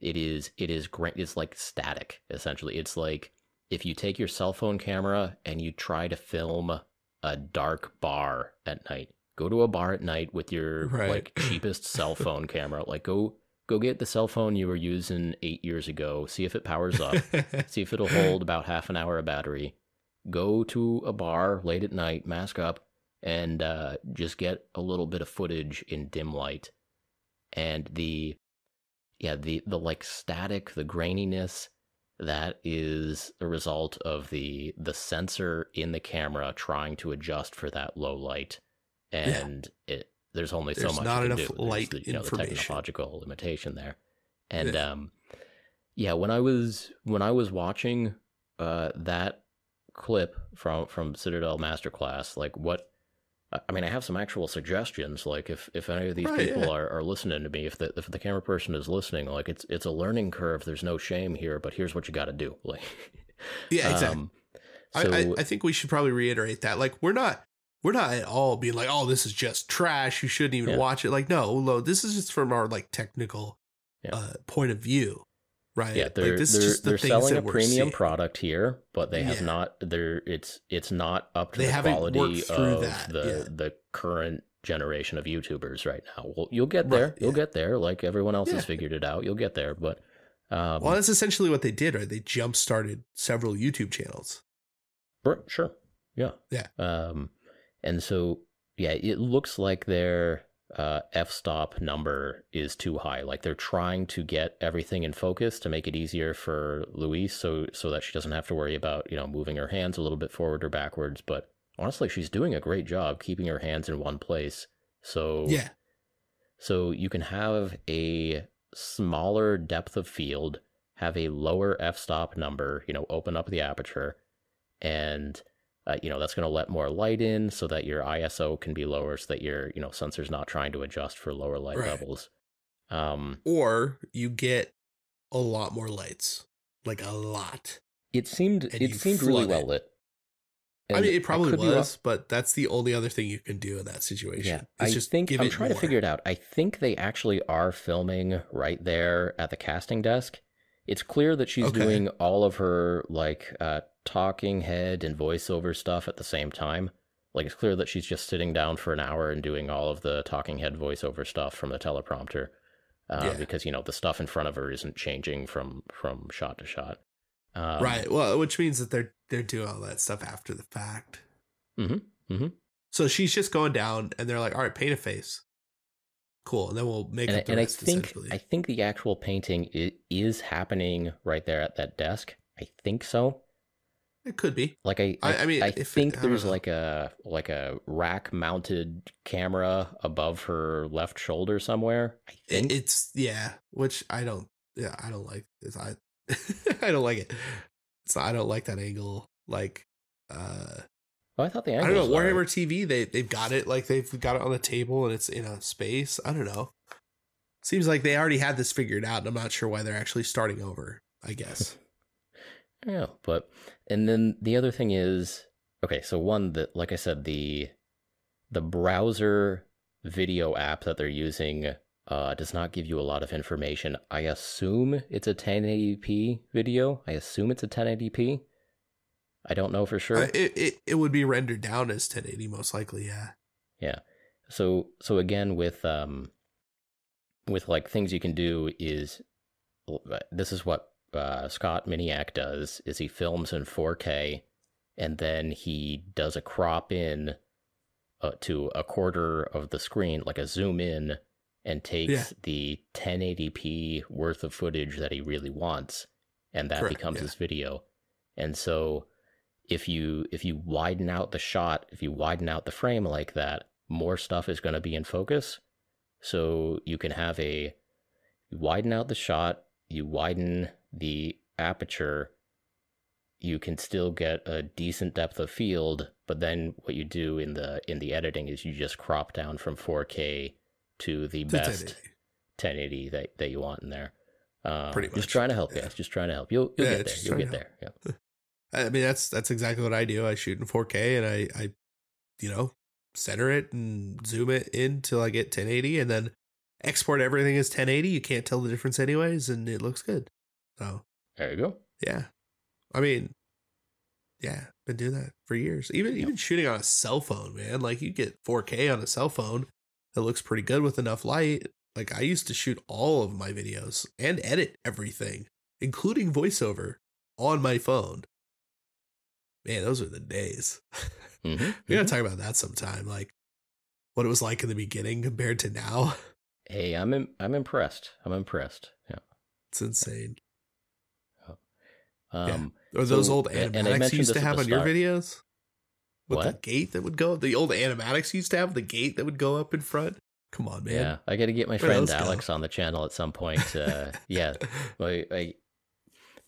It is it is great. It's like static essentially. It's like if you take your cell phone camera and you try to film a dark bar at night. Go to a bar at night with your Right. like cheapest cell phone camera. Like go go get the cell phone you were using 8 years ago. See if it powers up. See if it'll hold about half an hour of battery. Go to a bar late at night, mask up, and uh, just get a little bit of footage in dim light. And the, yeah, the the like static, the graininess, that is a result of the the sensor in the camera trying to adjust for that low light, and it there's only so There's much not enough do. Light the, you know, the technological limitation there, and Yeah. um, yeah, when I was when I was watching uh that clip from from Citadel Masterclass, like what I I mean, I have some actual suggestions. Like if if any of these Right, people yeah. are, are listening to me, if the if the camera person is listening, like it's it's a learning curve. There's no shame here, but here's what you got to do. Like, yeah, exactly. um, I, so I, I think we should probably reiterate that. Like, we're not we're not at all being like, oh, this is just trash. You shouldn't even Yeah. watch it. Like, no, no, this is just from our like technical Yeah. uh, point of view, right? yeah, they're like, this they're, is just the they're selling a premium seeing. product here, but they have Yeah. not. They're it's it's not up to They the quality of that, the yeah. the current generation of YouTubers right now. Well, you'll get there. Right, You'll yeah. get there. Like everyone else has figured it out. You'll get there, but. Um, Well, that's essentially what they did, right? They jump started several YouTube channels. Sure, sure. Yeah. Yeah. Um, and so yeah, it looks like their uh, f-stop number is too high. Like they're trying to get everything in focus to make it easier for Louise, so so that she doesn't have to worry about you know moving her hands a little bit forward or backwards. But honestly, she's doing a great job keeping her hands in one place. So Yeah, so you can have a smaller depth of field, have a lower f-stop number, you know, open up the aperture, and uh, you know that's going to let more light in, so that your ISO can be lower, so that your you know sensor's not trying to adjust for lower light Right. levels. Um, or you get a lot more lights, like a lot. it seemed it seemed really flood well it. lit. I mean, it probably was, but that's the only other thing you can do in that situation. Yeah, I just think I'm it trying to figure it out. I think they actually are filming right there at the casting desk. It's clear that she's Okay. doing all of her like uh, talking head and voiceover stuff at the same time. Like it's clear that she's just sitting down for an hour and doing all of the talking head voiceover stuff from the teleprompter, uh, Yeah. because you know the stuff in front of her isn't changing from from shot to shot. Um, right. Well, which means that they're they're doing all that stuff after the fact. Mhm, mhm. So she's just going down, and they're like, "All right, paint a face." Cool, and then we'll make and, up the and I think. I think the actual painting is happening right there at that desk. I think so. It could be. Like I, I- I, I mean, I it- think I there's like a like a rack mounted camera above her left shoulder somewhere. I It, it's yeah, which I don't. Yeah, I don't like. It's, I I don't like it. So I don't like that angle. Like, uh, oh, I thought the I angle. don't know. Warhammer alright. TV, they they've got it. Like they've got it on the table, and it's in a space. I don't know. Seems like they already had this figured out, and I'm not sure why they're actually starting over. I guess. Yeah, but and then the other thing is okay. So one that, like I said, the the browser video app that they're using uh, does not give you a lot of information. I assume it's a 1080p video. I assume it's a 1080p. I don't know for sure. Uh, it, it it would be rendered down as 1080 most likely. Yeah. Yeah. So so again with um with like things you can do is this is what uh, Scott Miniac does is he films in 4K and then he does a crop in uh, to a quarter of the screen like a zoom in and takes Yeah. the 1080p worth of footage that he really wants and that Correct, becomes yeah. his video. And so if you if you widen out the shot, if you widen out the frame like that, more stuff is going to be in focus. So you can have a you widen out the shot, you widen the aperture, you can still get a decent depth of field, but then what you do in the in the editing is you just crop down from 4K to the To best 1080. 1080 that, that you want in there. Um, Pretty Just trying to help, yeah. guys. Just trying to help. You'll you'll Yeah, get there. You'll get there. Yeah. I mean, that's that's exactly what I do. I shoot in 4K and I, I, you know, center it and zoom it in till I get 1080, and then export everything as 1080. You can't tell the difference anyways, and it looks good. So There you go. yeah, I mean, yeah, been doing that for years. Even Yep. even shooting on a cell phone, man. Like you get 4K on a cell phone, it looks pretty good with enough light. Like I used to shoot all of my videos and edit everything, including voiceover, on my phone. Man, those are the days. hmm we gotta talk about that sometime. Like what it was like in the beginning compared to now. Hey, I'm im- I'm impressed. I'm impressed. Yeah. It's insane. Um, Or those So, old a- and I animatics you used to have the on your videos? With the What? gate that would go the old animatics you used to have, the gate that would go up in front. Come on, man. Yeah, I got to get my Where'd friend those go? Alex on the channel at some point. Uh, yeah, my, I,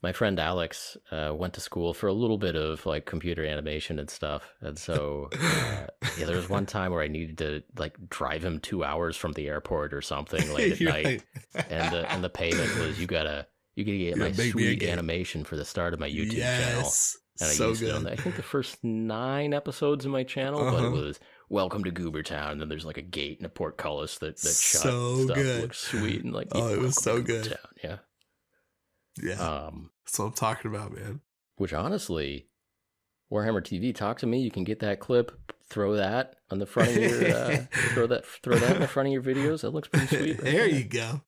my friend Alex uh, went to school for a little bit of like computer animation and stuff, and so uh, yeah, there was one time where I needed to like drive him two hours from the airport or something late at night, like- and the and the payment was you gotta you gotta get Yeah, my make me a sweet animation for the start of my YouTube channel. yes. And I so used it on the, I think the first nine episodes of my channel, but it Uh-huh. was Welcome to Goobertown. And then there's like a gate and a portcullis that, that shut So stuff. good. Looks sweet and like Oh, it was so good. Goobertown," Yeah. yeah, Um, that's what I'm talking about, man. which honestly, Warhammer TV, talk to me. You can get that clip, throw that on the front of your, uh, throw that, throw that in the front of your videos. That looks pretty sweet. right there you go.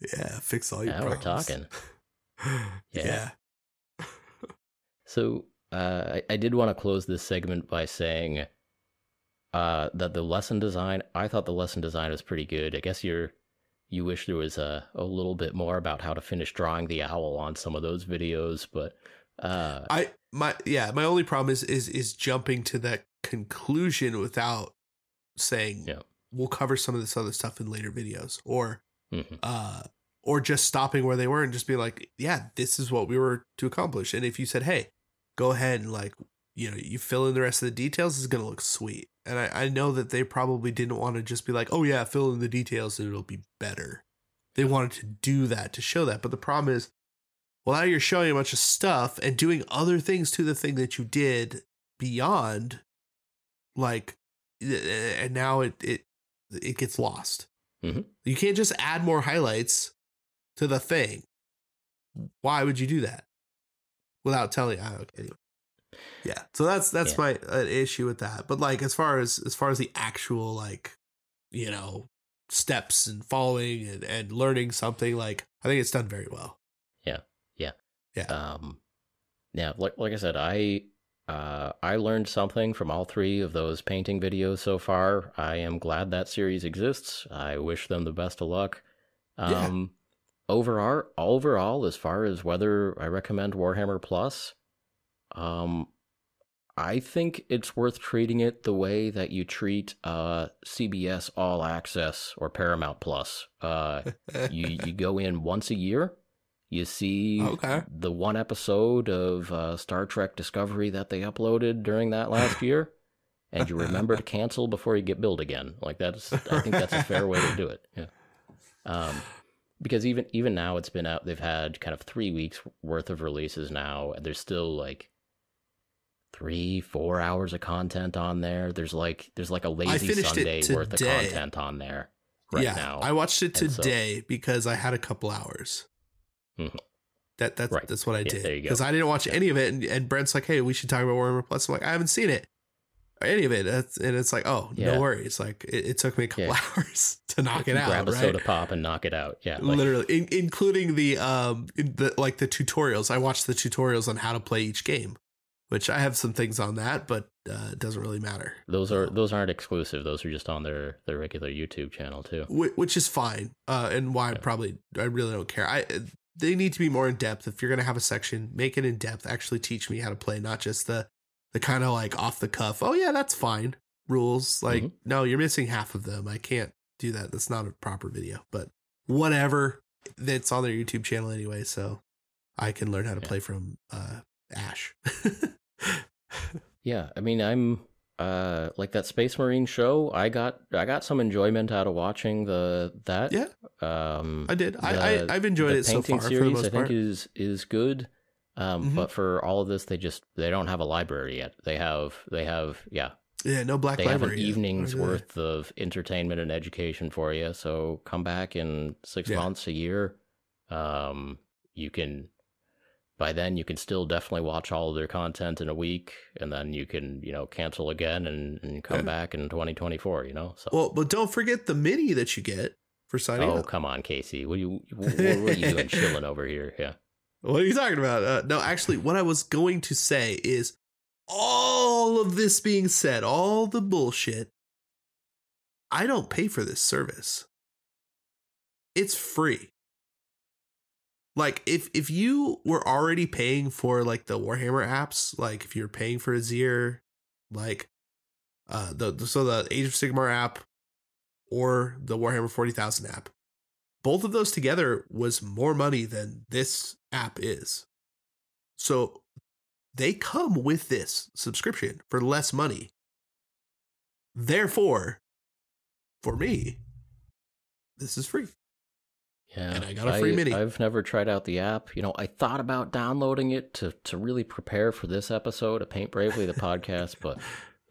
Yeah, fix all your Now we're problems. talking. yeah. So uh, I, I did want to close this segment by saying uh, that the lesson design. I thought the lesson design was pretty good. I guess you're you wish there was a, a little bit more about how to finish drawing the owl on some of those videos, but uh, I my yeah, my only problem is is is jumping to that conclusion without saying Yeah. we'll cover some of this other stuff in later videos or mhm. uh or just stopping where they were and just being like, yeah, this is what we were to accomplish. And if you said, hey, go ahead and like, you know, you fill in the rest of the details, is gonna look sweet. And I, I know that they probably didn't want to just be like, oh yeah, fill in the details and it'll be better. They wanted to do that to show that. But the problem is, well, now you're showing a bunch of stuff and doing other things to the thing that you did beyond, like, eh, and now it it it gets lost. Mhm. You can't just add more highlights to the thing. Why would you do that without telling? Oh, okay. anyway. Yeah, so that's that's Yeah. my uh, issue with that. But like, as far as as far as the actual like, you know, steps and following and and learning something, like I think it's done very well. Yeah. Yeah. Yeah. Um, yeah, like like I said, I uh, I learned something from all three of those painting videos so far. I am glad that series exists. I wish them the best of luck. Yeah. Um, overall, overall, as far as whether I recommend Warhammer Plus, um, I think it's worth treating it the way that you treat uh CBS All Access or Paramount Plus. Uh, you you go in once a year. You see Okay. the one episode of uh, Star Trek Discovery that they uploaded during that last year, and you remember to cancel before you get billed again. Like that's, I think that's a fair way to do it. Yeah. Um, because even even now it's been out. They've had kind of three weeks worth of releases now, and there's still like three, four hours of content on there. There's like there's like a lazy Sunday worth of content on there right yeah, now. I watched it And so- today because I had a couple hours. Mhm. That that's Right. that's what I Yeah, did there you go. because I didn't watch any of it, and, and Brent's like, "Hey, we should talk about Warhammer Plus." I'm like, "I haven't seen it, or any of it," That's, and it's like, "Oh, Yeah. no worries." Like it, it took me a couple Yeah. hours to knock it out, Grab a right? soda pop and knock it out. Yeah, like- Literally, in, including the um in the like the tutorials. I watched the tutorials on how to play each game, which I have some things on that, but uh, it doesn't really matter. Those are those aren't exclusive. Those are just on their their regular YouTube channel too. Wh- which is fine uh and why i probably i really don't care i they need to be more in depth if you're gonna have a section make it in depth actually teach me how to play not just the the kind of like off the cuff oh yeah that's fine rules like Mhm. no you're missing half of them i can't do that that's not a proper video but whatever that's on their YouTube channel anyway, so I can learn how to Yeah. play from uh, Ash. Yeah, I mean, I'm uh like that Space Marine show. I got I got some enjoyment out of watching the that. Yeah. Um, I did. I, the- I I've enjoyed the it so far series. I think part. is is good. Um, Mhm. but for all of this, they just they don't have a library yet. They have they have yeah yeah, no Black they have an Library. evening's Or do they? worth of entertainment and education for you. So come back in six Yeah. months, a year. Um, you can by then you can still definitely watch all of their content in a week, and then you can you know cancel again and, and come Yeah. back in 2024. You know, so. Well, but don't forget the mini that you get for signing Oh up. come on, Casey! What are you what, what are you doing chilling over here? Yeah. What are you talking about? Uh, no, actually, what I was going to say is all of this being said, all the bullshit, I don't pay for this service. It's free. Like if if you were already paying for like the Warhammer apps, like if you're paying for Azyr, like uh the, the so the Age of Sigmar app or the Warhammer 40,000 app, both of those together was more money than this app is. So they come with this subscription for less money. Therefore, for me, this is free. Yeah, And I got a free mini. I've never tried out the app. You know, I thought about downloading it to to really prepare for this episode of Paint Bravely, the podcast, but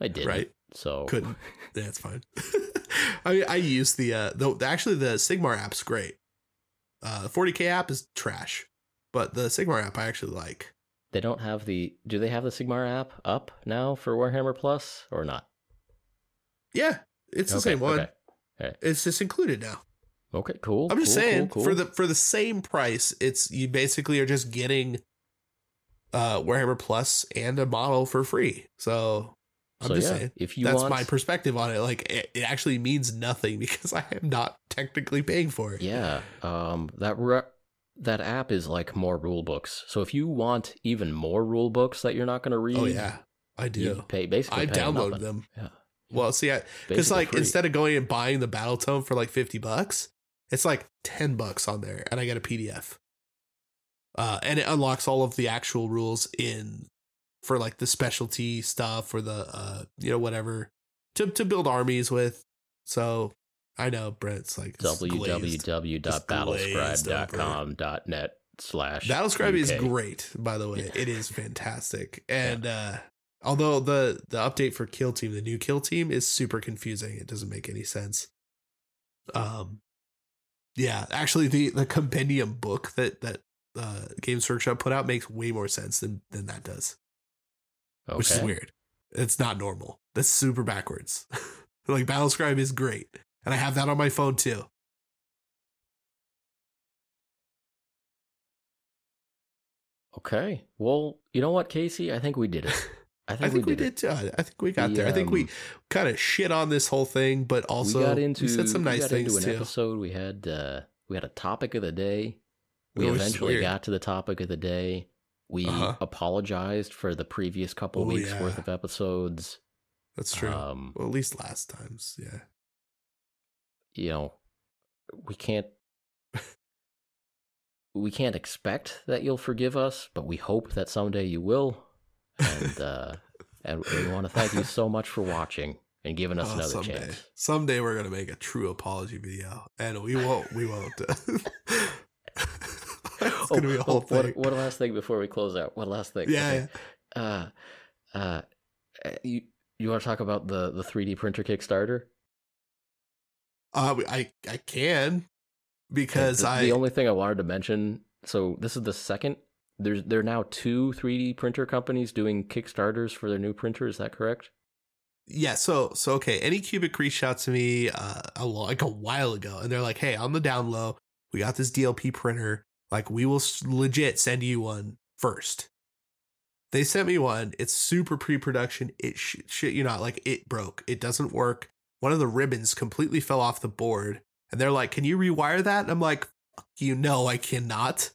I didn't. Right. So Couldn't. Yeah, it's fine. I I use the uh the actually the Sigmar app's great. Uh the 40k app is trash. But the Sigmar app I actually like. they don't have the. Do they have the Sigmar app up now for Warhammer Plus or not? Yeah, it's the Okay, same one. okay. It's just included now. Okay, cool. I'm just cool, saying cool, for the for the same price, it's you basically are just getting uh Warhammer Plus and a model for free. So I'm So, just yeah, saying if you that's want, my perspective on it. Like it, it actually means nothing because I am not technically paying for it. yeah, um, that re- that app is like more rule books. So if you want even more rule books that you're not going to read, Oh yeah, I you do. pay basically. I pay downloaded nothing. them. Yeah, Well, see, because like free. instead of going and buying the battle tome for like fifty bucks, it's like ten bucks on there, and I get a PDF. Uh, and it unlocks all of the actual rules in for like the specialty stuff or the uh, you know, whatever to to build armies with. So I know Brent's like www.battlescribe.com.net slash Battlescribe is great, by the way. It is fantastic. And uh although the the update for Kill Team, the new Kill Team is super confusing. It doesn't make any sense. Um yeah, actually the the compendium book that that uh Games Workshop put out makes way more sense than than that does, Okay. which is weird. It's not normal. That's super backwards. like Battlescribe is great. And I have that on my phone too. Okay. Well, you know what, Casey? I think we did it. I think, I think we, it. did too. I think we got The, there. I think we um, kind of shit on this whole thing, but also we got into said some we nice things into an too. episode. We had uh, we had a topic of the day. We It eventually got to the topic of the day. We Uh-huh. apologized for the previous couple Oh, weeks yeah. worth of episodes. That's true. Um, well, at least last times, yeah. you know, we can't we can't expect that you'll forgive us, but we hope that someday you will. And uh and we want to thank you so much for watching and giving us Oh, another someday, chance. someday we're gonna make a true apology video, and we won't. We won't. it's gonna be a whole oh, what, thing. One last thing before we close out. One last thing. yeah, Okay. Uh, uh, uh, you you want to talk about the the 3D printer Kickstarter? Uh, I I can because the, I the only thing I wanted to mention. So this is the second. There's there are now two 3D printer companies doing Kickstarters for their new printer. Is that correct? yeah. So so okay. Anycubic reached out to me uh a, like a while ago, and they're like, "Hey, on the down low, we got this DLP printer. Like, we will legit send you one first. They sent me one. It's super pre-production. It sh- shit you not like it broke. It doesn't work. One of the ribbons completely fell off the board, and they're like, "Can you rewire that?" And I'm like, "You know, I cannot."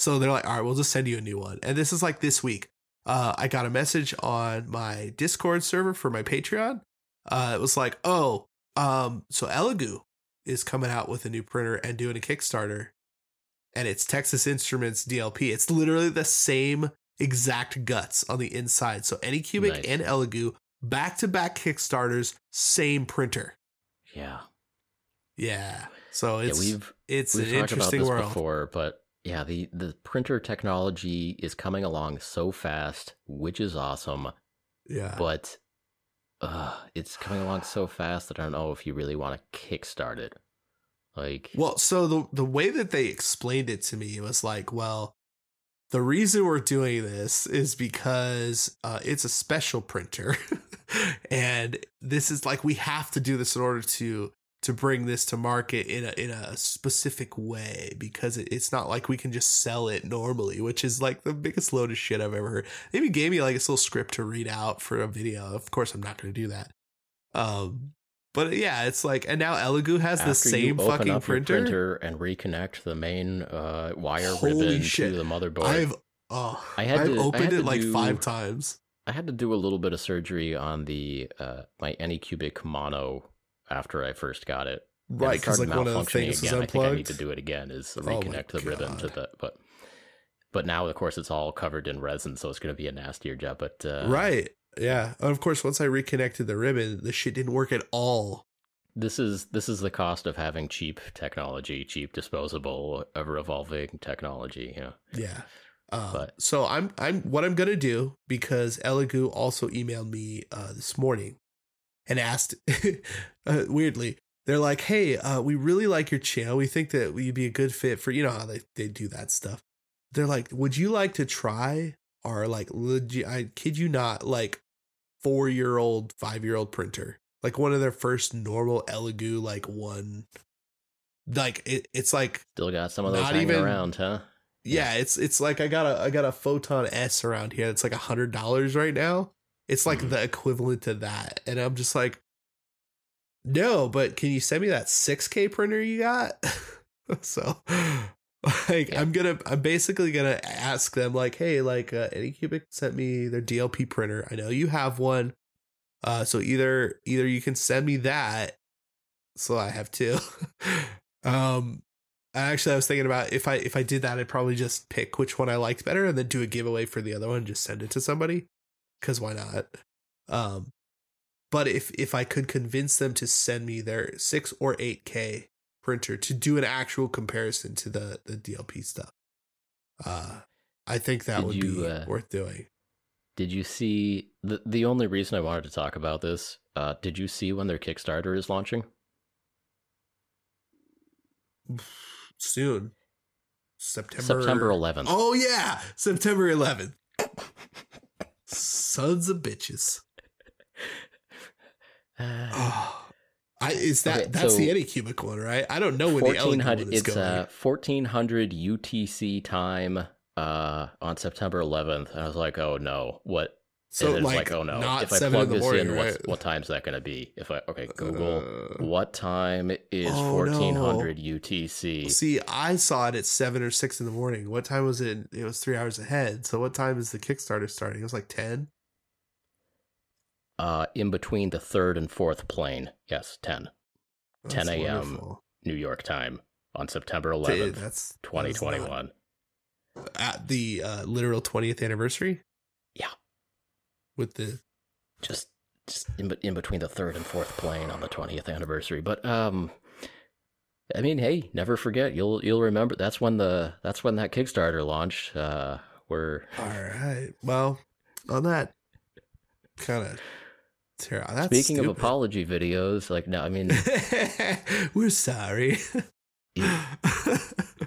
So they're like, "All right, we'll just send you a new one." And this is like this week. Uh, I got a message on my Discord server for my Patreon. Uh, it was like, "Oh, um, so Elegoo is coming out with a new printer and doing a Kickstarter." and it's Texas Instruments DLP. It's literally the same exact guts on the inside. So Anycubic Nice. and Elegoo back to back Kickstarters, same printer. Yeah. Yeah. So it's yeah, we've it's we've an interesting world. before, but yeah, the the printer technology is coming along so fast, which is awesome. Yeah. But uh, it's coming along so fast that I don't know if you really want to kickstart it. Like, Well, so the the way that they explained it to me was like, well, the reason we're doing this is because uh, it's a special printer, and this is like we have to do this in order to to bring this to market in a in a specific way because it, it's not like we can just sell it normally, which is like the biggest load of shit I've ever heard. They even gave me like this little script to read out for a video. Of course, I'm not going to do that. Um, but yeah, it's like, and now Elegoo has the same fucking printer. printer and reconnect the main uh, wire Holy ribbon shit. to the motherboard, I've oh, I had I've to- I opened had it like do- five times. I had to do a little bit of surgery on the uh, my Anycubic Mono after I first got it. Right, because like one of the things is again. I think I need to do it again. Is Oh reconnect the ribbon to the but. But now, of course, it's all covered in resin, so it's going to be a nastier job. But uh, right, yeah. And of course, once I reconnected the ribbon, the shit didn't work at all. this is this is the cost of having cheap technology, cheap disposable, ever evolving technology. You know, Yeah. Um, But- so I'm I'm what I'm gonna do because Elegoo also emailed me uh, this morning and asked uh, weirdly they're like hey uh, we really like your channel we think that you'd be a good fit for you know how they, they do that stuff they're like would you like to try our like legit I kid you not like four year old five year old printer like one of their first normal Elegoo like one like it, it's like still got some of those hanging even- around, huh? yeah, it's it's like I got a I got a photon S around here. It's like a hundred dollars right now. It's like Mhm. the equivalent to that, and I'm just like, no, but can you send me that 6K printer you got? so, like, Yeah. I'm gonna I'm basically gonna ask them like, hey, like, uh, Anycubic sent me their DLP printer. I know you have one. Uh, so either either you can send me that, so I have two. um, actually, I was thinking about if I if I did that, I'd probably just pick which one I liked better and then do a giveaway for the other one. Just send it to somebody, because why not? Um, but if if I could convince them to send me their six or eight K printer to do an actual comparison to the the DLP stuff, uh, I think that Did would you, be uh, worth doing. Did you see the the only reason I wanted to talk about this? Uh, did you see when their Kickstarter is launching? Soon, September September 11th. Oh yeah, September 11th. Sons of bitches. Oh, I is that Okay, that's so- the Anycubic one, right? I don't know when the Elegant 1400 one is it's going. uh 1400 UTC time uh on September 11th and I was like oh no what so like, like oh no not if I seven plug in the this morning, in right? what's, what time's that going to be if I okay Google Uh, what time is Oh, 1400 UTC see, I saw it at seven or six in the morning. What time was it? It was three hours ahead. So what time is the Kickstarter starting? It was like ten. uh in between the third and fourth plane yes 10 10 a.m. New York time on September 11th That's that's 2021 not- at the uh, literal twentieth anniversary. Yeah. With the just just in, in between the third and fourth plane on the 20th anniversary but um i mean hey never forget you'll you'll remember that's when the that's when that kickstarter launched uh where All right. Well, on that kind of terrible. Speaking of apology videos like no i mean we're sorry.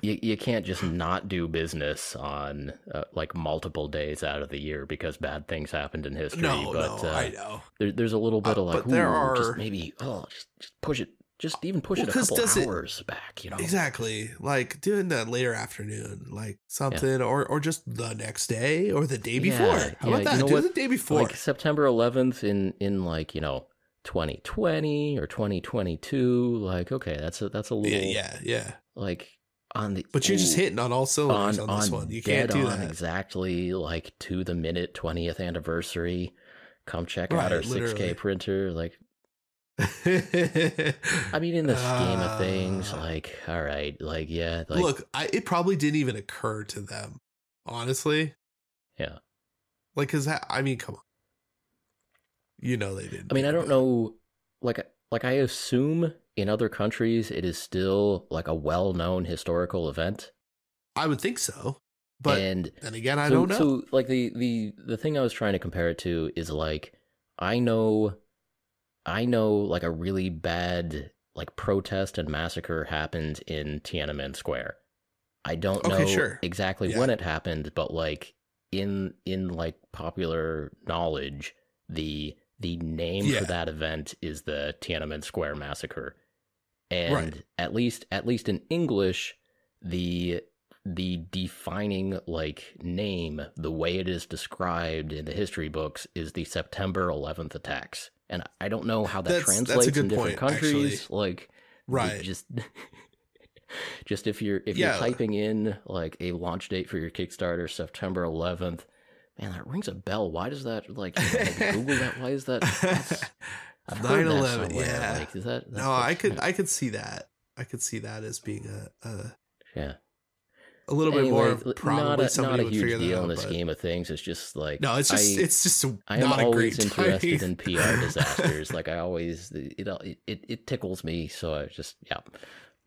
you, you can't just not do business on uh, like multiple days out of the year because bad things happened in history no, but no, uh, I know. there, there's a little bit Uh, of like there are- just maybe oh just, just push it just even push Well, it a couple does it- hours back you know Exactly. Like doing that later afternoon, like something, or or just the next day or the day before. Yeah, How yeah, about that? you know Do what? the day before. like September 11th in in like you know 2020 or 2022 like okay that's a that's a little yeah, yeah, yeah. like on the But you're just hitting on all cylinders on, on, this on one. You can't do on that. exactly like to the minute 20th anniversary come check out Right, our 6k printer like I mean, in the scheme of things, Uh, like, all right, like, yeah, like, Look, I, it probably didn't even occur to them, honestly. yeah. Like, cause I mean, come on, you know they didn't. I mean, do I don't that. know, like, like I assume in other countries it is still like a well-known historical event, I would think so, but and then again, I so, don't know. So, like the the the thing I was trying to compare it to is like I know, I know like a really bad like protest and massacre happened in Tiananmen Square. I don't Okay, know sure. exactly Yeah. when it happened, but like in in like popular knowledge, the the name Yeah. for that event is the Tiananmen Square massacre. And Right. at least at least in English, the the defining like name, the way it is described in the history books is the September 11th attacks. And I don't know how that That's- that's translates good in different point, actually. countries. Like right? just just if you're if Yeah. you're typing in like a launch date for your Kickstarter September 11th, man, that rings a bell. Why does that like you know, maybe Google that? Why is that? that's- I've 9/11, somewhere. yeah. Like, is that? no, I could I could see that. I could see that as being a a, Yeah. a little bit more. Probably not a, not a huge deal out, in the scheme of things. It's just like No, it's just I, it's just a, I am not a always interested in PR disasters. like I always, it, it it tickles me. So I just yeah.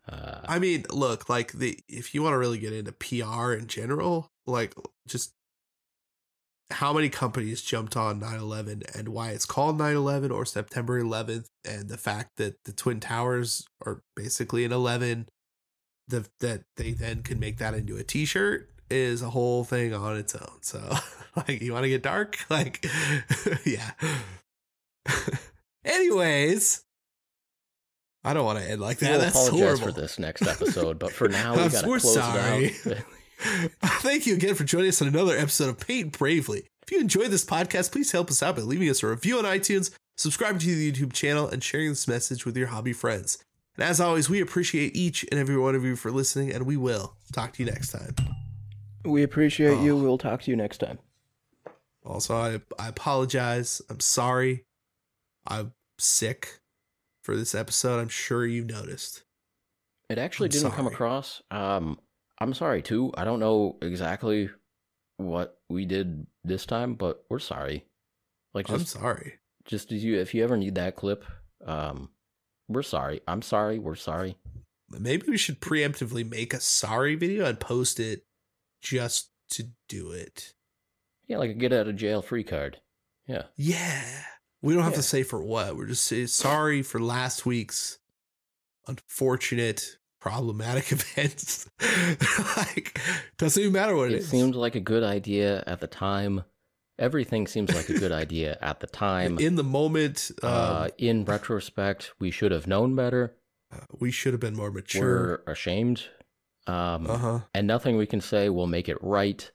Uh, I mean, look, like the if you want to really get into PR in general, like just how many companies jumped on 9/11 and why it's called 9/11 or September 11th and the fact that the twin towers are basically an 11 the that they then can make that into a t-shirt is a whole thing on its own. So, like you want to get dark? Like yeah. Anyways, I don't want to end like that. we'll That's apologize horrible. for this next episode, but for now we gotta close sorry. it out. Thank you again for joining us on another episode of Paint Bravely. If you enjoyed this podcast, please help us out by leaving us a review on iTunes, subscribing to the YouTube channel, and sharing this message with your hobby friends. And as always, we appreciate each and every one of you for listening, and we will talk to you next time. we appreciate you. Oh. We'll talk to you next time. Also, I, I apologize. I'm sorry. I'm sick for this episode. I'm sure you've noticed. It actually I'm didn't come across. Um, I'm sorry too. I don't know exactly what we did this time, but we're sorry. Like I'm sorry. just as you if you ever need that clip, um, we're sorry. I'm sorry. We're sorry. Maybe we should preemptively make a sorry video and post it just to do it. Yeah, like a get out of jail free card. Yeah. Yeah. We don't have Yeah. to say for what. We're just sorry for last week's unfortunate, problematic events. like, doesn't even matter what it It is. seemed like a good idea at the time. Everything seems like a good idea at the time. in the moment, um, uh, in retrospect, we should have known better. we should have been more mature. We're ashamed. Um, Uh huh. and nothing we can say will make it right.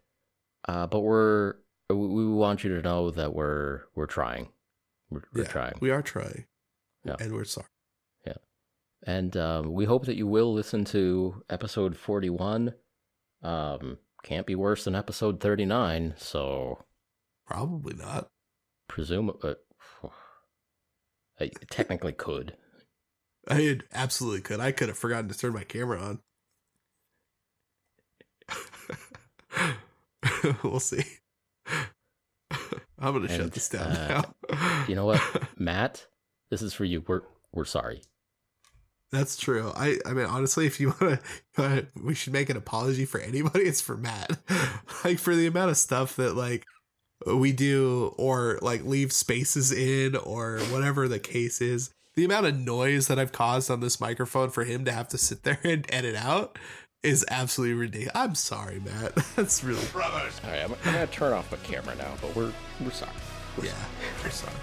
Uh, but we're we, we want you to know that we're we're trying. We're, we're Yeah, trying, We are trying. Yeah. And we're sorry. And um, we hope that you will listen to episode forty-one. Um, can't be worse than episode thirty-nine. So Probably not. presume uh, I technically could. I absolutely could. I could have forgotten to turn my camera on. we'll see. I'm gonna shut this down uh, now. You know what, Matt? This is for you. We're we're sorry. That's true. I I mean honestly, if you want to, we should make an apology for anybody. It's for Matt, like for the amount of stuff that like we do or like leave spaces in or whatever the case is. The amount of noise that I've caused on this microphone for him to have to sit there and edit out is absolutely ridiculous. I'm sorry, Matt. That's really brothers. All right, I'm, I'm gonna turn off the camera now. But we're we're sorry. We're yeah. We're sorry.